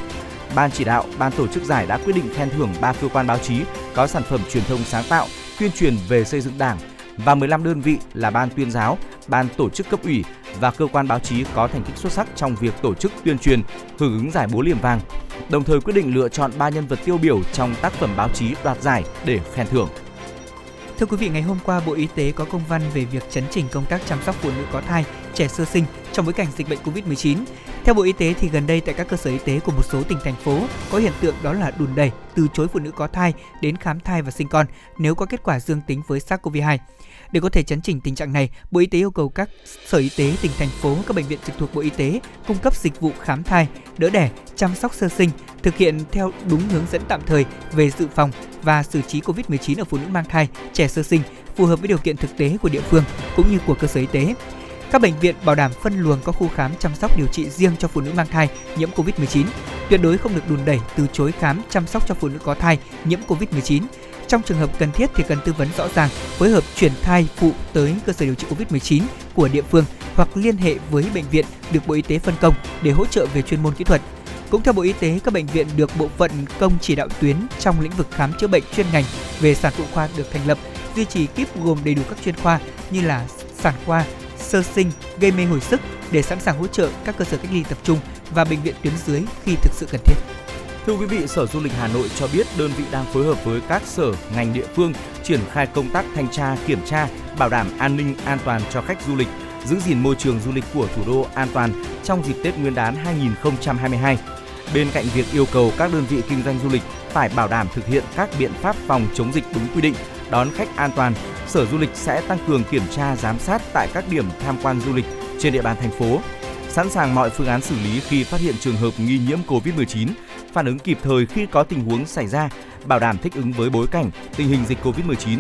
Ban chỉ đạo, ban tổ chức giải đã quyết định khen thưởng 3 cơ quan báo chí có sản phẩm truyền thông sáng tạo, tuyên truyền về xây dựng Đảng và 15 đơn vị là ban tuyên giáo, ban tổ chức cấp ủy và cơ quan báo chí có thành tích xuất sắc trong việc tổ chức tuyên truyền hưởng ứng giải búa liềm vàng. Đồng thời quyết định lựa chọn 3 nhân vật tiêu biểu trong tác phẩm báo chí đoạt giải để khen thưởng. Thưa quý vị, ngày hôm qua Bộ Y tế có công văn về việc chấn chỉnh công tác chăm sóc phụ nữ có thai, trẻ sơ sinh trong bối cảnh dịch bệnh Covid-19. Theo Bộ Y tế thì gần đây tại các cơ sở y tế của một số tỉnh thành phố có hiện tượng đó là đùn đẩy, từ chối phụ nữ có thai đến khám thai và sinh con nếu có kết quả dương tính với SARS-CoV-2. Để có thể chấn chỉnh tình trạng này, Bộ Y tế yêu cầu các sở y tế tỉnh thành phố, các bệnh viện trực thuộc Bộ Y tế cung cấp dịch vụ khám thai, đỡ đẻ, chăm sóc sơ sinh, thực hiện theo đúng hướng dẫn tạm thời về dự phòng và xử trí COVID-19 ở phụ nữ mang thai, trẻ sơ sinh phù hợp với điều kiện thực tế của địa phương cũng như của cơ sở y tế. Các bệnh viện bảo đảm phân luồng có khu khám chăm sóc điều trị riêng cho phụ nữ mang thai nhiễm Covid-19, tuyệt đối không được đùn đẩy từ chối khám chăm sóc cho phụ nữ có thai nhiễm Covid-19. Trong trường hợp cần thiết thì cần tư vấn rõ ràng, phối hợp chuyển thai phụ tới cơ sở điều trị Covid-19 của địa phương hoặc liên hệ với bệnh viện được Bộ Y tế phân công để hỗ trợ về chuyên môn kỹ thuật. Cũng theo Bộ Y tế, các bệnh viện được bộ phận công chỉ đạo tuyến trong lĩnh vực khám chữa bệnh chuyên ngành về sản phụ khoa được thành lập, duy trì kíp gồm đầy đủ các chuyên khoa như là sản khoa, sơ sinh, gây mê hồi sức để sẵn sàng hỗ trợ các cơ sở cách ly tập trung và bệnh viện tuyến dưới khi thực sự cần thiết. Thưa quý vị, Sở Du lịch Hà Nội cho biết đơn vị đang phối hợp với các sở, ngành địa phương triển khai công tác thanh tra, kiểm tra, bảo đảm an ninh an toàn cho khách du lịch, giữ gìn môi trường du lịch của thủ đô an toàn trong dịp Tết Nguyên đán 2022. Bên cạnh việc yêu cầu các đơn vị kinh doanh du lịch phải bảo đảm thực hiện các biện pháp phòng chống dịch đúng quy định, đón khách an toàn, Sở Du lịch sẽ tăng cường kiểm tra giám sát tại các điểm tham quan du lịch trên địa bàn thành phố, sẵn sàng mọi phương án xử lý khi phát hiện trường hợp nghi nhiễm COVID-19, phản ứng kịp thời khi có tình huống xảy ra, bảo đảm thích ứng với bối cảnh tình hình dịch COVID-19.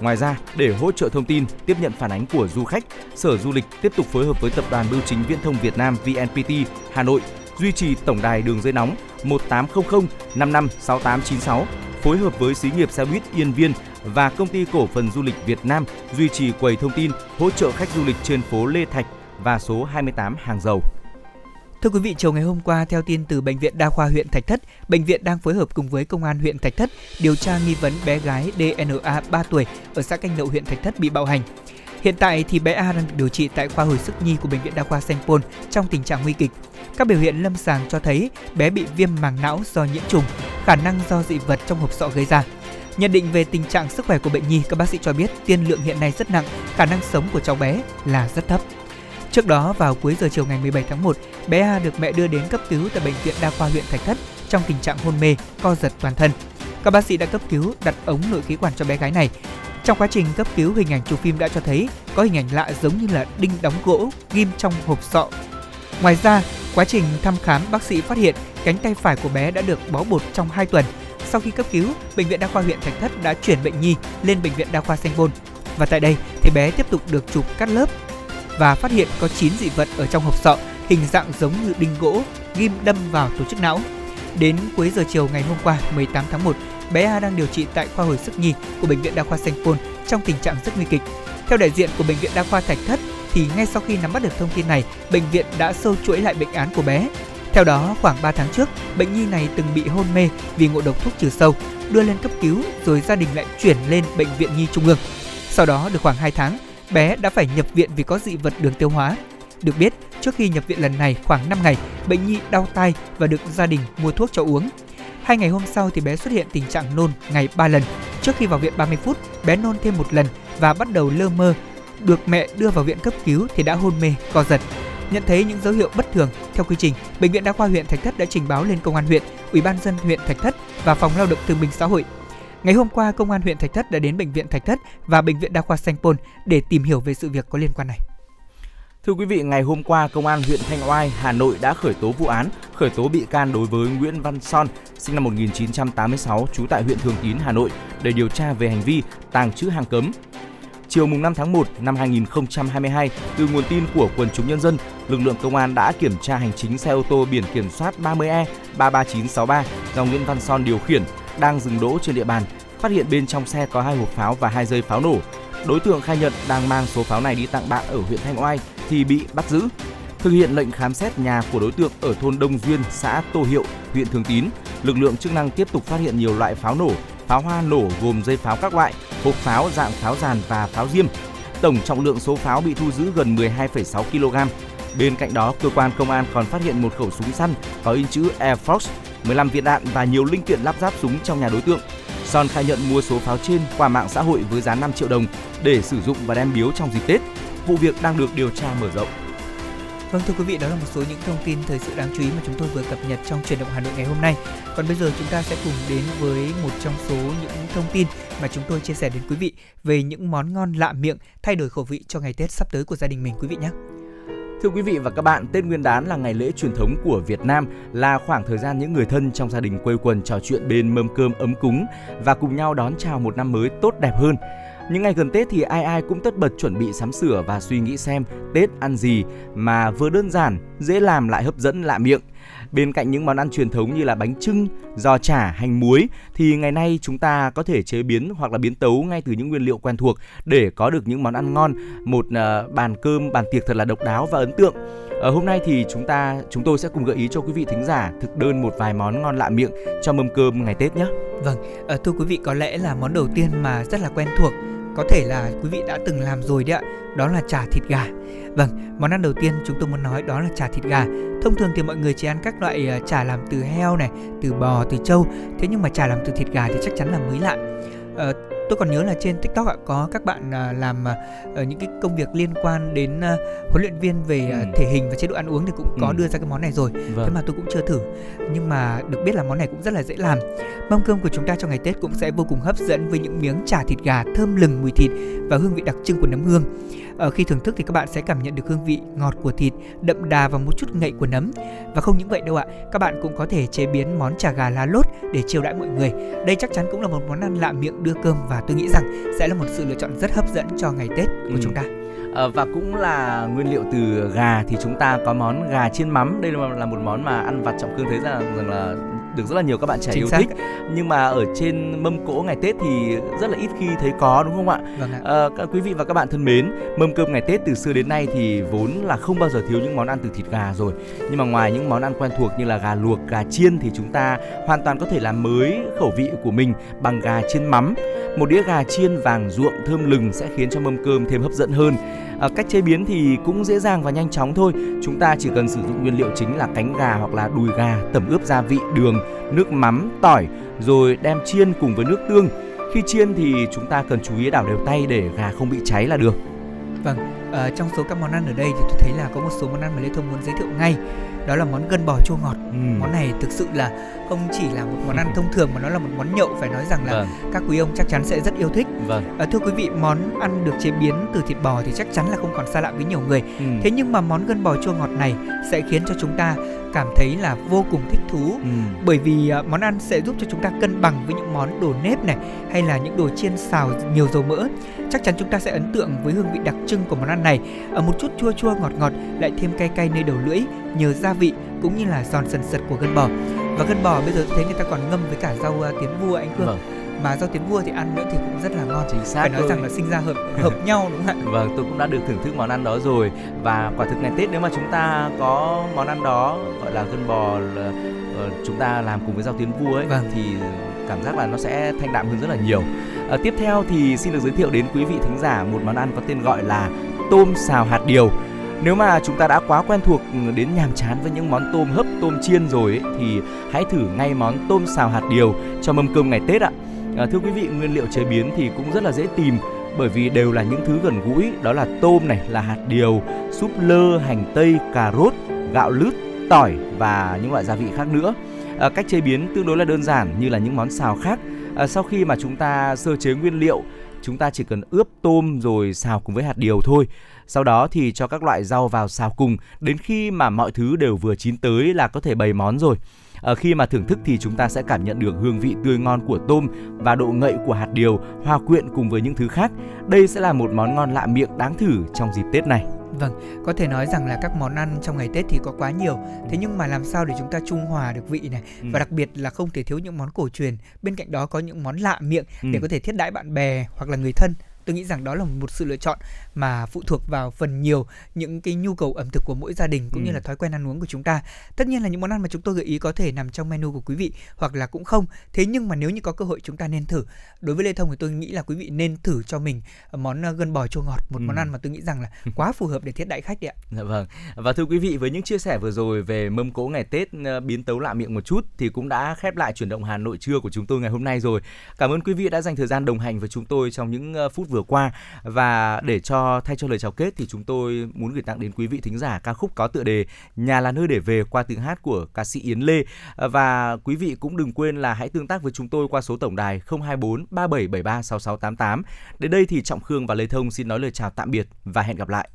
Ngoài ra, để hỗ trợ thông tin, tiếp nhận phản ánh của du khách, Sở Du lịch tiếp tục phối hợp với Tập đoàn Bưu chính Viễn thông Việt Nam VNPT Hà Nội duy trì tổng đài đường dây nóng 1800 55 6896, phối hợp với xí nghiệp xe buýt Yên Viên và công ty cổ phần du lịch Việt Nam duy trì quầy thông tin hỗ trợ khách du lịch trên phố Lê Thạch và số 28 Hàng Dầu. Thưa quý vị, chiều ngày hôm qua, theo tin từ Bệnh viện Đa khoa huyện Thạch Thất, bệnh viện đang phối hợp cùng với Công an huyện Thạch Thất điều tra nghi vấn bé gái DNA 3 tuổi ở xã Canh Nậu huyện Thạch Thất bị bạo hành. Hiện tại thì bé A đang được điều trị tại khoa hồi sức nhi của Bệnh viện Đa khoa Sanh Pôn trong tình trạng nguy kịch. Các biểu hiện lâm sàng cho thấy bé bị viêm màng não do nhiễm trùng, khả năng do dị vật trong hộp sọ gây ra. Nhận định về tình trạng sức khỏe của bệnh nhi, các bác sĩ cho biết tiên lượng hiện nay rất nặng, khả năng sống của cháu bé là rất thấp. Trước đó vào cuối giờ chiều ngày 17 tháng 1, bé A được mẹ đưa đến cấp cứu tại bệnh viện đa khoa huyện Thạch Thất trong tình trạng hôn mê, co giật toàn thân. Các bác sĩ đã cấp cứu đặt ống nội khí quản cho bé gái này. Trong quá trình cấp cứu, hình ảnh chụp phim đã cho thấy có hình ảnh lạ giống như là đinh đóng gỗ ghim trong hộp sọ. Ngoài ra, quá trình thăm khám, bác sĩ phát hiện cánh tay phải của bé đã được bó bột trong 2 tuần. Sau khi cấp cứu, bệnh viện đa khoa huyện Thạch Thất đã chuyển bệnh nhi lên bệnh viện đa khoa Sanh Pôn. Và tại đây thì bé tiếp tục được chụp cắt lớp và phát hiện có 9 dị vật ở trong hộp sọ hình dạng giống như đinh gỗ ghim đâm vào tổ chức não. Đến cuối giờ chiều ngày hôm qua 18 tháng 1, bé A đang điều trị tại khoa hồi sức nhi của bệnh viện đa khoa Sanh Pôn trong tình trạng rất nguy kịch. Theo đại diện của bệnh viện đa khoa Thạch Thất thì ngay sau khi nắm bắt được thông tin này, bệnh viện đã sâu chuỗi lại bệnh án của bé. Theo đó, khoảng 3 tháng trước, bệnh nhi này từng bị hôn mê vì ngộ độc thuốc trừ sâu, đưa lên cấp cứu rồi gia đình lại chuyển lên bệnh viện nhi trung ương. Sau đó được khoảng 2 tháng, bé đã phải nhập viện vì có dị vật đường tiêu hóa. Được biết, trước khi nhập viện lần này khoảng 5 ngày, bệnh nhi đau tai và được gia đình mua thuốc cho uống. Hai ngày hôm sau thì bé xuất hiện tình trạng nôn ngày 3 lần. Trước khi vào viện 30 phút, bé nôn thêm một lần và bắt đầu lơ mơ. Được mẹ đưa vào viện cấp cứu thì đã hôn mê, co giật. Nhận thấy những dấu hiệu bất thường, theo quy trình, bệnh viện đa khoa huyện Thạch Thất đã trình báo lên công an huyện, ủy ban dân huyện Thạch Thất và phòng lao động thương binh xã hội Ngày hôm qua, công an huyện Thạch Thất đã đến bệnh viện Thạch Thất và bệnh viện đa khoa Sanh Pôn để tìm hiểu về sự việc có liên quan này. Thưa quý vị, ngày hôm qua, Công an huyện Thanh Oai, Hà Nội đã khởi tố vụ án, khởi tố bị can đối với Nguyễn Văn Son, sinh năm 1986, trú tại huyện Thường Tín, Hà Nội, để điều tra về hành vi tàng trữ hàng cấm. Chiều mùng 5 tháng 1 năm 2022, từ nguồn tin của quần chúng nhân dân, lực lượng công an đã kiểm tra hành chính xe ô tô biển kiểm soát 30E 33963 do Nguyễn Văn Son điều khiển đang dừng đỗ trên địa bàn, phát hiện bên trong xe có hai hộp pháo và hai dây pháo nổ. Đối tượng khai nhận đang mang số pháo này đi tặng bạn ở huyện Thanh Oai thì bị bắt giữ. Thực hiện lệnh khám xét nhà của đối tượng ở thôn Đông Duyên, xã Tô Hiệu, huyện Thường Tín, lực lượng chức năng tiếp tục phát hiện nhiều loại pháo nổ, pháo hoa nổ gồm dây pháo các loại, hộp pháo dạng pháo giàn và pháo diêm. Tổng trọng lượng số pháo bị thu giữ gần 12,6 kg. Bên cạnh đó, cơ quan công an còn phát hiện một khẩu súng săn có in chữ Air Force 15 viên đạn và nhiều linh kiện lắp ráp súng trong nhà đối tượng. Son khai nhận mua số pháo trên qua mạng xã hội với giá 5 triệu đồng để sử dụng và đem biếu trong dịp Tết. Vụ việc đang được điều tra mở rộng. Vâng thưa quý vị, đó là một số những thông tin thời sự đáng chú ý mà chúng tôi vừa cập nhật trong truyền động Hà Nội ngày hôm nay. Còn bây giờ chúng ta sẽ cùng đến với một trong số những thông tin mà chúng tôi chia sẻ đến quý vị về những món ngon lạ miệng thay đổi khẩu vị cho ngày Tết sắp tới của gia đình mình quý vị nhé. Thưa quý vị và các bạn, Tết Nguyên đán là ngày lễ truyền thống của Việt Nam, là khoảng thời gian những người thân trong gia đình quây quần trò chuyện bên mâm cơm ấm cúng và cùng nhau đón chào một năm mới tốt đẹp hơn. Những ngày gần Tết thì ai ai cũng tất bật chuẩn bị sắm sửa và suy nghĩ xem Tết ăn gì mà vừa đơn giản, dễ làm lại hấp dẫn lạ miệng. Bên cạnh những món ăn truyền thống như là bánh trưng, giò chả, hành muối thì ngày nay chúng ta có thể chế biến hoặc là biến tấu ngay từ những nguyên liệu quen thuộc để có được những món ăn ngon, một uh, bàn cơm, bàn tiệc thật là độc đáo và ấn tượng. Ở hôm nay thì chúng ta chúng tôi sẽ cùng gợi ý cho quý vị thính giả thực đơn một vài món ngon lạ miệng cho mâm cơm ngày Tết nhé. Vâng, ờ, thưa quý vị có lẽ là món đầu tiên mà rất là quen thuộc có thể là quý vị đã từng làm rồi đấy ạ đó là chả thịt gà. Vâng món ăn đầu tiên chúng tôi muốn nói đó là chả thịt gà. Thông thường thì mọi người chỉ ăn các loại ờ, chả làm từ heo này từ bò từ trâu. Thế nhưng mà chả làm từ thịt gà thì chắc chắn là mới lạ. À, tôi còn nhớ là trên tiktok ạ có các bạn à, làm à, ở những cái công việc liên quan đến à, huấn luyện viên về Ừ. thể hình và chế độ ăn uống thì cũng có Ừ. đưa ra cái món này rồi Vâng. thế mà tôi cũng chưa thử nhưng mà được biết là món này cũng rất là dễ làm mâm cơm của chúng ta trong ngày tết cũng sẽ vô cùng hấp dẫn với những miếng chả thịt gà thơm lừng mùi thịt và hương vị đặc trưng của nấm hương ở khi thưởng thức thì các bạn sẽ cảm nhận được hương vị ngọt của thịt đậm đà và một chút ngậy của nấm. Và không những vậy đâu ạ các bạn cũng có thể chế biến món chả gà lá lốt để chiêu đãi mọi người. Đây chắc chắn cũng là một món ăn lạ miệng đưa cơm và tôi nghĩ rằng sẽ là một sự lựa chọn rất hấp dẫn cho ngày tết của Ừ. chúng ta. Ờ, và cũng là nguyên liệu từ gà thì chúng ta có món gà chiên mắm. Đây là một món mà ăn vặt trọng khương thấy rằng rằng là được rất là nhiều các bạn trẻ Chính yêu xác thích nhưng mà ở trên mâm cỗ ngày Tết thì rất là ít khi thấy có đúng không ạ? Vâng ạ. Ờ, các quý vị và các bạn thân mến, mâm cơm ngày Tết từ xưa đến nay thì vốn là không bao giờ thiếu những món ăn từ thịt gà rồi. Nhưng mà ngoài những món ăn quen thuộc như là gà luộc, gà chiên thì chúng ta hoàn toàn có thể làm mới khẩu vị của mình bằng gà chiên mắm. Một đĩa gà chiên vàng ruộm thơm lừng sẽ khiến cho mâm cơm thêm hấp dẫn hơn. À, cách chế biến thì cũng dễ dàng và nhanh chóng thôi. Chúng ta chỉ cần sử dụng nguyên liệu chính là cánh gà hoặc là đùi gà, tẩm ướp gia vị, đường, nước mắm, tỏi rồi đem chiên cùng với nước tương. Khi chiên thì chúng ta cần chú ý đảo đều tay để gà không bị cháy là được. Vâng, à, trong số các món ăn ở đây thì tôi thấy là có một số món ăn mà Lê Thông muốn giới thiệu ngay. Đó là món gân bò chua ngọt. Món này thực sự là không chỉ là một món ăn thông thường mà nó là một món nhậu phải nói rằng là Vâng. các quý ông chắc chắn sẽ rất yêu thích. Vâng. Ờ, thưa quý vị, món ăn được chế biến từ thịt bò thì chắc chắn là không còn xa lạ với nhiều người. Ừ. Thế nhưng mà món gân bò chua ngọt này sẽ khiến cho chúng ta cảm thấy là vô cùng thích thú. Ừ. bởi vì à, món ăn sẽ giúp cho chúng ta cân bằng với những món đồ nếp này hay là những đồ chiên xào nhiều dầu mỡ. Chắc chắn chúng ta sẽ ấn tượng với hương vị đặc trưng của món ăn này. Ở một chút chua chua ngọt ngọt lại thêm cay cay nơi đầu lưỡi nhờ gia vị cũng như là giòn sần sật của gân bò. Và gân bò bây giờ tôi thấy người ta còn ngâm với cả rau à, tiến vua anh Khương. Vâng. Mà rau tiến vua thì ăn nữa thì cũng rất là ngon Chính xác phải nói rằng là sinh ra hợp hợp nhau đúng không ạ Vâng, tôi cũng đã được thưởng thức món ăn đó rồi và quả thực ngày Tết nếu mà chúng ta có món ăn đó gọi là gân bò là, ờ, chúng ta làm cùng với rau tiến vua ấy thì cảm giác là nó sẽ thanh đạm hơn rất là nhiều. Ờ, tiếp theo thì xin được giới thiệu đến quý vị thính giả một món ăn có tên gọi là tôm xào hạt điều. Nếu mà chúng ta đã quá quen thuộc đến nhàm chán với những món tôm hấp, tôm chiên rồi ấy, thì hãy thử ngay món tôm xào hạt điều cho mâm cơm ngày Tết ạ. À, thưa quý vị, nguyên liệu chế biến thì cũng rất là dễ tìm bởi vì đều là những thứ gần gũi, đó là tôm này, là hạt điều, súp lơ, hành tây, cà rốt, gạo lứt, tỏi và những loại gia vị khác nữa. À, cách chế biến tương đối là đơn giản như là những món xào khác. À, sau khi mà chúng ta sơ chế nguyên liệu, chúng ta chỉ cần ướp tôm rồi xào cùng với hạt điều thôi. Sau đó thì cho các loại rau vào xào cùng đến khi mà mọi thứ đều vừa chín tới là có thể bày món rồi. Ở khi mà thưởng thức thì chúng ta sẽ cảm nhận được hương vị tươi ngon của tôm và độ ngậy của hạt điều hòa quyện cùng với những thứ khác. Đây sẽ là một món ngon lạ miệng đáng thử trong dịp Tết này. Vâng, có thể nói rằng là các món ăn trong ngày Tết thì có quá nhiều. Thế nhưng mà làm sao để chúng ta trung hòa được vị này Ừ. và đặc biệt là không thể thiếu những món cổ truyền. Bên cạnh đó có những món lạ miệng để Ừ. có thể thiết đãi bạn bè hoặc là người thân. Tôi nghĩ rằng đó là một sự lựa chọn mà phụ thuộc vào phần nhiều những cái nhu cầu ẩm thực của mỗi gia đình cũng như Ừ. là thói quen ăn uống của chúng ta. Tất nhiên là những món ăn mà chúng tôi gợi ý có thể nằm trong menu của quý vị hoặc là cũng không. Thế nhưng mà nếu như có cơ hội chúng ta nên thử. Đối với Lê Thông thì tôi nghĩ là quý vị nên thử cho mình món ờ, gân bò chua ngọt, một Ừ. món ăn mà tôi nghĩ rằng là quá phù hợp để thiết đãi khách đấy ạ. Dạ vâng. Và thưa quý vị với những chia sẻ vừa rồi về mâm cỗ ngày Tết ờ, biến tấu lạ miệng một chút thì cũng đã khép lại chuyển động Hà Nội trưa của chúng tôi ngày hôm nay rồi. Cảm ơn quý vị đã dành thời gian đồng hành với chúng tôi trong những ờ, phút vừa qua và để cho thay cho lời chào kết thì chúng tôi muốn gửi tặng đến quý vị thính giả ca khúc có tựa đề Nhà là nơi để về qua tiếng hát của ca sĩ Yến Lê và quý vị cũng đừng quên là hãy tương tác với chúng tôi qua số tổng đài 024 3773 6688. Đến đây thì Trọng Khương và Lê Thông xin nói lời chào tạm biệt và hẹn gặp lại.